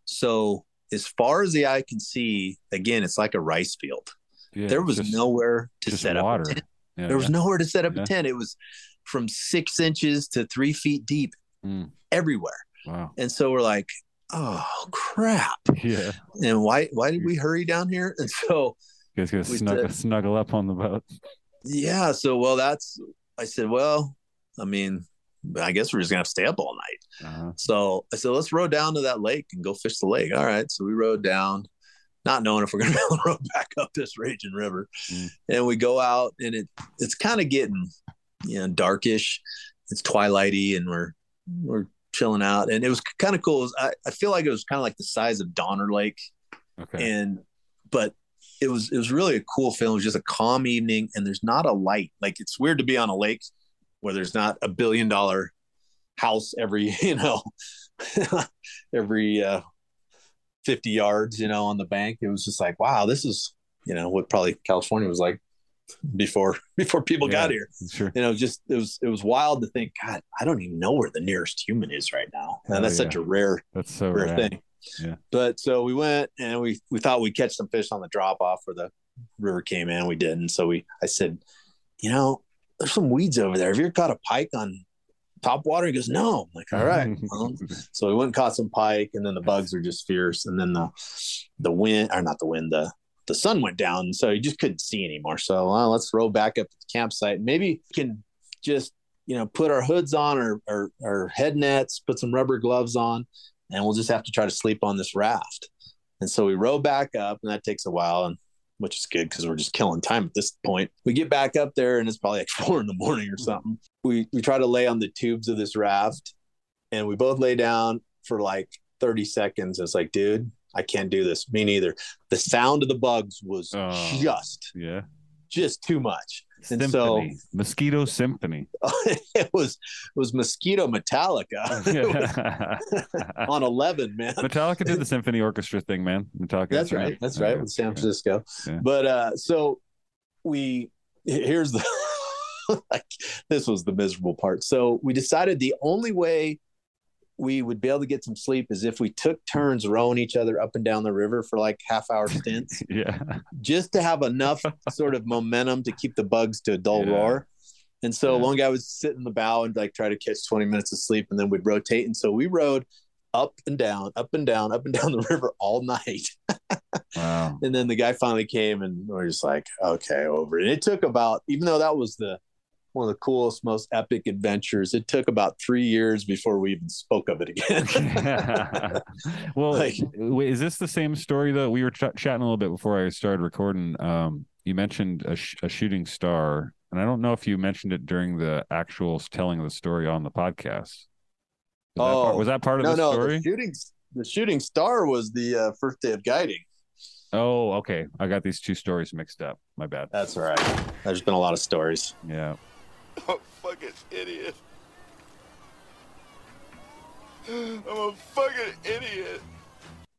So as far as the eye can see, again, it's like a rice field. Yeah, there was just- nowhere to set water. up. A tent. Yeah, there was yeah. nowhere to set up a tent. It was from six inches to three feet deep Mm. everywhere. Wow. And so we're like, oh crap. [laughs] Yeah. And why why did we hurry down here? [laughs] And so You guys We snuggle, snuggle up on the boat. yeah, so well that's I said, well, I mean, I guess we're just gonna have to stay up all night. Uh-huh. So I said, let's row down to that lake and go fish the lake. All right. So we rowed down, not knowing if we're gonna [laughs] be able to row back up this raging river. Mm. And we go out and it it's kind of getting you know darkish. It's twilighty and we're we're chilling out. And it was kind of cool. Was- I, I feel like it was kind of like the size of Donner Lake. Okay. And but it was it was really a cool film. It was just a calm evening and there's not a light. Like it's weird to be on a lake where there's not a billion dollar house every, [laughs] you know, [laughs] every uh 50 yards, you know, on the bank. It was just like, wow, this is, you know, what probably California was like before [laughs] before people got here. Sure. You know, just it was it was wild to think, God, I don't even know where the nearest human is right now. And Oh, that's such a rare That's so rare rad. thing. Yeah. But so we went and we we thought we'd catch some fish on the drop off where the river came in. We didn't. So we I said, you know, there's some weeds over there. Have you ever caught a pike on top water? He goes, No. I'm like, all right. [laughs] Well, so we went and caught some pike, and then the bugs are just fierce. And then the the wind or not the wind, the the sun went down, so you just couldn't see anymore. So well, let's row back up to the campsite. Maybe we can just you know put our hoods on or, or, or head nets, put some rubber gloves on, and we'll just have to try to sleep on this raft. And so we row back up, and that takes a while, and which is good because we're just killing time at this point. We get back up there, and it's probably like [laughs] four in the morning or something. We we try to lay on the tubes of this raft, and we both lay down for like 30 seconds. It's like, dude, I can't do this. Me neither. The sound of the bugs was Oh. just Yeah. Just too much. And Symphony. so Mosquito Symphony. [laughs] it was it was mosquito Metallica [laughs] [laughs] on 11, man. Metallica did the symphony orchestra thing, man. Metallica. That's right. That's right. With San Francisco. Yeah. But uh so we here's the like this was the miserable part. So we decided the only way we would be able to get some sleep is if we took turns rowing each other up and down the river for like half hour stints [laughs] Yeah. just to have enough sort of momentum to keep the bugs to a dull Yeah. roar. And so Yeah. one guy would sit in the bow and like try to catch 20 minutes of sleep and then we'd rotate. And so we rode up and down, up and down, up and [laughs] down the river all night. Wow. And then the guy finally came and we're just like, okay, over. And it took about, even though that was the one of the coolest, most epic adventures, it took about three years before we even spoke of it again. [laughs] [laughs] well, Like- wait, is this the same story though? We were ch- chatting a little bit before I started recording. Um, you mentioned a, sh- a shooting star, and I don't know if you mentioned it during the actual telling of the story on the podcast. Was, that, part, was that part of Oh, no, the no, story? The shooting, the shooting star was the uh, first day of guiding. Oh, okay. I got these two stories mixed up. My bad. That's all right. There's been a lot of stories. Yeah. I'm a fucking idiot. I'm a fucking idiot.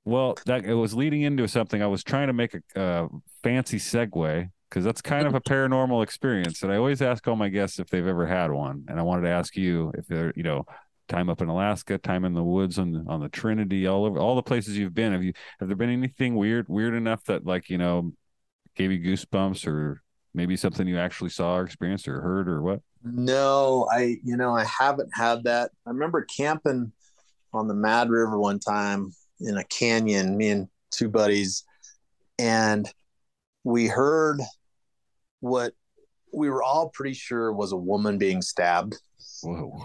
Well, that it was leading into something. I was trying to make a fancy segue because that's kind of a paranormal experience. And I always ask all my guests if they've ever had one. And I wanted to ask you if they're, you know, time up in Alaska, time in the woods on on the Trinity, all over all the places you've been. Have you have there been anything weird weird enough that like you know gave you goosebumps or maybe something you actually saw or experienced or heard or what? No, I you know I haven't had that. I remember camping on the Mad River one time in a canyon, me and two buddies, and we heard what we were all pretty sure was a woman being stabbed. [laughs] Whoa.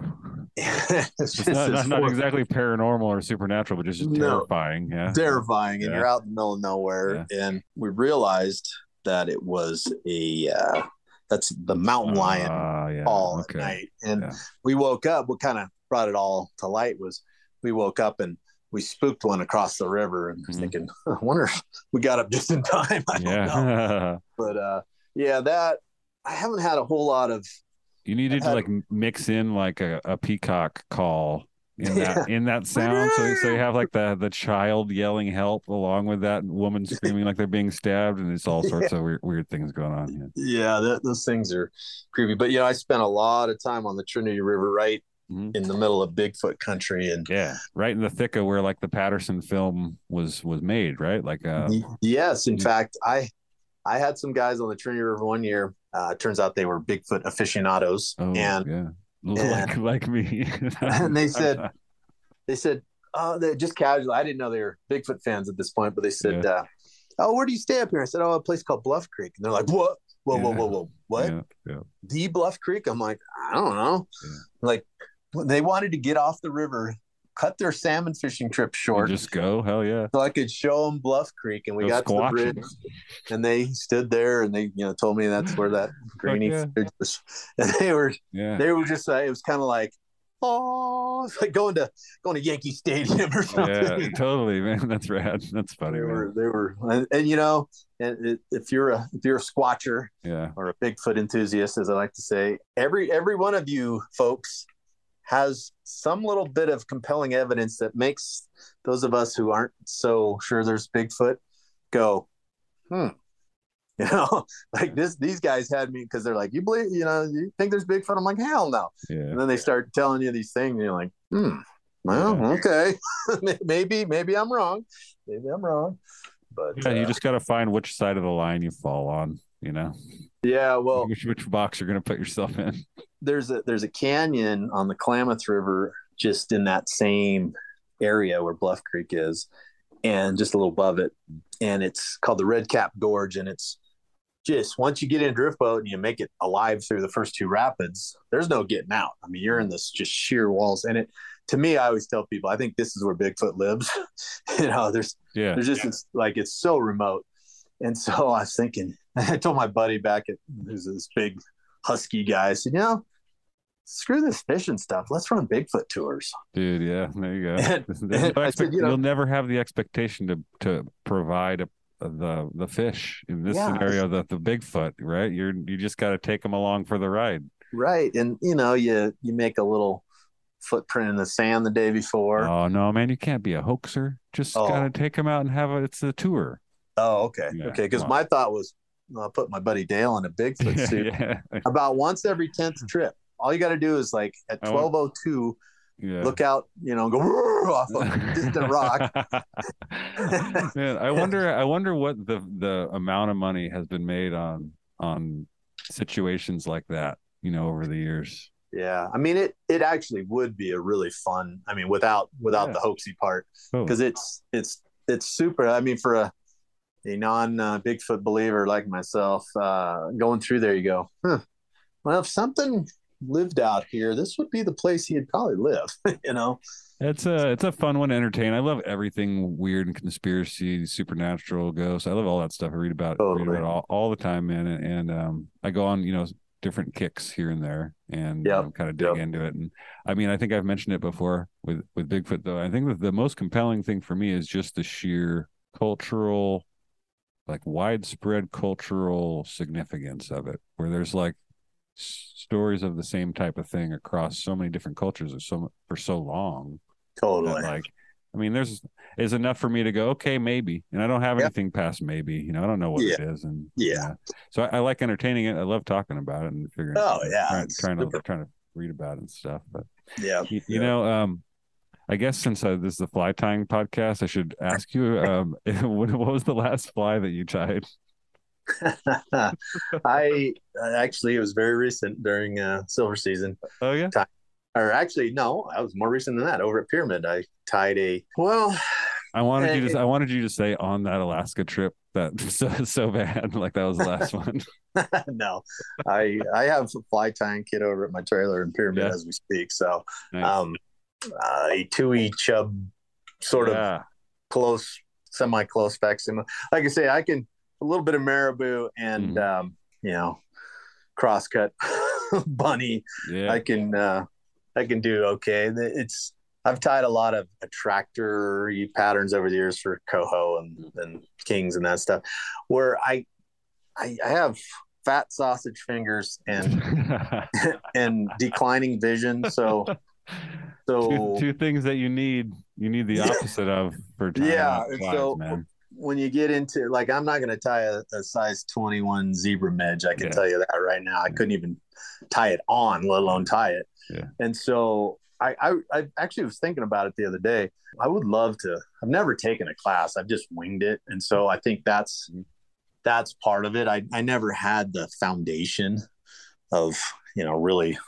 it's not, not, not exactly paranormal or supernatural, but just, just No. terrifying. Yeah. terrifying, and Yeah. you're out in the middle of nowhere, and we realized that it was a uh, that's the mountain lion Ah, yeah. all okay. night. And Yeah. we woke up. What kind of brought it all to light was we woke up and we spooked one across the river, and I was thinking, [laughs] I wonder if we got up just in time. [laughs] I don't know. Mm-hmm. Yeah. [laughs] But uh, yeah, that I haven't had a whole lot of. You needed to like mix in like a, a peacock call in that in that sound. So so you have like the the child yelling help along with that woman screaming like they're being stabbed, and it's all [laughs] sorts of weird weird things going on. Yeah. Yeah, that, those things are creepy. But you know, I spent a lot of time on the Trinity River, right in the middle of Bigfoot country, and Mm-hmm. yeah, right in the thick of where like the Patterson film was was made, right? Like uh, Yes, in fact, I I had some guys on the Trinity River one year. Uh, turns out they were Bigfoot aficionados, oh and yeah, [laughs] [laughs] like like me. and they said [laughs] they said oh they just casually. I didn't know they were Bigfoot fans at this point, but they said, Yeah. uh, "Oh, where do you stay up here?" I said, "Oh, a place called Bluff Creek," and they're like, "What? Whoa, whoa, whoa, whoa, what? Yeah, yeah. The Bluff Creek?" I'm like, "I don't know." Like they wanted to get off the river, cut their salmon fishing trip short, Just go, hell yeah. so I could show them Bluff Creek, and we Go got to the bridge, and they stood there, and they you know told me that's where that [laughs] grainy yeah. was, [laughs] and they were Yeah. they were just uh, it was kind of like oh, it's like going to going to Yankee Stadium or something. Yeah, [laughs] totally, man. That's rad. That's funny, They man. were, they were, and, and you know, and if you're a if you're a squatcher Yeah. or a Bigfoot enthusiast, as I like to say, every every one of you folks has some little bit of compelling evidence that makes those of us who aren't so sure there's Bigfoot go, hmm. [laughs] You know, like this, these guys had me because they're like, you believe, you know, you think there's Bigfoot? I'm like, hell no. Yeah. And then they start telling you these things, and you're like, hmm, well, okay, [laughs] maybe, maybe I'm wrong, maybe I'm wrong, but Yeah, you uh, just got to find which side of the line you fall on. You know, yeah, well, which which box you're going to put yourself in. There's a there's a canyon on the Klamath River just in that same area where Bluff Creek is, and just a little above it, and it's called the Red Cap Gorge, and it's just once you get in a drift boat and you make it alive through the first two rapids, there's no getting out. I mean, you're in this just sheer walls, and it. To me, I always tell people, I think this is where Bigfoot lives. [laughs] you know, there's Yeah. there's just it's like it's so remote, and so I was thinking. [laughs] I told my buddy back at who's this big husky guy. I said, you know, screw this fishing stuff. Let's run Bigfoot tours. Dude, yeah, there you go. And- [laughs] no and I expect- said, you know- you'll never have the expectation to to provide a, the the fish in this Yeah. scenario. The the Bigfoot, right? You're you just got to take them along for the ride. Right. And you know, you you make a little footprint in the sand the day before. Oh no, man, you can't be a hoaxer. Just Oh. gotta take them out and have a. It's a tour. Oh, okay. Yeah, okay. Because my thought was I'll put my buddy Dale in a Bigfoot [laughs] Yeah, suit yeah. about once every tenth trip. All you gotta do is like at I twelve want- oh two, Yeah. look out, you know, go off a distant rock. [laughs] Man, I wonder. I wonder what the the amount of money has been made on on situations like that. You know, over the years. Yeah, I mean it. It actually would be a really fun. I mean, without without Yeah. the hoaxy part, because it's it's it's super. I mean, for a a non uh, Bigfoot believer like myself, uh, going through there, you go, huh. Well, if something lived out here, this would be the place he'd probably live. [laughs] you know? It's a it's a fun one to entertain. I love everything weird and conspiracy, supernatural, ghosts. I love all that stuff. I read about read Totally. about all, all the time, man. And, and um, I go on, you know, different kicks here and there, and Yep. um, kind of dig Yep. into it. And I mean, I think I've mentioned it before with with Bigfoot, though. I think that the most compelling thing for me is just the sheer cultural, like widespread cultural significance of it, where there's like stories of the same type of thing across so many different cultures or so for so long Totally. like i mean there's is enough for me to go okay maybe and i don't have Yeah. anything past maybe you know i don't know what it Yeah. is and Yeah. so I, I like entertaining it i love talking about it and figuring Oh, yeah, trying, trying to trying to read about it and stuff but Yeah. you, you know um i guess since uh, this is the fly tying podcast i should ask you um [laughs] what, what was the last fly that you tied [laughs] I actually it was very recent during uh, silver season. oh yeah or actually, no, I was more recent than that. Over at Pyramid, I tied a well. i wanted you eh, to i wanted you to say on that alaska trip that [laughs] so so bad [laughs] like that was the last one no, I I have a fly tying kit over at my trailer in Pyramid Yeah. as we speak. So, Nice. um, uh, a Tui chub, sort of close, semi close facsimile. Like I say, I can a little bit of marabou and Mm-hmm. um, you know, crosscut [laughs] bunny. yeah I can uh, I can do okay. It's I've tied a lot of attractor patterns over the years for coho and, and kings and that stuff, where I I, I have fat sausage fingers and [laughs] [laughs] and declining vision. So so two, two things that you need you need the opposite of for tying yeah. up and flies, So man. When you get into like, I'm not going to tie a, a size 21 zebra midge. I can Yeah. tell you that right now. I couldn't even tie it on, let alone tie it. Yeah. And so I, I, I actually was thinking about it the other day. I would love to. I've never taken a class. I've just winged it, and so I think that's that's part of it. I I never had the foundation of you know really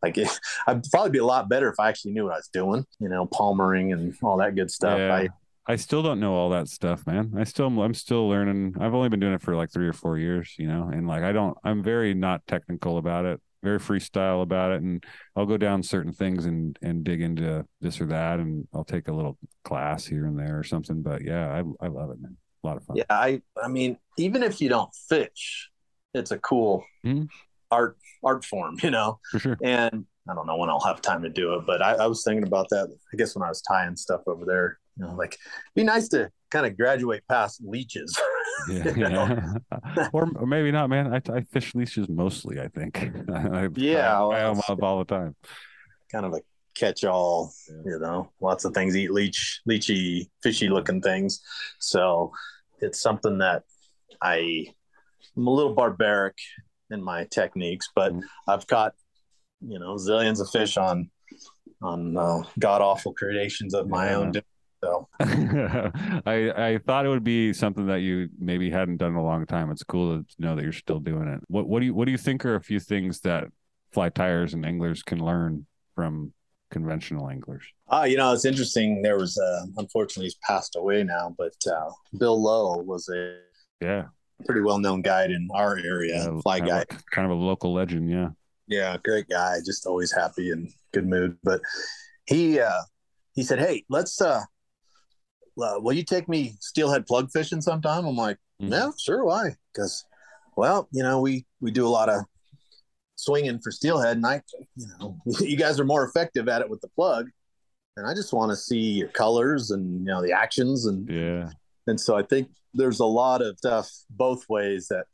like it, [laughs] I'd probably be a lot better if I actually knew what I was doing. You know, palmering and all that good stuff. Yeah. I I still don't know all that stuff, man. I still I'm still learning. I've only been doing it for like three or four years, you know, and like I don't I'm very not technical about it, very freestyle about it. And I'll go down certain things and and dig into this or that and I'll take a little class here and there or something. But yeah, I I love it, man. A lot of fun. Yeah, I I mean, even if you don't fish, it's a cool Mhm. art art form, you know. For sure. And I don't know when I'll have time to do it, but I, I was thinking about that. I guess when I was tying stuff over there, you know, like be nice to kind of graduate past leeches. [laughs] Yeah, yeah. [laughs] or, or maybe not, man. I, I fish leeches mostly. I think. [laughs] I, Yeah, I, I up all the time. kind of a catch-all, you know. Lots of things eat leech, leechy, fishy looking things. So it's something that I I'm a little barbaric in my techniques, but I've caught you know zillions of fish on on uh, god awful creations of my Yeah. own. doing. So [laughs] I I thought it would be something that you maybe hadn't done in a long time. It's cool to know that you're still doing it. What what do you what do you think are a few things that fly tyers and anglers can learn from conventional anglers? Uh, you know, it's interesting. There was, uh, unfortunately, he's passed away now, but uh, Bill Lowe was a Yeah, pretty well known guide in our area, fly kind guy. of, a, kind of a local legend. Yeah, Yeah, great guy, just always happy and good mood. But he uh, he said, "Hey, let's uh, uh, will you take me steelhead plug fishing sometime?" I'm like, "Yeah, sure, why?" Because, well, you know, we we do a lot of swinging for steelhead, and I, you know, [laughs] you guys are more effective at it with the plug, and I just want to see your colors and you know the actions and yeah, and so I think there's a lot of stuff both ways that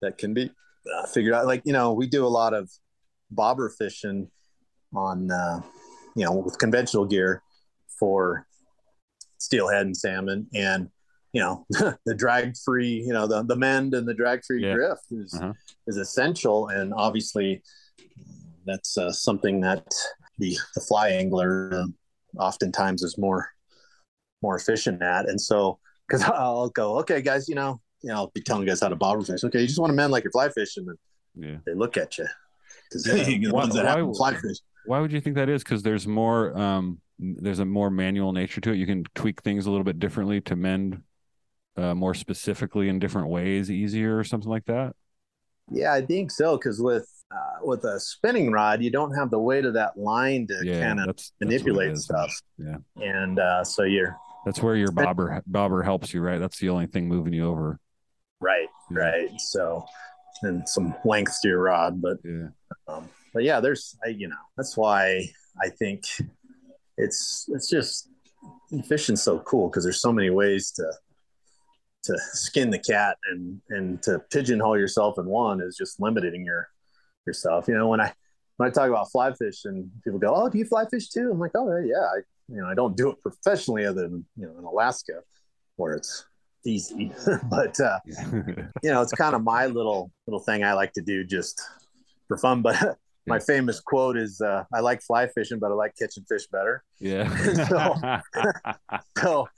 that can be uh, figured out. Like you know, we do a lot of bobber fishing on uh, you know with conventional gear for steelhead and salmon, and you know [laughs] the drag free, you know the the mend and the drag free Yeah. drift is Uh-huh. is essential, and obviously that's uh, something that the the fly angler uh, oftentimes is more more efficient at, and so because [laughs] I'll go, okay, guys, you know, you know, I'll be telling guys how to bobber fish. Okay, you just want to mend like you're fly fishing, and yeah. they look at [laughs] you because Yeah. the Why- ones that why- have fly fish. Why would you think that is? Because there's more, um, there's a more manual nature to it. You can tweak things a little bit differently to mend uh, more specifically in different ways, easier or something like that. Yeah, I think so. Because with uh, with a spinning rod, you don't have the weight of that line to Yeah, kind of that's- that's what it manipulate stuff, Yeah, and uh, so you're that's where your bobber bobber helps you, right? That's the only thing moving you over. right, right. So and some length to your rod, but yeah, um, but yeah, there's I, you know that's why I think it's it's just fishing's so cool because there's so many ways to to skin the cat and and to pigeonhole yourself in one is just limiting your yourself. You know, when I when I talk about fly fish and people go, "Oh, do you fly fish too?" I'm like, "Oh yeah, I you know I don't do it professionally other than you know in Alaska where it's easy, [laughs] but uh, [laughs] you know it's kind of my little little thing I like to do just for fun. But my famous quote is, uh, "I like fly fishing, but I like catching fish better." yeah. [laughs] so, [laughs] so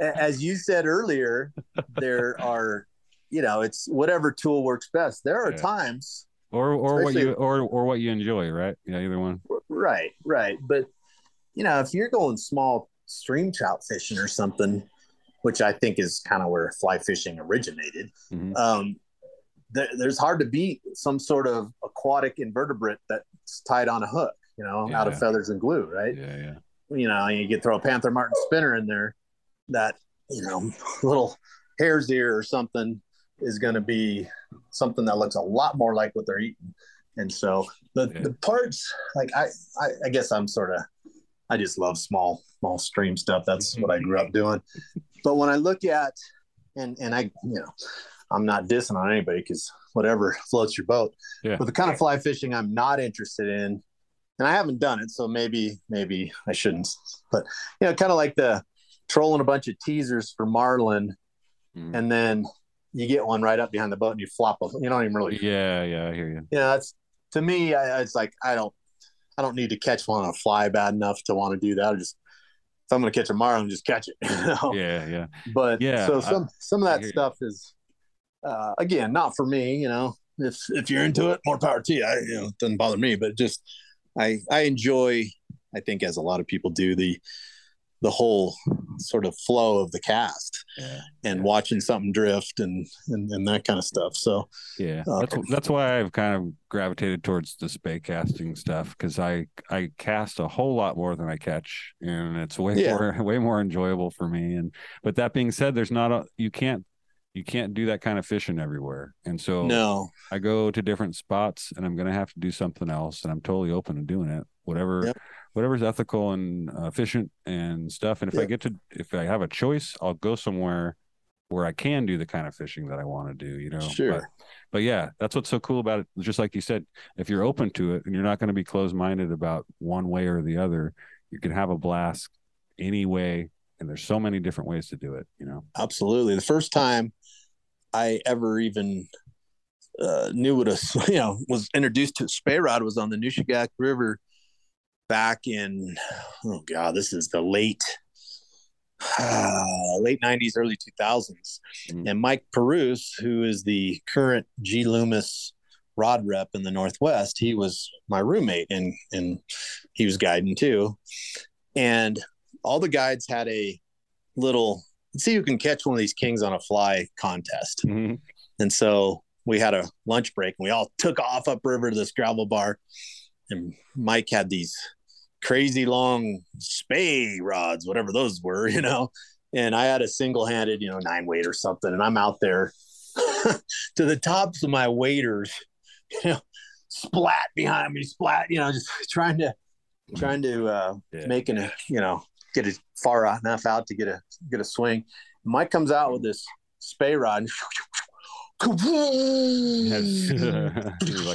as you said earlier, there are, you know, it's whatever tool works best. There are Yeah. times, or or what you or or what you enjoy, right? Yeah, either one. right, right. But, you know, if you're going small stream trout fishing or something, which I think is kind of where fly fishing originated, Mhm. um, there, there's hard to beat some sort of aquatic invertebrate that's tied on a hook, you know, out of feathers and glue, right? Yeah, yeah. you know, you could throw a Panther Martin spinner in there that, you know, [laughs] little hare's ear or something is going to be something that looks a lot more like what they're eating. And so the, the parts, like I, I, I guess I'm sort of, I just love small, small stream stuff. That's what I grew up doing. [laughs] But when I look at, and, and I, you know, I'm not dissing on anybody because whatever [laughs] floats your boat. Yeah. But the kind of fly fishing I'm not interested in and I haven't done it, so maybe maybe I shouldn't. But you know, kind of like the trolling a bunch of teasers for marlin, Mm. and then you get one right up behind the boat and you flop them. You don't even really. Yeah, yeah, I hear you. Yeah, that's to me. I, it's like I don't I don't need to catch one on a fly bad enough to want to do that. I just if I'm going to catch a marlin, just catch it. [laughs] You know? Yeah, yeah. But Yeah, so I- some some of that hear you. stuff is uh, again not for me. You know, if if you're into it, more power to you. I, you know, it doesn't bother me. But just I I enjoy. I think as a lot of people do the the whole sort of flow of the cast Yeah. and watching something drift and, and and that kind of stuff. So Yeah, Uh, that's that's why I've kind of gravitated towards the Spey casting stuff because I I cast a whole lot more than I catch, and it's way Yeah. more [laughs] way more enjoyable for me. And but that being said, there's not a you can't you can't do that kind of fishing everywhere, and so no, I go to different spots, and I'm gonna have to do something else, and I'm totally open to doing it, whatever. Yep. Whatever's ethical and uh, efficient and stuff, and if I get to, if I have a choice, I'll go somewhere where I can do the kind of fishing that I want to do. You know, Sure. But, but yeah, that's what's so cool about it. Just like you said, if you're open to it and you're not going to be closed minded about one way or the other, you can have a blast any way. And there's so many different ways to do it, you know? absolutely. The first time I ever even uh, knew what a [laughs] you know was introduced to Spey rod was on the Nushagak River back in oh god this is the late [sighs] late 90s early 2000s Mhm. and Mike Peruse who is the current G Loomis rod rep in the Northwest. He was my roommate and and he was guiding too. And all the guides had a little see who can catch one of these kings on a fly contest. Mm-hmm. And so we had a lunch break and we all took off upriver to this gravel bar. And Mike had these crazy long Spey rods, whatever those were, you know. And I had a single handed, you know, nine weight or something. And I'm out there [laughs] to the tops of my waders, [laughs] you know, splat behind me, splat, you know, just trying to trying to uh Yeah. making a, you know, get it far enough out to get a get a swing. Mike comes out with this Spey rod and [laughs] I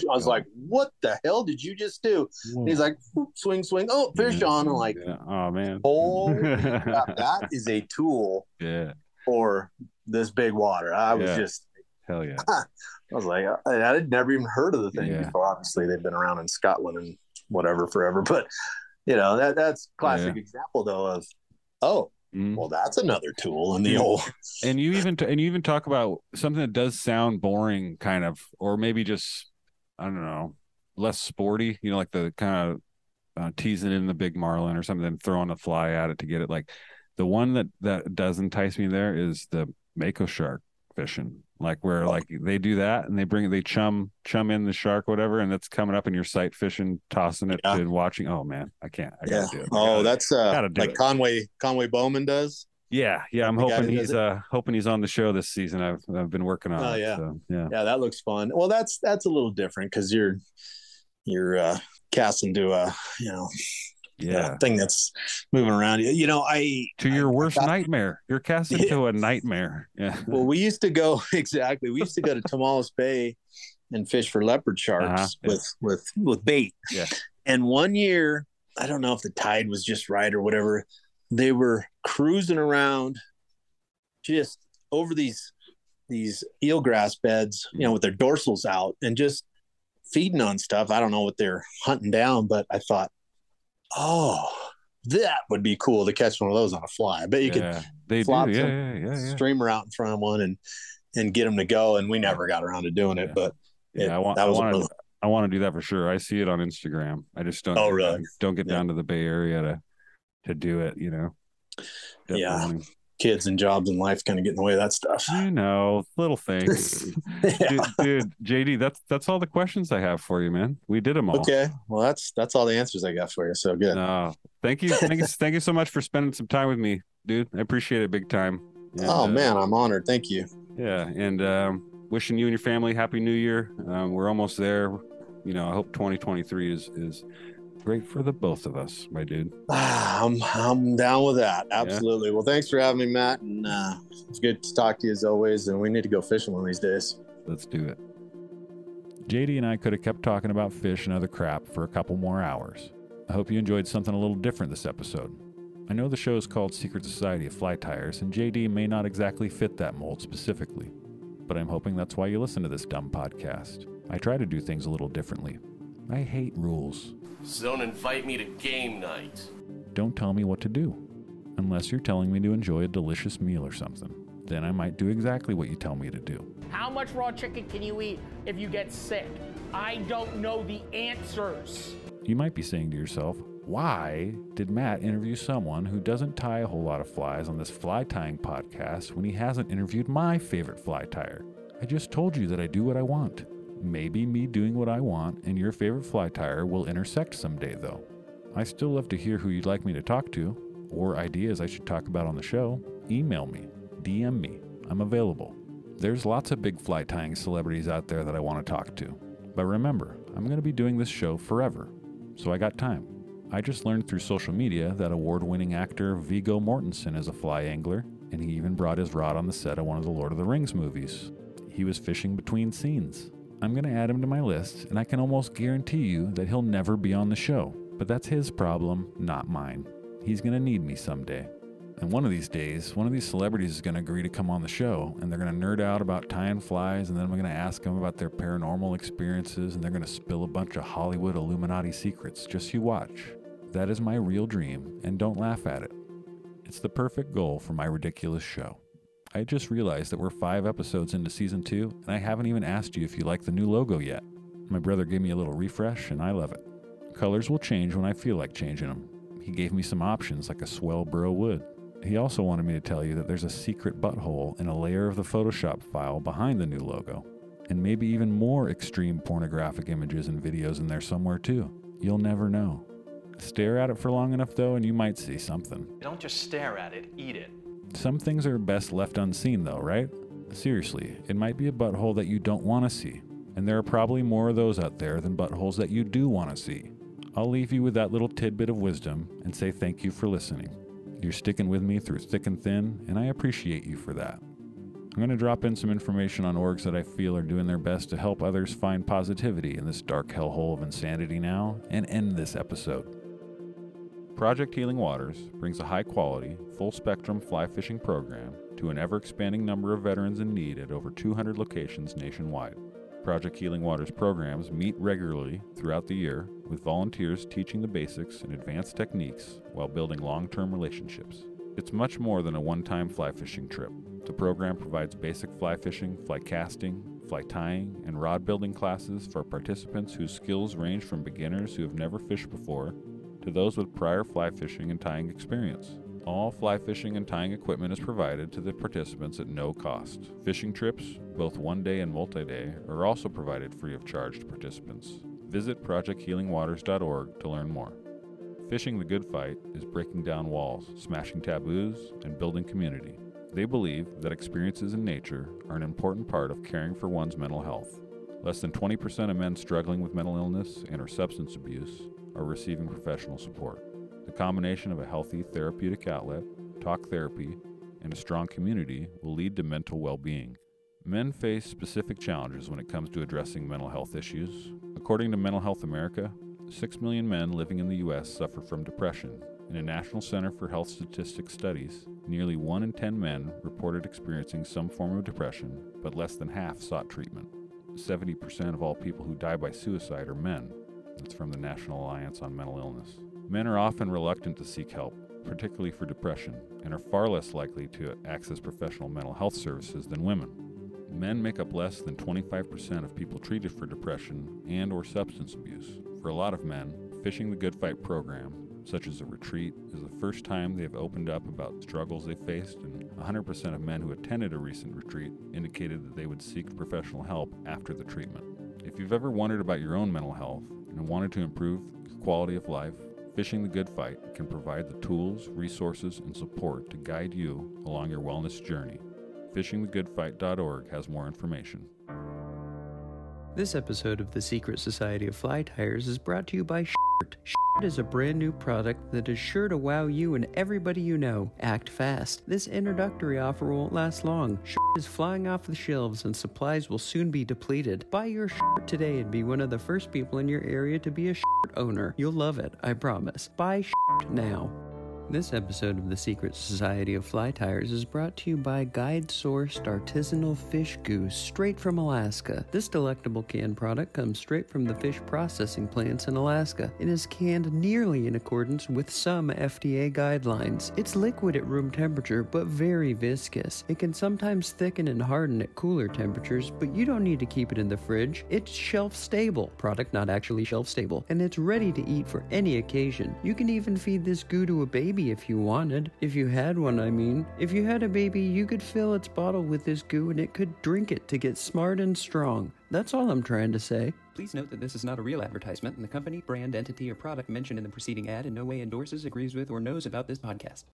was like, "What the hell did you just do?" And he's like, "Swing, swing, oh, fish on!" I'm like, Yeah. Oh man. "Oh, [laughs] that is a tool Yeah. for this big water." I was Yeah. just, Hell yeah. [laughs] I was like, I, I had never even heard of the thing Yeah. before. Obviously, they've been around in Scotland and whatever forever, but you know that that's classic Yeah. example though of, oh, Mm. well, that's another tool in the old. [laughs] and you even and you even talk about something that does sound boring kind of or maybe just i don't know less sporty you know like the kind of uh, teasing in the big marlin or something then throwing a fly at it to get it like the one that that does entice me there is the mako shark fishing like where like they do that and they bring they chum chum in the shark whatever and that's coming up in your sight fishing tossing it and watching oh man i can't i Yeah. gotta do it Oh, gotta- that's uh, like it. Conway Conway Bowman does. yeah yeah i'm the hoping he's uh hoping he's on the show this season i've i've been working on Oh, yeah. so, yeah Yeah, that looks fun. Well, that's that's a little different because you're you're uh, casting to a you know Yeah. thing that's moving around. You know, I to your worst got- nightmare. You're casting to a nightmare. Yeah. well, we used to go [laughs] exactly. We used to go to Tomales Bay and fish for leopard sharks Uh-huh, yeah. with with with bait. Yeah. And one year, I don't know if the tide was just right or whatever. They were cruising around, just over these these eelgrass beds, you know, with their dorsals out and just feeding on stuff. I don't know what they're hunting down, but I thought, oh, that would be cool to catch one of those on a fly. I bet you Yeah, could they do. flop Yeah, some yeah, yeah, yeah. streamer out in front of one and and get them to go. And we never got around to doing it, but it- Yeah, I want. that I was a want to. I want to do that for sure. I see it on Instagram. I just don't. Oh, really? don't get down to the Bay Area to to do it. You know. Definitely Yeah. Kids and jobs and life kind of get in the way of that stuff. You know, little things. [laughs] dude, dude, JD, that's that's all the questions I have for you, man. We did them all. Okay, well that's that's all the answers I got for you. So good. No, thank you, thank you, thank you so much for spending some time with me, dude. I appreciate it big time. And, oh uh, man, I'm honored. Thank you. Yeah, and um, wishing you and your family happy New Year. Um, we're almost there. You know, I hope 2023 is is great for the both of us, my dude. [sighs] I'm I'm down with that. Absolutely. Well, thanks for having me, Matt. And uh, it's good to talk to you as always. And we need to go fishing one of these days. Let's do it. JD and I could have kept talking about fish and other crap for a couple more hours. I hope you enjoyed something a little different this episode. I know the show is called Secret Society of Fly Tyers, and JD may not exactly fit that mold specifically, but I'm hoping that's why you listen to this dumb podcast. I try to do things a little differently. I hate rules. So don't invite me to game night. Don't tell me what to do. Unless you're telling me to enjoy a delicious meal or something. Then I might do exactly what you tell me to do. How much raw chicken can you eat if you get sick? I don't know the answers. You might be saying to yourself, why did Matt interview someone who doesn't tie a whole lot of flies on this fly tying podcast when he hasn't interviewed my favorite fly tyer? I just told you that I do what I want. Maybe me doing what I want and your favorite fly tyer will intersect someday, though. I still love to hear who you'd like me to talk to, or ideas I should talk about on the show. Email me, DM me. I'm available. There's lots of big fly tying celebrities out there that I want to talk to. But remember, I'm going to be doing this show forever, so I got time. I just learned through social media that award winning actor Viggo Mortensen is a fly angler, and he even brought his rod on the set of one of the Lord of the Rings movies. He was fishing between scenes. I'm going to add him to my list, and I can almost guarantee you that he'll never be on the show. But that's his problem, not mine. He's going to need me someday. And one of these days, one of these celebrities is going to agree to come on the show, and they're going to nerd out about tying flies, and then we're going to ask them about their paranormal experiences, and they're going to spill a bunch of Hollywood Illuminati secrets. Just you watch. That is my real dream, and don't laugh at it. It's the perfect goal for my ridiculous show. I just realized that we're five episodes into season two, and I haven't even asked you if you like the new logo yet. My brother gave me a little refresh, and I love it. Colors will change when I feel like changing them. He gave me some options like a swell burrow wood. He also wanted me to tell you that there's a secret butthole in a layer of the Photoshop file behind the new logo, and maybe even more extreme pornographic images and videos in there somewhere too. You'll never know. Stare at it for long enough though, and you might see something. Don't just stare at it, eat it. Some things are best left unseen though, right? Seriously, it might be a butthole that you don't want to see, and there are probably more of those out there than buttholes that you do want to see. I'll leave you with that little tidbit of wisdom and say thank you for listening. You're sticking with me through thick and thin, and I appreciate you for that. I'm going to drop in some information on orgs that I feel are doing their best to help others find positivity in this dark hellhole of insanity now and end this episode. Project Healing Waters brings a high quality, full spectrum fly fishing program to an ever expanding number of veterans in need at over 200 locations nationwide. Project Healing Waters programs meet regularly throughout the year with volunteers teaching the basics and advanced techniques while building long term relationships. It's much more than a one time fly fishing trip. The program provides basic fly fishing, fly casting, fly tying, and rod building classes for participants whose skills range from beginners who have never fished before to those with prior fly fishing and tying experience. All fly fishing and tying equipment is provided to the participants at no cost. Fishing trips, both one day and multi day, are also provided free of charge to participants. Visit projecthealingwaters.org to learn more. Fishing the Good Fight is breaking down walls, smashing taboos, and building community. They believe that experiences in nature are an important part of caring for one's mental health. Less than 20% of men struggling with mental illness and or substance abuse are receiving professional support. The combination of a healthy therapeutic outlet, talk therapy, and a strong community will lead to mental well being. Men face specific challenges when it comes to addressing mental health issues. According to Mental Health America, 6 million men living in the U.S. suffer from depression. In a National Center for Health Statistics studies, nearly 1 in 10 men reported experiencing some form of depression, but less than half sought treatment. 70% of all people who die by suicide are men. That's from the National Alliance on Mental Illness. Men are often reluctant to seek help, particularly for depression, and are far less likely to access professional mental health services than women. Men make up less than 25% of people treated for depression and or substance abuse. For a lot of men, Fishing the Good Fight program, such as a retreat, is the first time they have opened up about struggles they faced, and 100% of men who attended a recent retreat indicated that they would seek professional help after the treatment. If you've ever wondered about your own mental health and wanted to improve your quality of life, Fishing the Good Fight can provide the tools, resources, and support to guide you along your wellness journey. FishingTheGoodFight.org has more information. This episode of the Secret Society of Fly Tyers is brought to you by Shirt. Shirt is a brand new product that is sure to wow you and everybody you know. Act fast. This introductory offer won't last long. Shirt is flying off the shelves and supplies will soon be depleted. Buy your shirt today and be one of the first people in your area to be a shirt owner. You'll love it, I promise. Buy shirt now. This episode of the Secret Society of Fly Tyers is brought to you by guide sourced artisanal fish goose straight from Alaska. This delectable canned product comes straight from the fish processing plants in Alaska and is canned nearly in accordance with some FDA guidelines. It's liquid at room temperature but very viscous. It can sometimes thicken and harden at cooler temperatures, but you don't need to keep it in the fridge. It's shelf stable, product not actually shelf stable, and it's ready to eat for any occasion. You can even feed this goo to a baby if you wanted. If you had one, I mean. If you had a baby, you could fill its bottle with this goo and it could drink it to get smart and strong. That's all I'm trying to say. Please note that this is not a real advertisement, and the company, brand, entity, or product mentioned in the preceding ad in no way endorses, agrees with, or knows about this podcast.